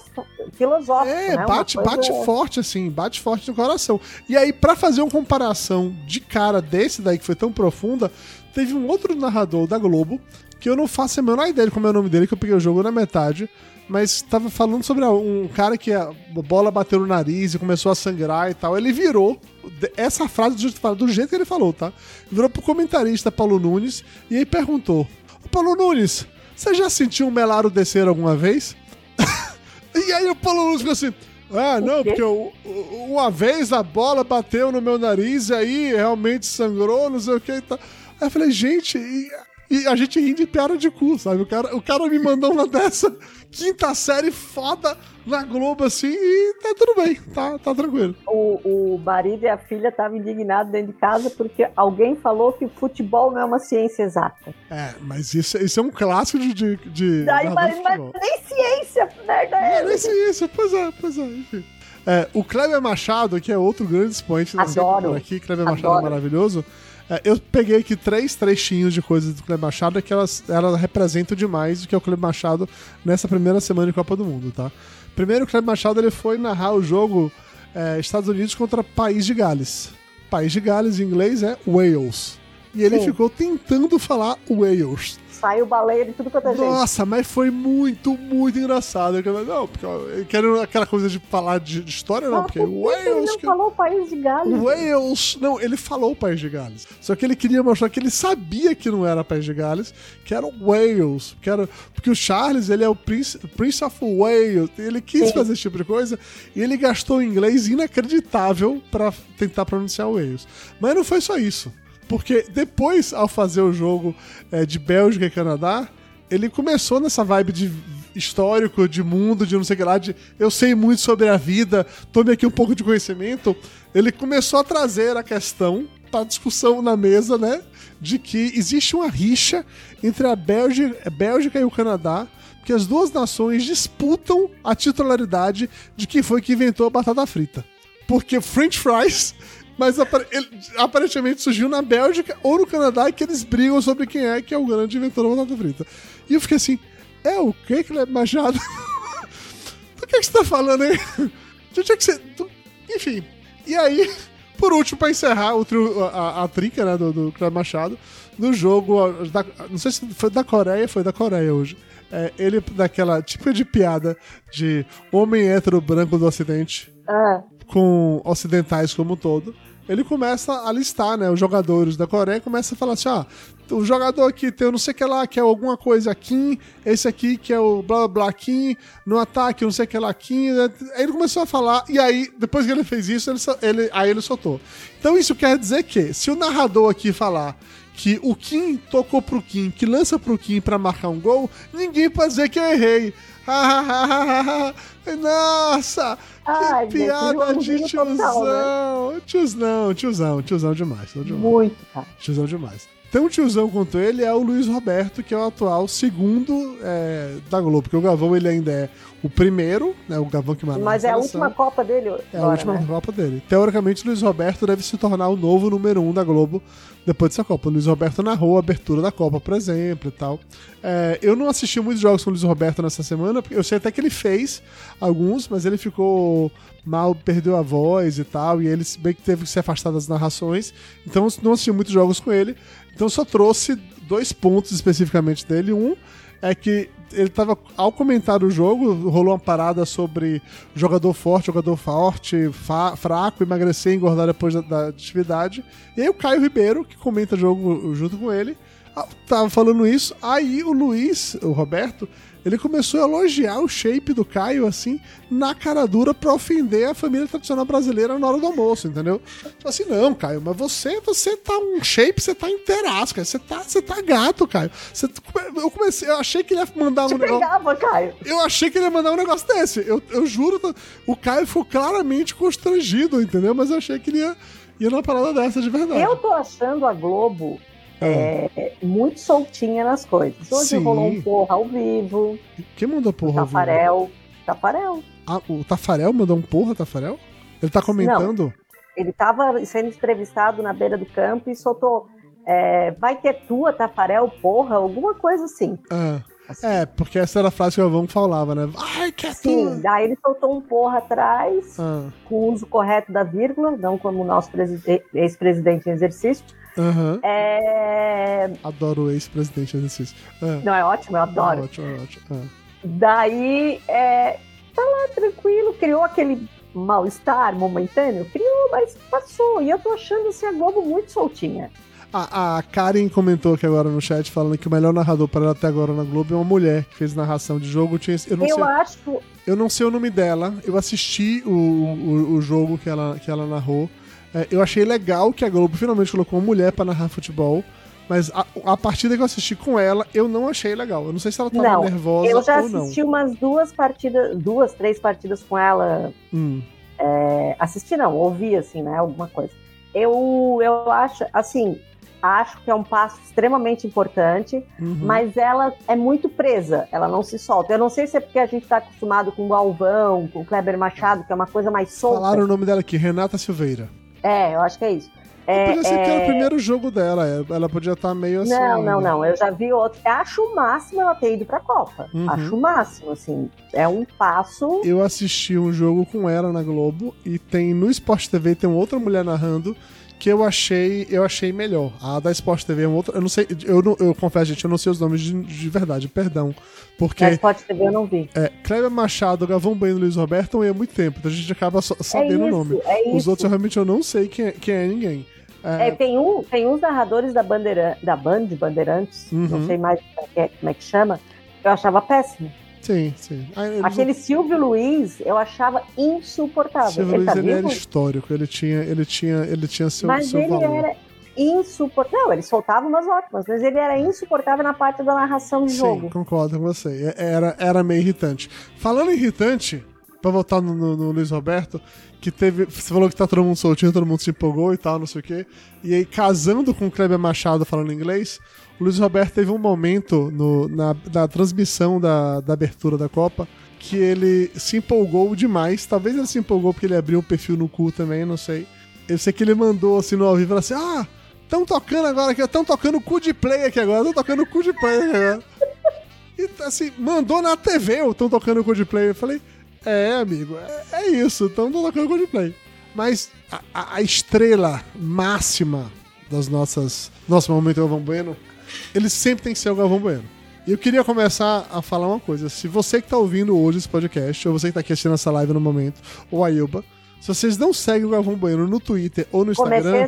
filosófico. É, né? bate, coisa... bate forte, assim, bate forte no coração. E aí, para fazer uma comparação de cara desse daí, que foi tão profunda, teve um outro narrador da Globo que eu não faço a menor ideia de como é o nome dele, que eu peguei o jogo na metade, mas tava falando sobre um cara que a bola bateu no nariz e começou a sangrar e tal. Ele virou essa frase do jeito, do jeito que ele falou, tá? Virou pro comentarista Paulo Nunes e aí perguntou: Paulo Nunes, você já sentiu um melaro descer alguma vez? e aí o Paulo Nunes ficou assim. Ah, não, porque eu, uma vez a bola bateu no meu nariz e aí realmente sangrou, não sei o que e tal. Aí eu falei, gente, e a gente ri de piada de cu, sabe? O cara, o cara me mandou uma dessa quinta série foda na Globo, assim, e tá tudo bem, tá, tá tranquilo. O, o marido e a filha estavam indignados dentro de casa porque alguém falou que futebol não é uma ciência exata. É, mas isso, isso é um clássico de. de, de Daí, mas, mas nem ciência, merda é. Nem ciência, pois é, pois é, enfim. É, o Kleber Machado, que é outro grande expoente Adoro. aqui, Kleber. Machado é maravilhoso. É, eu peguei aqui três trechinhos de coisas do Kleber Machado que elas, elas representam demais o que é o Kleber Machado nessa primeira semana de Copa do Mundo, tá? Primeiro, o Kleber Machado ele foi narrar o jogo é, Estados Unidos contra País de Gales. País de Gales em inglês é Wales. E ele Sim. ficou tentando falar Wales sai o baleia de tudo quanto é jeito. Nossa, mas foi muito, muito engraçado. Não, porque eu quero aquela coisa de falar de, de história, não, porque Wales. Ele não que... falou o país de Gales. Wales. Não, ele falou o país de Gales. Só que ele queria mostrar que ele sabia que não era país de Gales, que era Wales. Que era... Porque o Charles, ele é o Prince, Prince of Wales. Ele quis Sim. fazer esse tipo de coisa e ele gastou inglês inacreditável para tentar pronunciar Wales. Mas não foi só isso. Porque depois, ao fazer o jogo é, de Bélgica e Canadá, ele começou nessa vibe de histórico, de mundo, de não sei o que lá, de eu sei muito sobre a vida, tome aqui um pouco de conhecimento. Ele começou a trazer a questão para discussão na mesa, né? De que existe uma rixa entre a Bélgica, Bélgica e o Canadá, que as duas nações disputam a titularidade de quem foi que inventou a batata frita. Porque French fries Mas ele, aparentemente surgiu na Bélgica ou no Canadá que eles brigam sobre quem é que é o grande inventor da batata frita. E eu fiquei assim, é o que ele é Machado? Do que, que você tá falando aí? De onde é que você. Enfim. E aí, por último, pra encerrar o trio, a, a, trinca né, do, do Cleber Machado, no jogo. Da, não sei se foi da Coreia, foi da Coreia hoje. É, ele, daquela tipo de piada de homem hétero branco do Ocidente, ah. com ocidentais como um todo ele começa a listar, né, os jogadores da Coreia, começa a falar assim, ah, o jogador aqui tem não sei o que lá, que é alguma coisa Kim, esse aqui que é o blá blá Kim, no ataque não sei o que lá Kim, né? aí ele começou a falar, e aí, depois que ele fez isso, ele, ele, aí ele soltou. Então isso quer dizer que, se o narrador aqui falar que o Kim tocou pro Kim, que lança pro Kim para marcar um gol, ninguém pode dizer que eu errei. Nossa! Ai, que piada de tiozão! Total, né? Tiozão, tiozão, tiozão demais, tiozão demais. Muito, cara. Tiozão demais. Um tiozão quanto ele, é o Luiz Roberto, que é o atual segundo é, da Globo, porque o Gavão ele ainda é o primeiro, né, o Gavão que manda Mas é a última Copa dele É agora, a última né? Copa dele. Teoricamente, o Luiz Roberto deve se tornar o novo número um da Globo depois dessa Copa. O Luiz Roberto narrou a abertura da Copa, por exemplo, e tal. É, eu não assisti muitos jogos com o Luiz Roberto nessa semana, porque eu sei até que ele fez alguns, mas ele ficou mal, perdeu a voz e tal, e ele bem que teve que se afastar das narrações, então não assisti muitos jogos com ele. Então só trouxe dois pontos especificamente dele. Um é que ele tava, ao comentar o jogo, rolou uma parada sobre jogador forte, jogador forte, fraco, emagrecer, engordar depois da, da, atividade. E aí o Caio Ribeiro, que comenta o jogo junto com ele, tava falando isso. Aí o Luiz, o Roberto, ele começou a elogiar o shape do Caio, assim, na cara dura pra ofender a família tradicional brasileira na hora do almoço, entendeu? Tipo assim, não, Caio, mas você, você tá um shape, você tá inteiraço, cara. Você tá, você tá gato, Caio. Você, eu comecei, eu achei que ele ia mandar Te um negócio. Caio. Eu achei que ele ia mandar um negócio desse. Eu, eu juro, o Caio ficou claramente constrangido, entendeu? Mas eu achei que ele ia, ia numa parada dessa de verdade. Eu tô achando a Globo é. é, muito soltinha nas coisas. Hoje Sim. rolou um porra ao vivo. Quem mandou porra Tafarel. ao vivo? Tafarel. Ah, o Tafarel mandou um porra, Tafarel? Ele tá comentando? Não, ele tava sendo entrevistado na beira do campo e soltou. É, vai ter tua, Tafarel, porra, alguma coisa assim. Ah. Assim. É, porque essa era a frase que o Avão falava, né? Vai, que é Sim, daí ele soltou um porra atrás, ah. com o uso correto da vírgula, não como o nosso ex-presidente em exercício. Uhum. É... Adoro o ex-presidente exercício. É. Não, é ótimo, eu adoro. É ótimo, é ótimo. É. Daí, é, tá lá tranquilo, criou aquele mal-estar momentâneo, criou, mas passou. E eu tô achando assim, a Globo muito soltinha. A, a, Karen comentou aqui agora no chat falando que o melhor narrador para ela até agora na Globo é uma mulher que fez narração de jogo. Tinha, eu não eu sei, acho. Eu não sei o nome dela. Eu assisti o, o, o jogo que ela, que ela narrou. É, eu achei legal que a Globo finalmente colocou uma mulher para narrar futebol. Mas a, a, partida que eu assisti com ela, eu não achei legal. Eu não sei se ela tava não, nervosa ou não. Eu já assisti umas duas partidas, duas, três partidas com ela. Hum. É, assisti não, ouvi assim, né? Alguma coisa. Eu, eu acho, assim, acho que é um passo extremamente importante, uhum. mas ela é muito presa, ela não se solta. Eu não sei se é porque a gente está acostumado com o Galvão, com o Kleber Machado, que é uma coisa mais solta. Falaram o nome dela aqui, Renata Silveira. É, eu acho que é isso. É, podia ser é... que era o primeiro jogo dela, é, ela podia estar tá meio assim. Não, não, não. Eu já vi outro. Acho o máximo ela ter ido pra Copa. Uhum. Acho o máximo, assim. É um passo. Eu assisti um jogo com ela na Globo e tem no Sport TV tem outra mulher narrando que eu achei eu achei melhor. A da Sport TV é um outro. Eu não sei, eu, não, eu confesso, gente, eu não sei os nomes de, de verdade, perdão. Porque. Da Sport TV eu não vi. É, Kleber Machado, Gavão Bueno e Luiz Roberto é muito tempo, então a gente acaba sabendo é isso, o nome. É os outros eu realmente eu não sei quem é, quem é ninguém. É... é, tem, um, tem uns narradores da, bandeira, da Band Bandeirantes, uhum. não sei mais como é, como é que chama, eu achava péssimo. Sim, sim. Aquele Silvio Luiz eu achava insuportável. Silvio ele Luiz tá ele era histórico, ele tinha, ele tinha, ele tinha seu, mas seu ele valor. era insuportável. Não, ele soltava umas ótimas, mas ele era insuportável na parte da narração de sim, jogo. Sim, concordo com você. É, era, era meio irritante. Falando irritante, pra voltar no, no, no, Luiz Roberto, que teve. Você falou que tá todo mundo soltinho, todo mundo se empolgou e tal, não sei o quê. E aí, casando com o Kleber Machado falando inglês, o Luiz Roberto teve um momento no, na, na transmissão da, da abertura da Copa que ele se empolgou demais. Talvez ele se empolgou porque ele abriu um perfil no cu também, não sei. Eu sei que ele mandou assim no ao vivo assim: ah, estão tocando agora aqui, estão tocando cu de play aqui agora, estão tocando cu de play aqui agora. E assim, mandou na TV, estão tocando cu de play. Eu falei, é, amigo, é, é isso, estão tocando cu de play. Mas a, a, a estrela máxima das nossas. Nosso momento Galvão Bueno, ele sempre tem que ser o Galvão Bueno. E eu queria começar a falar uma coisa. Se você que está ouvindo hoje esse podcast, ou você que está aqui assistindo essa live no momento, ou a Ilba, se vocês não seguem o Galvão Bueno no Twitter ou no Instagram,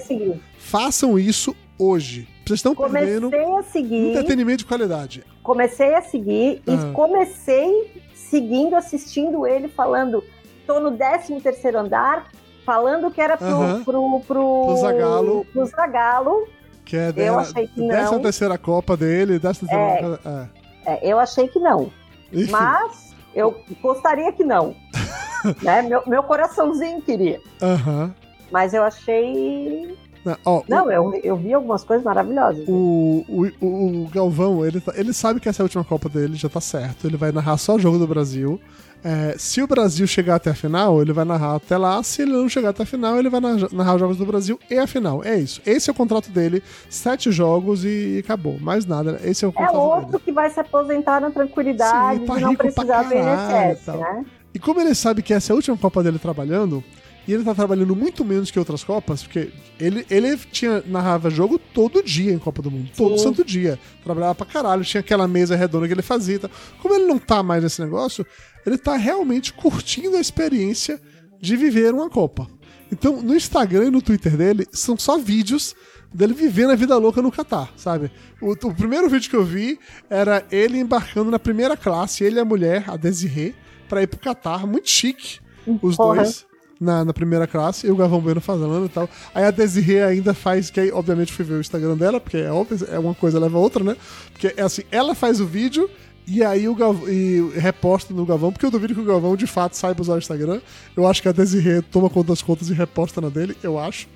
façam isso hoje. Vocês estão perdendo a seguir, entretenimento de qualidade. Comecei a seguir e ah. comecei seguindo, assistindo ele falando. Tô no 13 terceiro andar, falando que era pro, uhum. pro, pro, pro, Zagalo. pro Zagalo. Que é eu achei que não. Dessa terceira Copa dele, dessa terceira é, é. é. eu achei que não. Enfim. Mas eu gostaria que não. né? meu, meu coraçãozinho queria. Uhum. Mas eu achei não, ó, não o, eu, eu vi algumas coisas maravilhosas. O, o, o, Galvão, ele, tá, ele sabe que essa é a última Copa dele, já tá certo. Ele vai narrar só o jogo do Brasil. É, se o Brasil chegar até a final, ele vai narrar até lá. Se ele não chegar até a final, ele vai narrar os jogos do Brasil e a final. É isso. Esse é o contrato dele. Sete jogos e acabou. Mais nada. Esse é o é contrato É outro dele. que vai se aposentar na tranquilidade Sim, tá não precisar do INSS, né? E como ele sabe que essa é a última Copa dele trabalhando, e ele tá trabalhando muito menos que outras Copas, porque ele, ele tinha, narrava jogo todo dia em Copa do Mundo. Todo Sim. santo dia. Trabalhava pra caralho, tinha aquela mesa redonda que ele fazia. Tá? Como ele não tá mais nesse negócio, ele tá realmente curtindo a experiência de viver uma Copa. Então, no Instagram e no Twitter dele, são só vídeos dele vivendo a vida louca no Catar, sabe? O, o, primeiro vídeo que eu vi era ele embarcando na primeira classe, ele e a mulher, a Desirê, pra ir pro Catar, muito chique, os Porra. dois na, na primeira classe, e o Gavão Bueno fazendo e tal. Aí a Desirê ainda faz, que aí, obviamente, fui ver o Instagram dela, porque é óbvio, é uma coisa leva a outra, né? Porque é assim, ela faz o vídeo e aí o Galvão, e reposta no Galvão, porque eu duvido que o Galvão de fato saiba usar o Instagram. Eu acho que a Desirê toma conta das contas e reposta na dele, eu acho.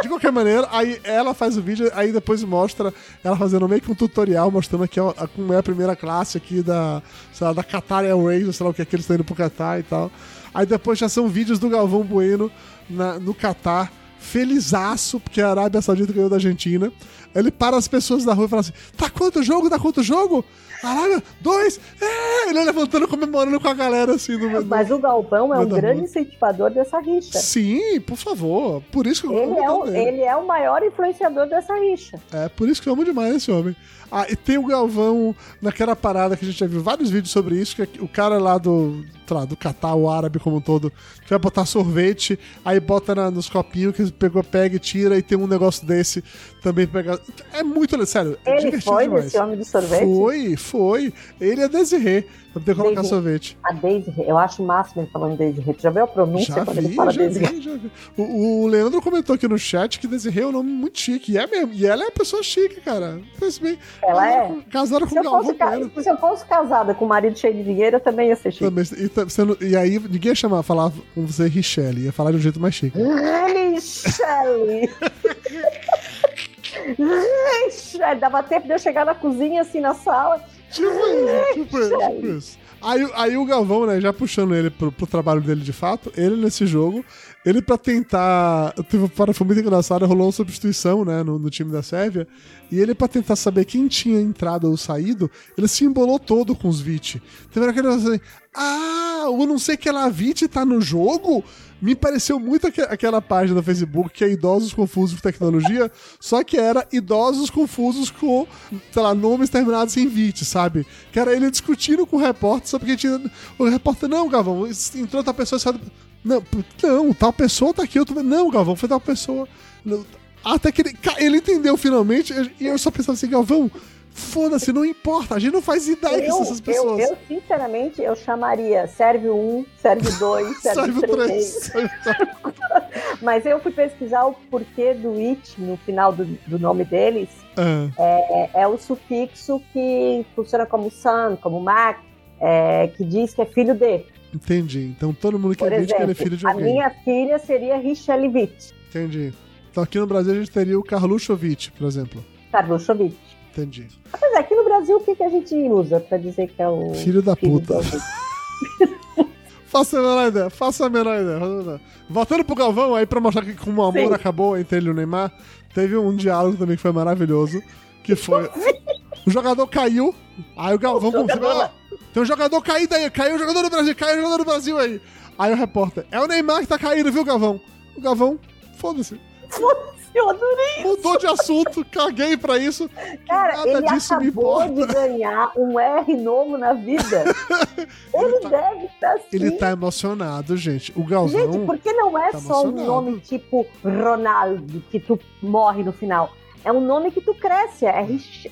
De qualquer maneira, aí ela faz o vídeo, aí depois mostra ela fazendo meio que um tutorial, mostrando aqui como é a primeira classe aqui da, sei lá, da Qatar Airways, sei lá o que é que eles estão indo pro Qatar e tal. Aí depois já são vídeos do Galvão Bueno na, no Catar, felizaço, porque a Arábia Saudita ganhou da Argentina. Ele para as pessoas da rua e fala assim: tá quanto jogo? Tá quanto jogo? Arábia, dois! É! Ele levantando, comemorando com a galera assim no meio. Mas o Galvão é um grande rua. incentivador dessa rixa. Sim, por favor. Por isso que eu ele, é o, ele é o maior influenciador dessa rixa. É, por isso que eu amo demais esse homem. Ah, e tem o Galvão naquela parada que a gente já viu vários vídeos sobre isso, que é o cara lá do, lá, do Catar, o árabe como um todo, que vai botar sorvete, aí bota na, nos copinhos que pegou, pega e tira, e tem um negócio desse também pega. É muito, sério. Ele foi demais. desse homem do sorvete? Foi, foi. Ele é Desirê. Pra poder colocar sorvete. A Daisy, eu acho o máximo ele falando Daisy Tu já viu a pronúncia já quando vi, ele fala Daisy vi. O, o, Leandro comentou aqui no chat que Daisy é um nome muito chique. E é mesmo. E ela é uma pessoa chique, cara. Pense bem. Ela é. Casada com o Galvão ca... Se eu fosse casada com um marido cheio de dinheiro, eu também ia ser chique. Também, e, e, aí, ninguém ia chamar, falar com você Richelle. Ia falar de um jeito mais chique. Richelle! Dava tempo de eu chegar na cozinha, assim, na sala Tipo isso, tipo isso, tipo isso. Aí, aí o Galvão, né, já puxando ele pro, pro trabalho dele de fato, ele nesse jogo, ele pra tentar. Teve para foi muito engraçado, rolou uma substituição, né, no, no, time da Sérvia, e ele pra tentar saber quem tinha entrado ou saído, ele se embolou todo com os VIT. Teve aquele assim, ah, o não sei que ela VIT tá no jogo? Me pareceu muito aqu aquela página do Facebook que é Idosos Confusos com Tecnologia, só que era Idosos Confusos com, sei lá, nomes terminados em VIT, sabe? Que era ele discutindo com o repórter, só porque tinha. O repórter, não, Gavão, entrou outra pessoa, sabe? Não, não, tal pessoa tá aqui, eu tô... Não, Galvão, foi tal pessoa. Até que ele, ele entendeu finalmente, e eu só pensava assim, Galvão, Foda-se, não importa, a gente não faz ideia eu, que são essas pessoas. Eu, eu, sinceramente, eu chamaria serve 1, serve 2, serve 3. Mas eu fui pesquisar o porquê do it no final do, do nome deles. Uhum. É, é, o sufixo que funciona como son, como mac, é, que diz que é filho de. Entendi. Então todo mundo que é que ele é filho de alguém. A minha filha seria Richelevich. Entendi. Então aqui no Brasil a gente teria o Carluchovich, por exemplo. Carluchovich. Entendi. Mas aqui no Brasil, o que, que a gente usa pra dizer que é o. Filho da filho puta. Faça a menor ideia, faça a menor ideia. Voltando pro Galvão, aí pra mostrar que como o amor Sim. acabou entre ele e o Neymar, teve um diálogo também que foi maravilhoso, que foi... O jogador caiu, aí o Galvão... O jogador- "Ó, tem um jogador caído aí, caiu o jogador do Brasil, caiu o jogador do Brasil aí. Aí o repórter, é o Neymar que tá caído, viu, Galvão? O Galvão, foda-se, Foda-se, eu adorei. mudou de assunto, caguei pra isso. Cara, nada ele disso me acabou importa. de ganhar um R novo na vida. ele deve estar assim. Ele tá emocionado, gente. O Galvão... Gente, porque não é tá só um emocionado. nome tipo Ronaldo, que tu morre no final. É um nome que tu cresce, é Rich-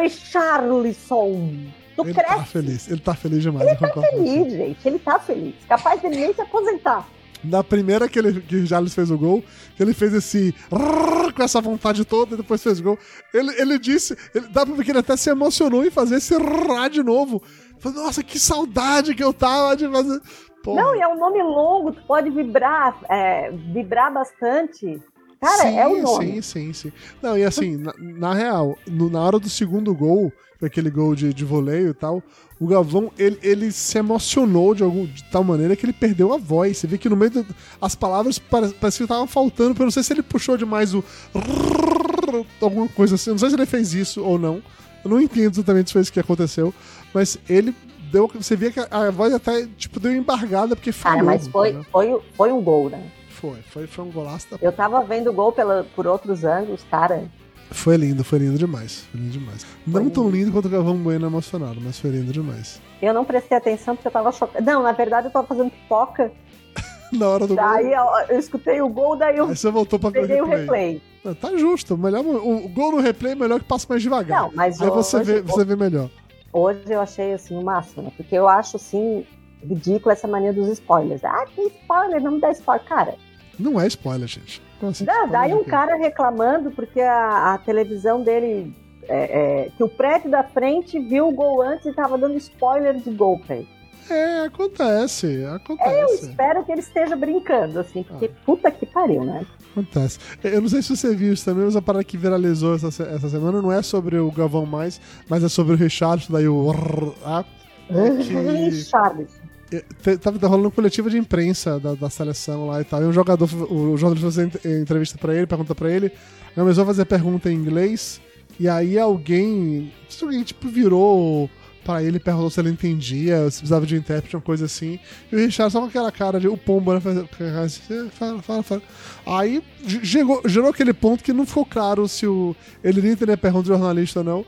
Richarlison. Tu Ele tá cresce. feliz, ele tá feliz demais. com você. Feliz, gente. Ele tá feliz. Capaz dele nem se aposentar. Na primeira que, ele, que o Jales fez o gol, que ele fez esse. rrr com essa vontade toda e depois fez gol. Ele, ele disse. Ele, dá pra ver que ele até se emocionou em fazer esse rrr de novo. Falei, Nossa, que saudade que eu tava de fazer. Porra. Não, e é um nome longo, tu pode vibrar, é, vibrar bastante. Cara, sim, é o nome. Sim, sim, sim. Não, e assim, na, na real, no- na hora do segundo gol, aquele gol de, de voleio e tal, o Galvão, ele, ele se emocionou de, algum, de tal maneira que ele perdeu a voz. Você vê que no meio do- as palavras pare- parecia que estavam faltando, eu não sei se ele puxou demais o alguma coisa assim, eu não sei se ele fez isso ou não. Eu não entendo exatamente se foi isso que aconteceu, mas ele deu, você via que a, a voz até tipo deu embargada porque falhou. Cara, mas foi, entendeu? foi, foi um gol, né? foi, foi, foi um golaço da Eu tava vendo o gol pela, por outros ângulos, cara. Foi lindo, foi lindo demais. Foi lindo demais. Não Foi tão lindo. lindo quanto o Galvão Bueno emocionado, mas foi lindo demais. Eu não prestei atenção porque eu tava chocada. Não, na verdade eu tava fazendo pipoca. Na hora do Daí gol. eu, eu escutei o gol, daí eu Aí você voltou pra ver peguei o replay. replay. Ah, Tá justo. Melhor, o, o gol no replay é melhor que passe mais devagar. Não, mas Aí você hoje, vê, você vê melhor. hoje eu achei assim o máximo, né? Porque eu acho assim ridículo essa mania dos spoilers. Ah, que spoiler, não me dá spoiler. Cara, Não é spoiler, gente. Spoiler daí um cara reclamando porque a, a televisão dele. é, é, que o prédio da frente viu o gol antes e tava dando spoiler de gol pra ele. É, acontece. Eu Acontece. espero que ele esteja brincando, assim, porque Ah. puta que pariu, né? Acontece. Eu não sei se você viu isso também, mas a parada que viralizou essa, essa semana não é sobre o Galvão mais, mas é sobre o Richard, daí o. Ah, é que- Richarlison. Te- Tava rolando coletiva de imprensa da, da seleção lá e tal. E um jogador, o jornalista fez ent- entrevista pra ele, pergunta pra ele. Começou a fazer pergunta em inglês. E aí alguém. Alguém tipo virou pra ele perguntou se ele entendia, se precisava de um intérprete, uma coisa assim. E o Richard só com aquela cara de o pombo, né? Fala, fala, fala. Aí ge- gerou, gerou aquele ponto que não ficou claro se o, ele iria entender a pergunta do jornalista ou não.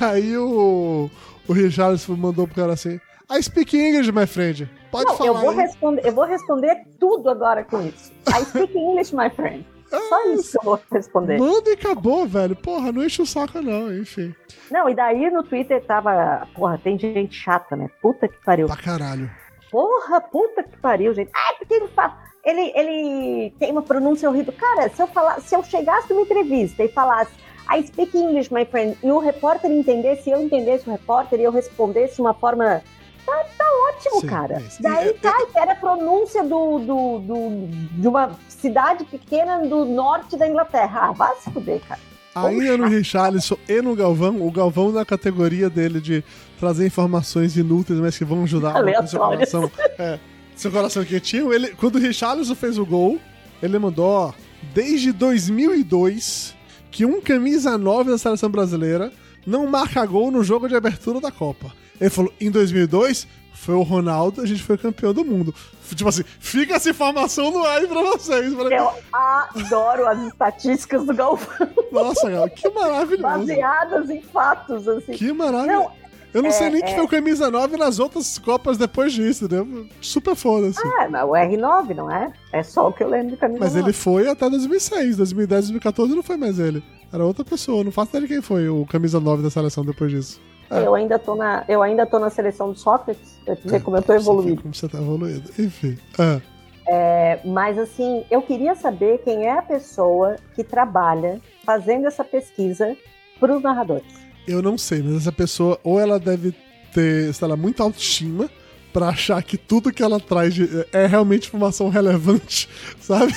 Aí o, o Richard mandou pro cara assim. I speak English, my friend. Pode Não, falar. eu vou, aí." responder, eu vou responder tudo agora com isso. I speak English, my friend. Só isso que eu vou responder. Manda e acabou, velho. Porra, não enche o saco, não, enfim. Não, e daí no Twitter tava. Porra, tem gente chata, né? Puta que pariu. Pra caralho. Porra, puta que pariu, gente. Ah, porque ele fala. Ele, ele tem uma pronúncia horrível. Cara, se eu falar, se eu chegasse numa entrevista e falasse I speak English, my friend, e o repórter entendesse, eu entendesse o repórter e eu respondesse de uma forma. Tá, tá ótimo, Sim, cara. é. Daí E- tá, que era a pronúncia do, do, do- de uma cidade pequena do norte da Inglaterra. Ah, vai se fuder, cara. Ainda no Richarlison e no Galvão, o Galvão na categoria dele de trazer informações inúteis, mas que vão ajudar no seu coração. É, seu coração quietinho. Ele, quando o Richarlison fez o gol, ele mandou, ó, desde 2002, que um camisa 9 da seleção brasileira não marca gol no jogo de abertura da Copa. Ele falou, em 2002, foi o Ronaldo, a gente foi campeão do mundo. Tipo assim, fica essa informação no ar aí pra vocês. Eu adoro as estatísticas do Galvão, Nossa, cara, que maravilhoso. baseadas em fatos, assim. Que maravilha. Não, eu não sei é- nem que é- foi o camisa 9 nas outras Copas depois disso, entendeu? Super foda-se. É, mas o R9, não é? É só o que eu lembro de camisa Mas nova. ele foi até 2006. 2010, 2014 não foi mais ele. Era outra pessoa. Não faço ideia de quem foi o camisa 9 da seleção depois disso. É. Eu ainda, tô na, eu ainda tô na seleção do Sócrates, pra te ver como eu tô evoluído. Como você tá evoluído. Enfim. Ah, É, mas assim, eu queria saber quem é a pessoa que trabalha fazendo essa pesquisa para os narradores. Eu não sei, mas essa pessoa, ou ela deve ter, sei lá, muita autoestima pra achar que tudo que ela traz de- é realmente informação relevante, sabe?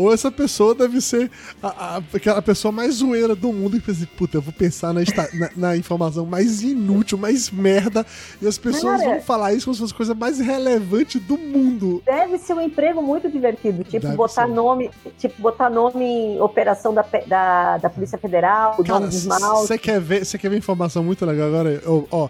Ou essa pessoa deve ser a, a- aquela pessoa mais zoeira do mundo que pensa, puta, eu vou pensar na, esta- na- na informação mais inútil, mais merda, e as pessoas Cara. vão falar isso como se fosse a coisa mais relevante do mundo. Deve ser um emprego muito divertido, tipo Deve botar ser. nome, tipo botar nome em operação da, da, da Polícia Federal, o Cara, nome de esmalte. você quer ver, você quer ver informação muito legal agora? Ó, ó,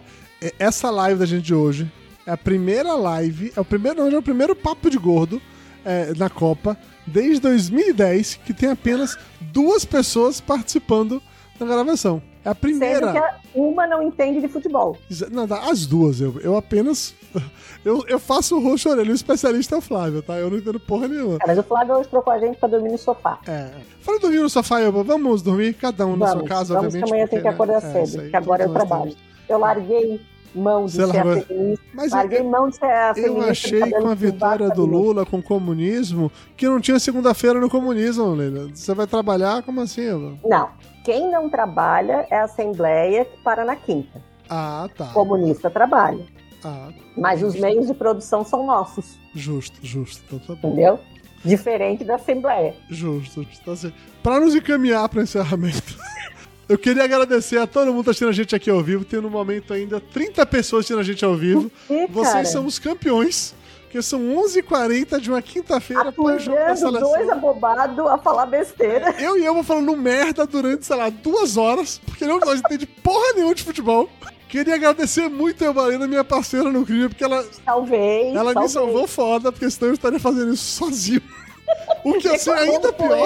essa live da gente de hoje é a primeira live, é o primeiro, não, é o primeiro papo de gordo é, na Copa desde 2010 que tem apenas duas pessoas participando da gravação. É a Sendo primeira. que a- uma não entende de futebol. Não, as duas, eu, eu apenas. Eu, eu faço o roxo orelha, o especialista é o Flávio, tá? Eu não entendo porra nenhuma. É, mas o Flávio hoje trocou a gente pra dormir no sofá. É. Fala dormir no sofá, eu, vamos dormir, cada um na sua Vamos, casa, vamos obviamente. que amanhã tem que acordar né, é, isso cedo, aí, que agora eu trabalho. temos. Eu larguei mão de Você ser feminista. Mas larguei eu, mão de ser a eu feminista. achei com a vitória do. Lula com o comunismo que não tinha segunda-feira no comunismo, Leila. Você vai trabalhar? Como assim? Eva? Não. Quem não trabalha é a Assembleia que para na quinta. Ah, tá. O comunista trabalha. Ah, Mas os meios de produção são nossos, justo, justo. Então tá bom. entendeu? Diferente da Assembleia. Justo, justo. Assim, pra nos encaminhar para encerramento, eu queria agradecer a todo mundo que tá assistindo a gente aqui ao vivo. Tem no momento ainda 30 pessoas assistindo a gente ao vivo. Vocês cara, são os campeões, porque são 11h40 de uma quinta-feira após jogo da apurando dois seleção. abobados a falar besteira. Eu e eu vou falando merda durante, sei lá, duas horas, porque não nós entende porra nenhuma de futebol. Queria agradecer muito a Evalina, minha parceira no crime, porque ela, Talvez. ela me talvez. salvou foda, porque senão eu estaria fazendo isso sozinho. O que ia ser ainda pior.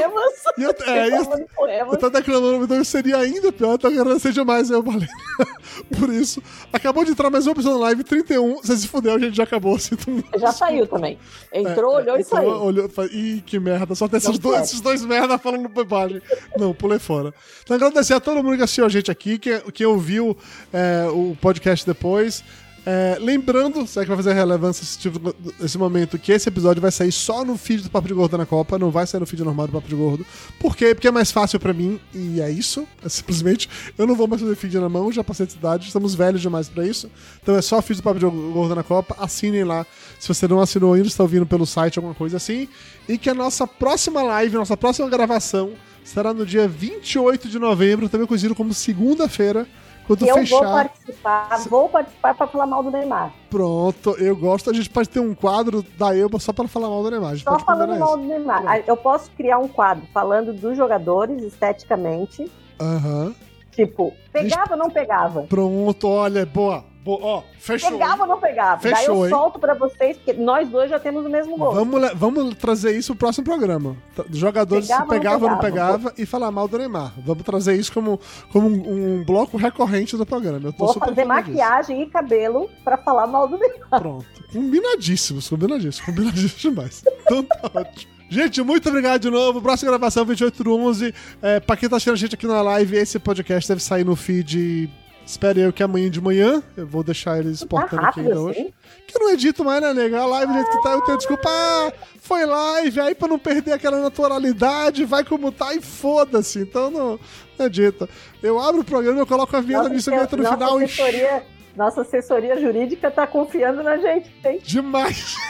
E eu, é, poemas. eu tô declamando, então seria ainda pior. Então agradecer demais a Evalina por isso. Acabou de entrar mais uma opção na live 31. Você se fudeu, a gente já acabou. Sinto muito. Já saiu também. Entrou, olhou e Então, saiu. Olhou, Ih, que merda. Só tem esses dois, esses dois merda falando bobagem. Não, pulei fora. Então, agradecer a todo mundo que assistiu a gente aqui, que, que ouviu é, o podcast depois. É, lembrando, será que vai fazer relevância tipo, esse momento, que esse episódio vai sair só no feed do Papo de Gordo na Copa, não vai sair no feed normal do Papo de Gordo. Por quê? Porque é mais fácil pra mim, e é isso. É simplesmente, eu não vou mais fazer feed na mão, já passei de idade, estamos velhos demais pra isso. Então é só feed do Papo de Gordo na Copa, assinem lá. Se você não assinou ainda, está ouvindo pelo site, alguma coisa assim. E que a nossa próxima live, nossa próxima gravação, será no dia 28 de novembro, também conhecido como segunda-feira, quando eu fechar. vou participar, vou participar pra falar mal do Neymar. Pronto, eu gosto. A gente pode ter um quadro da Elba só para falar mal do Neymar. Só falando mal do Neymar. Ah, Eu posso criar um quadro falando dos jogadores esteticamente. Aham. Tipo, pegava ou não pegava? Pronto, olha, boa. Boa. Ó, fechou. Pegava ou não pegava? Daí Fechou, eu hein? solto pra vocês, porque nós dois já temos o mesmo gol. Vamos, vamos trazer isso no próximo programa. Jogadores Pegava se pegava ou não pegava? pegava e falar mal do Neymar. Vamos trazer isso como, como um, um bloco recorrente do programa. Eu tô Vou fazer feliz disso. maquiagem e cabelo pra falar mal do Neymar. Pronto. Combinadíssimos, combinadíssimos, combinadíssimos demais. Então tá ótimo. Gente, muito obrigado de novo. Próxima gravação, 28 do 11. É, pra quem tá assistindo a gente aqui na live, esse podcast deve sair no feed. Espere eu que amanhã de manhã. Eu vou deixar eles Tá exportando aqui rápido ainda assim? hoje. Que eu não edito mais, né, nega? A live do jeito que tá, eu tenho desculpa. Ah, foi live, aí pra não perder aquela naturalidade, vai como tá e foda-se. Então não, não edita. Eu abro o programa, eu coloco a vinheta de instrumento no nossa final e. assessoria, nossa assessoria jurídica tá confiando na gente, hein? Demais.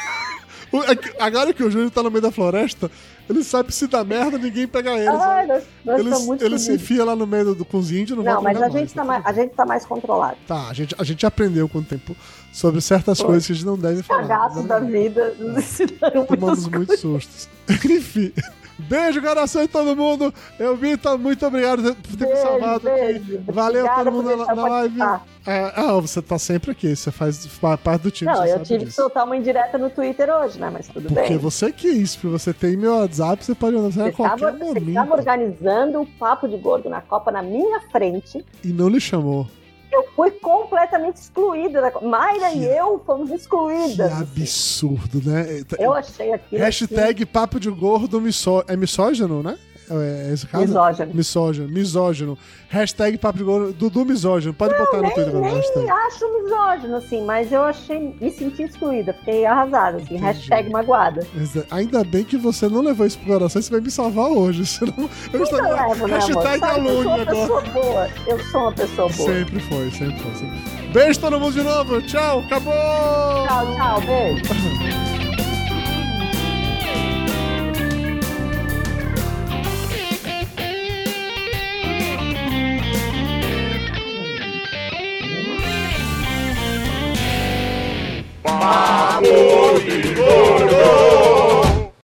É Agora que o Júnior tá no meio da floresta, ele sabe se dá merda, ninguém pega ele. Ai, sabe? nós, nós Ele, ele se enfia lá no meio do, com os índios, não, Não, volta mas a gente, tá mais, mais, a gente tá mais controlado. Tá, a gente, a gente aprendeu com o tempo sobre certas Foi. coisas que a gente não deve falar. Cagaços da vida ensinaram Tomamos muitos sustos. Enfim. Beijo, coração de todo mundo. Eu, Vitor, muito obrigado por ter me Beijo, salvado beijo. aqui. Valeu Obrigada todo mundo na, na live. É, ah, você tá sempre aqui, você faz fa- parte do time. Não, você eu tive que disso. soltar uma indireta no Twitter hoje, né? Mas tudo Porque bem. você quis, porque você tem meu WhatsApp, você pode mandar Você a estava, qualquer você momento. estava organizando o papo de gordo na Copa na minha frente. E não lhe chamou. Eu fui completamente excluída. Da... Mayra Que- e eu fomos Que excluídas. absurdo, né? Eu achei aquilo. Hashtag papo de gordo misó... É misógino, né? É esse caso? Misógino. Misógino. Misógino. Hashtag gordo. Dudu misógino. Pode botar no Twitter agora. Nem hashtag. acho misógino, assim, mas eu achei, me senti excluída, fiquei arrasada, assim, Entendi. hashtag magoada. Ainda bem que você não levou isso pro coração, você vai me salvar hoje. Senão eu estaria. levo, né? Hashtag Sabe que eu sou uma agora. pessoa boa. Eu sou uma pessoa boa. Sempre foi, sempre foi. Sempre foi. Beijo todo mundo de novo. Tchau, acabou! Tchau, tchau, beijo. Mapo ìgboro.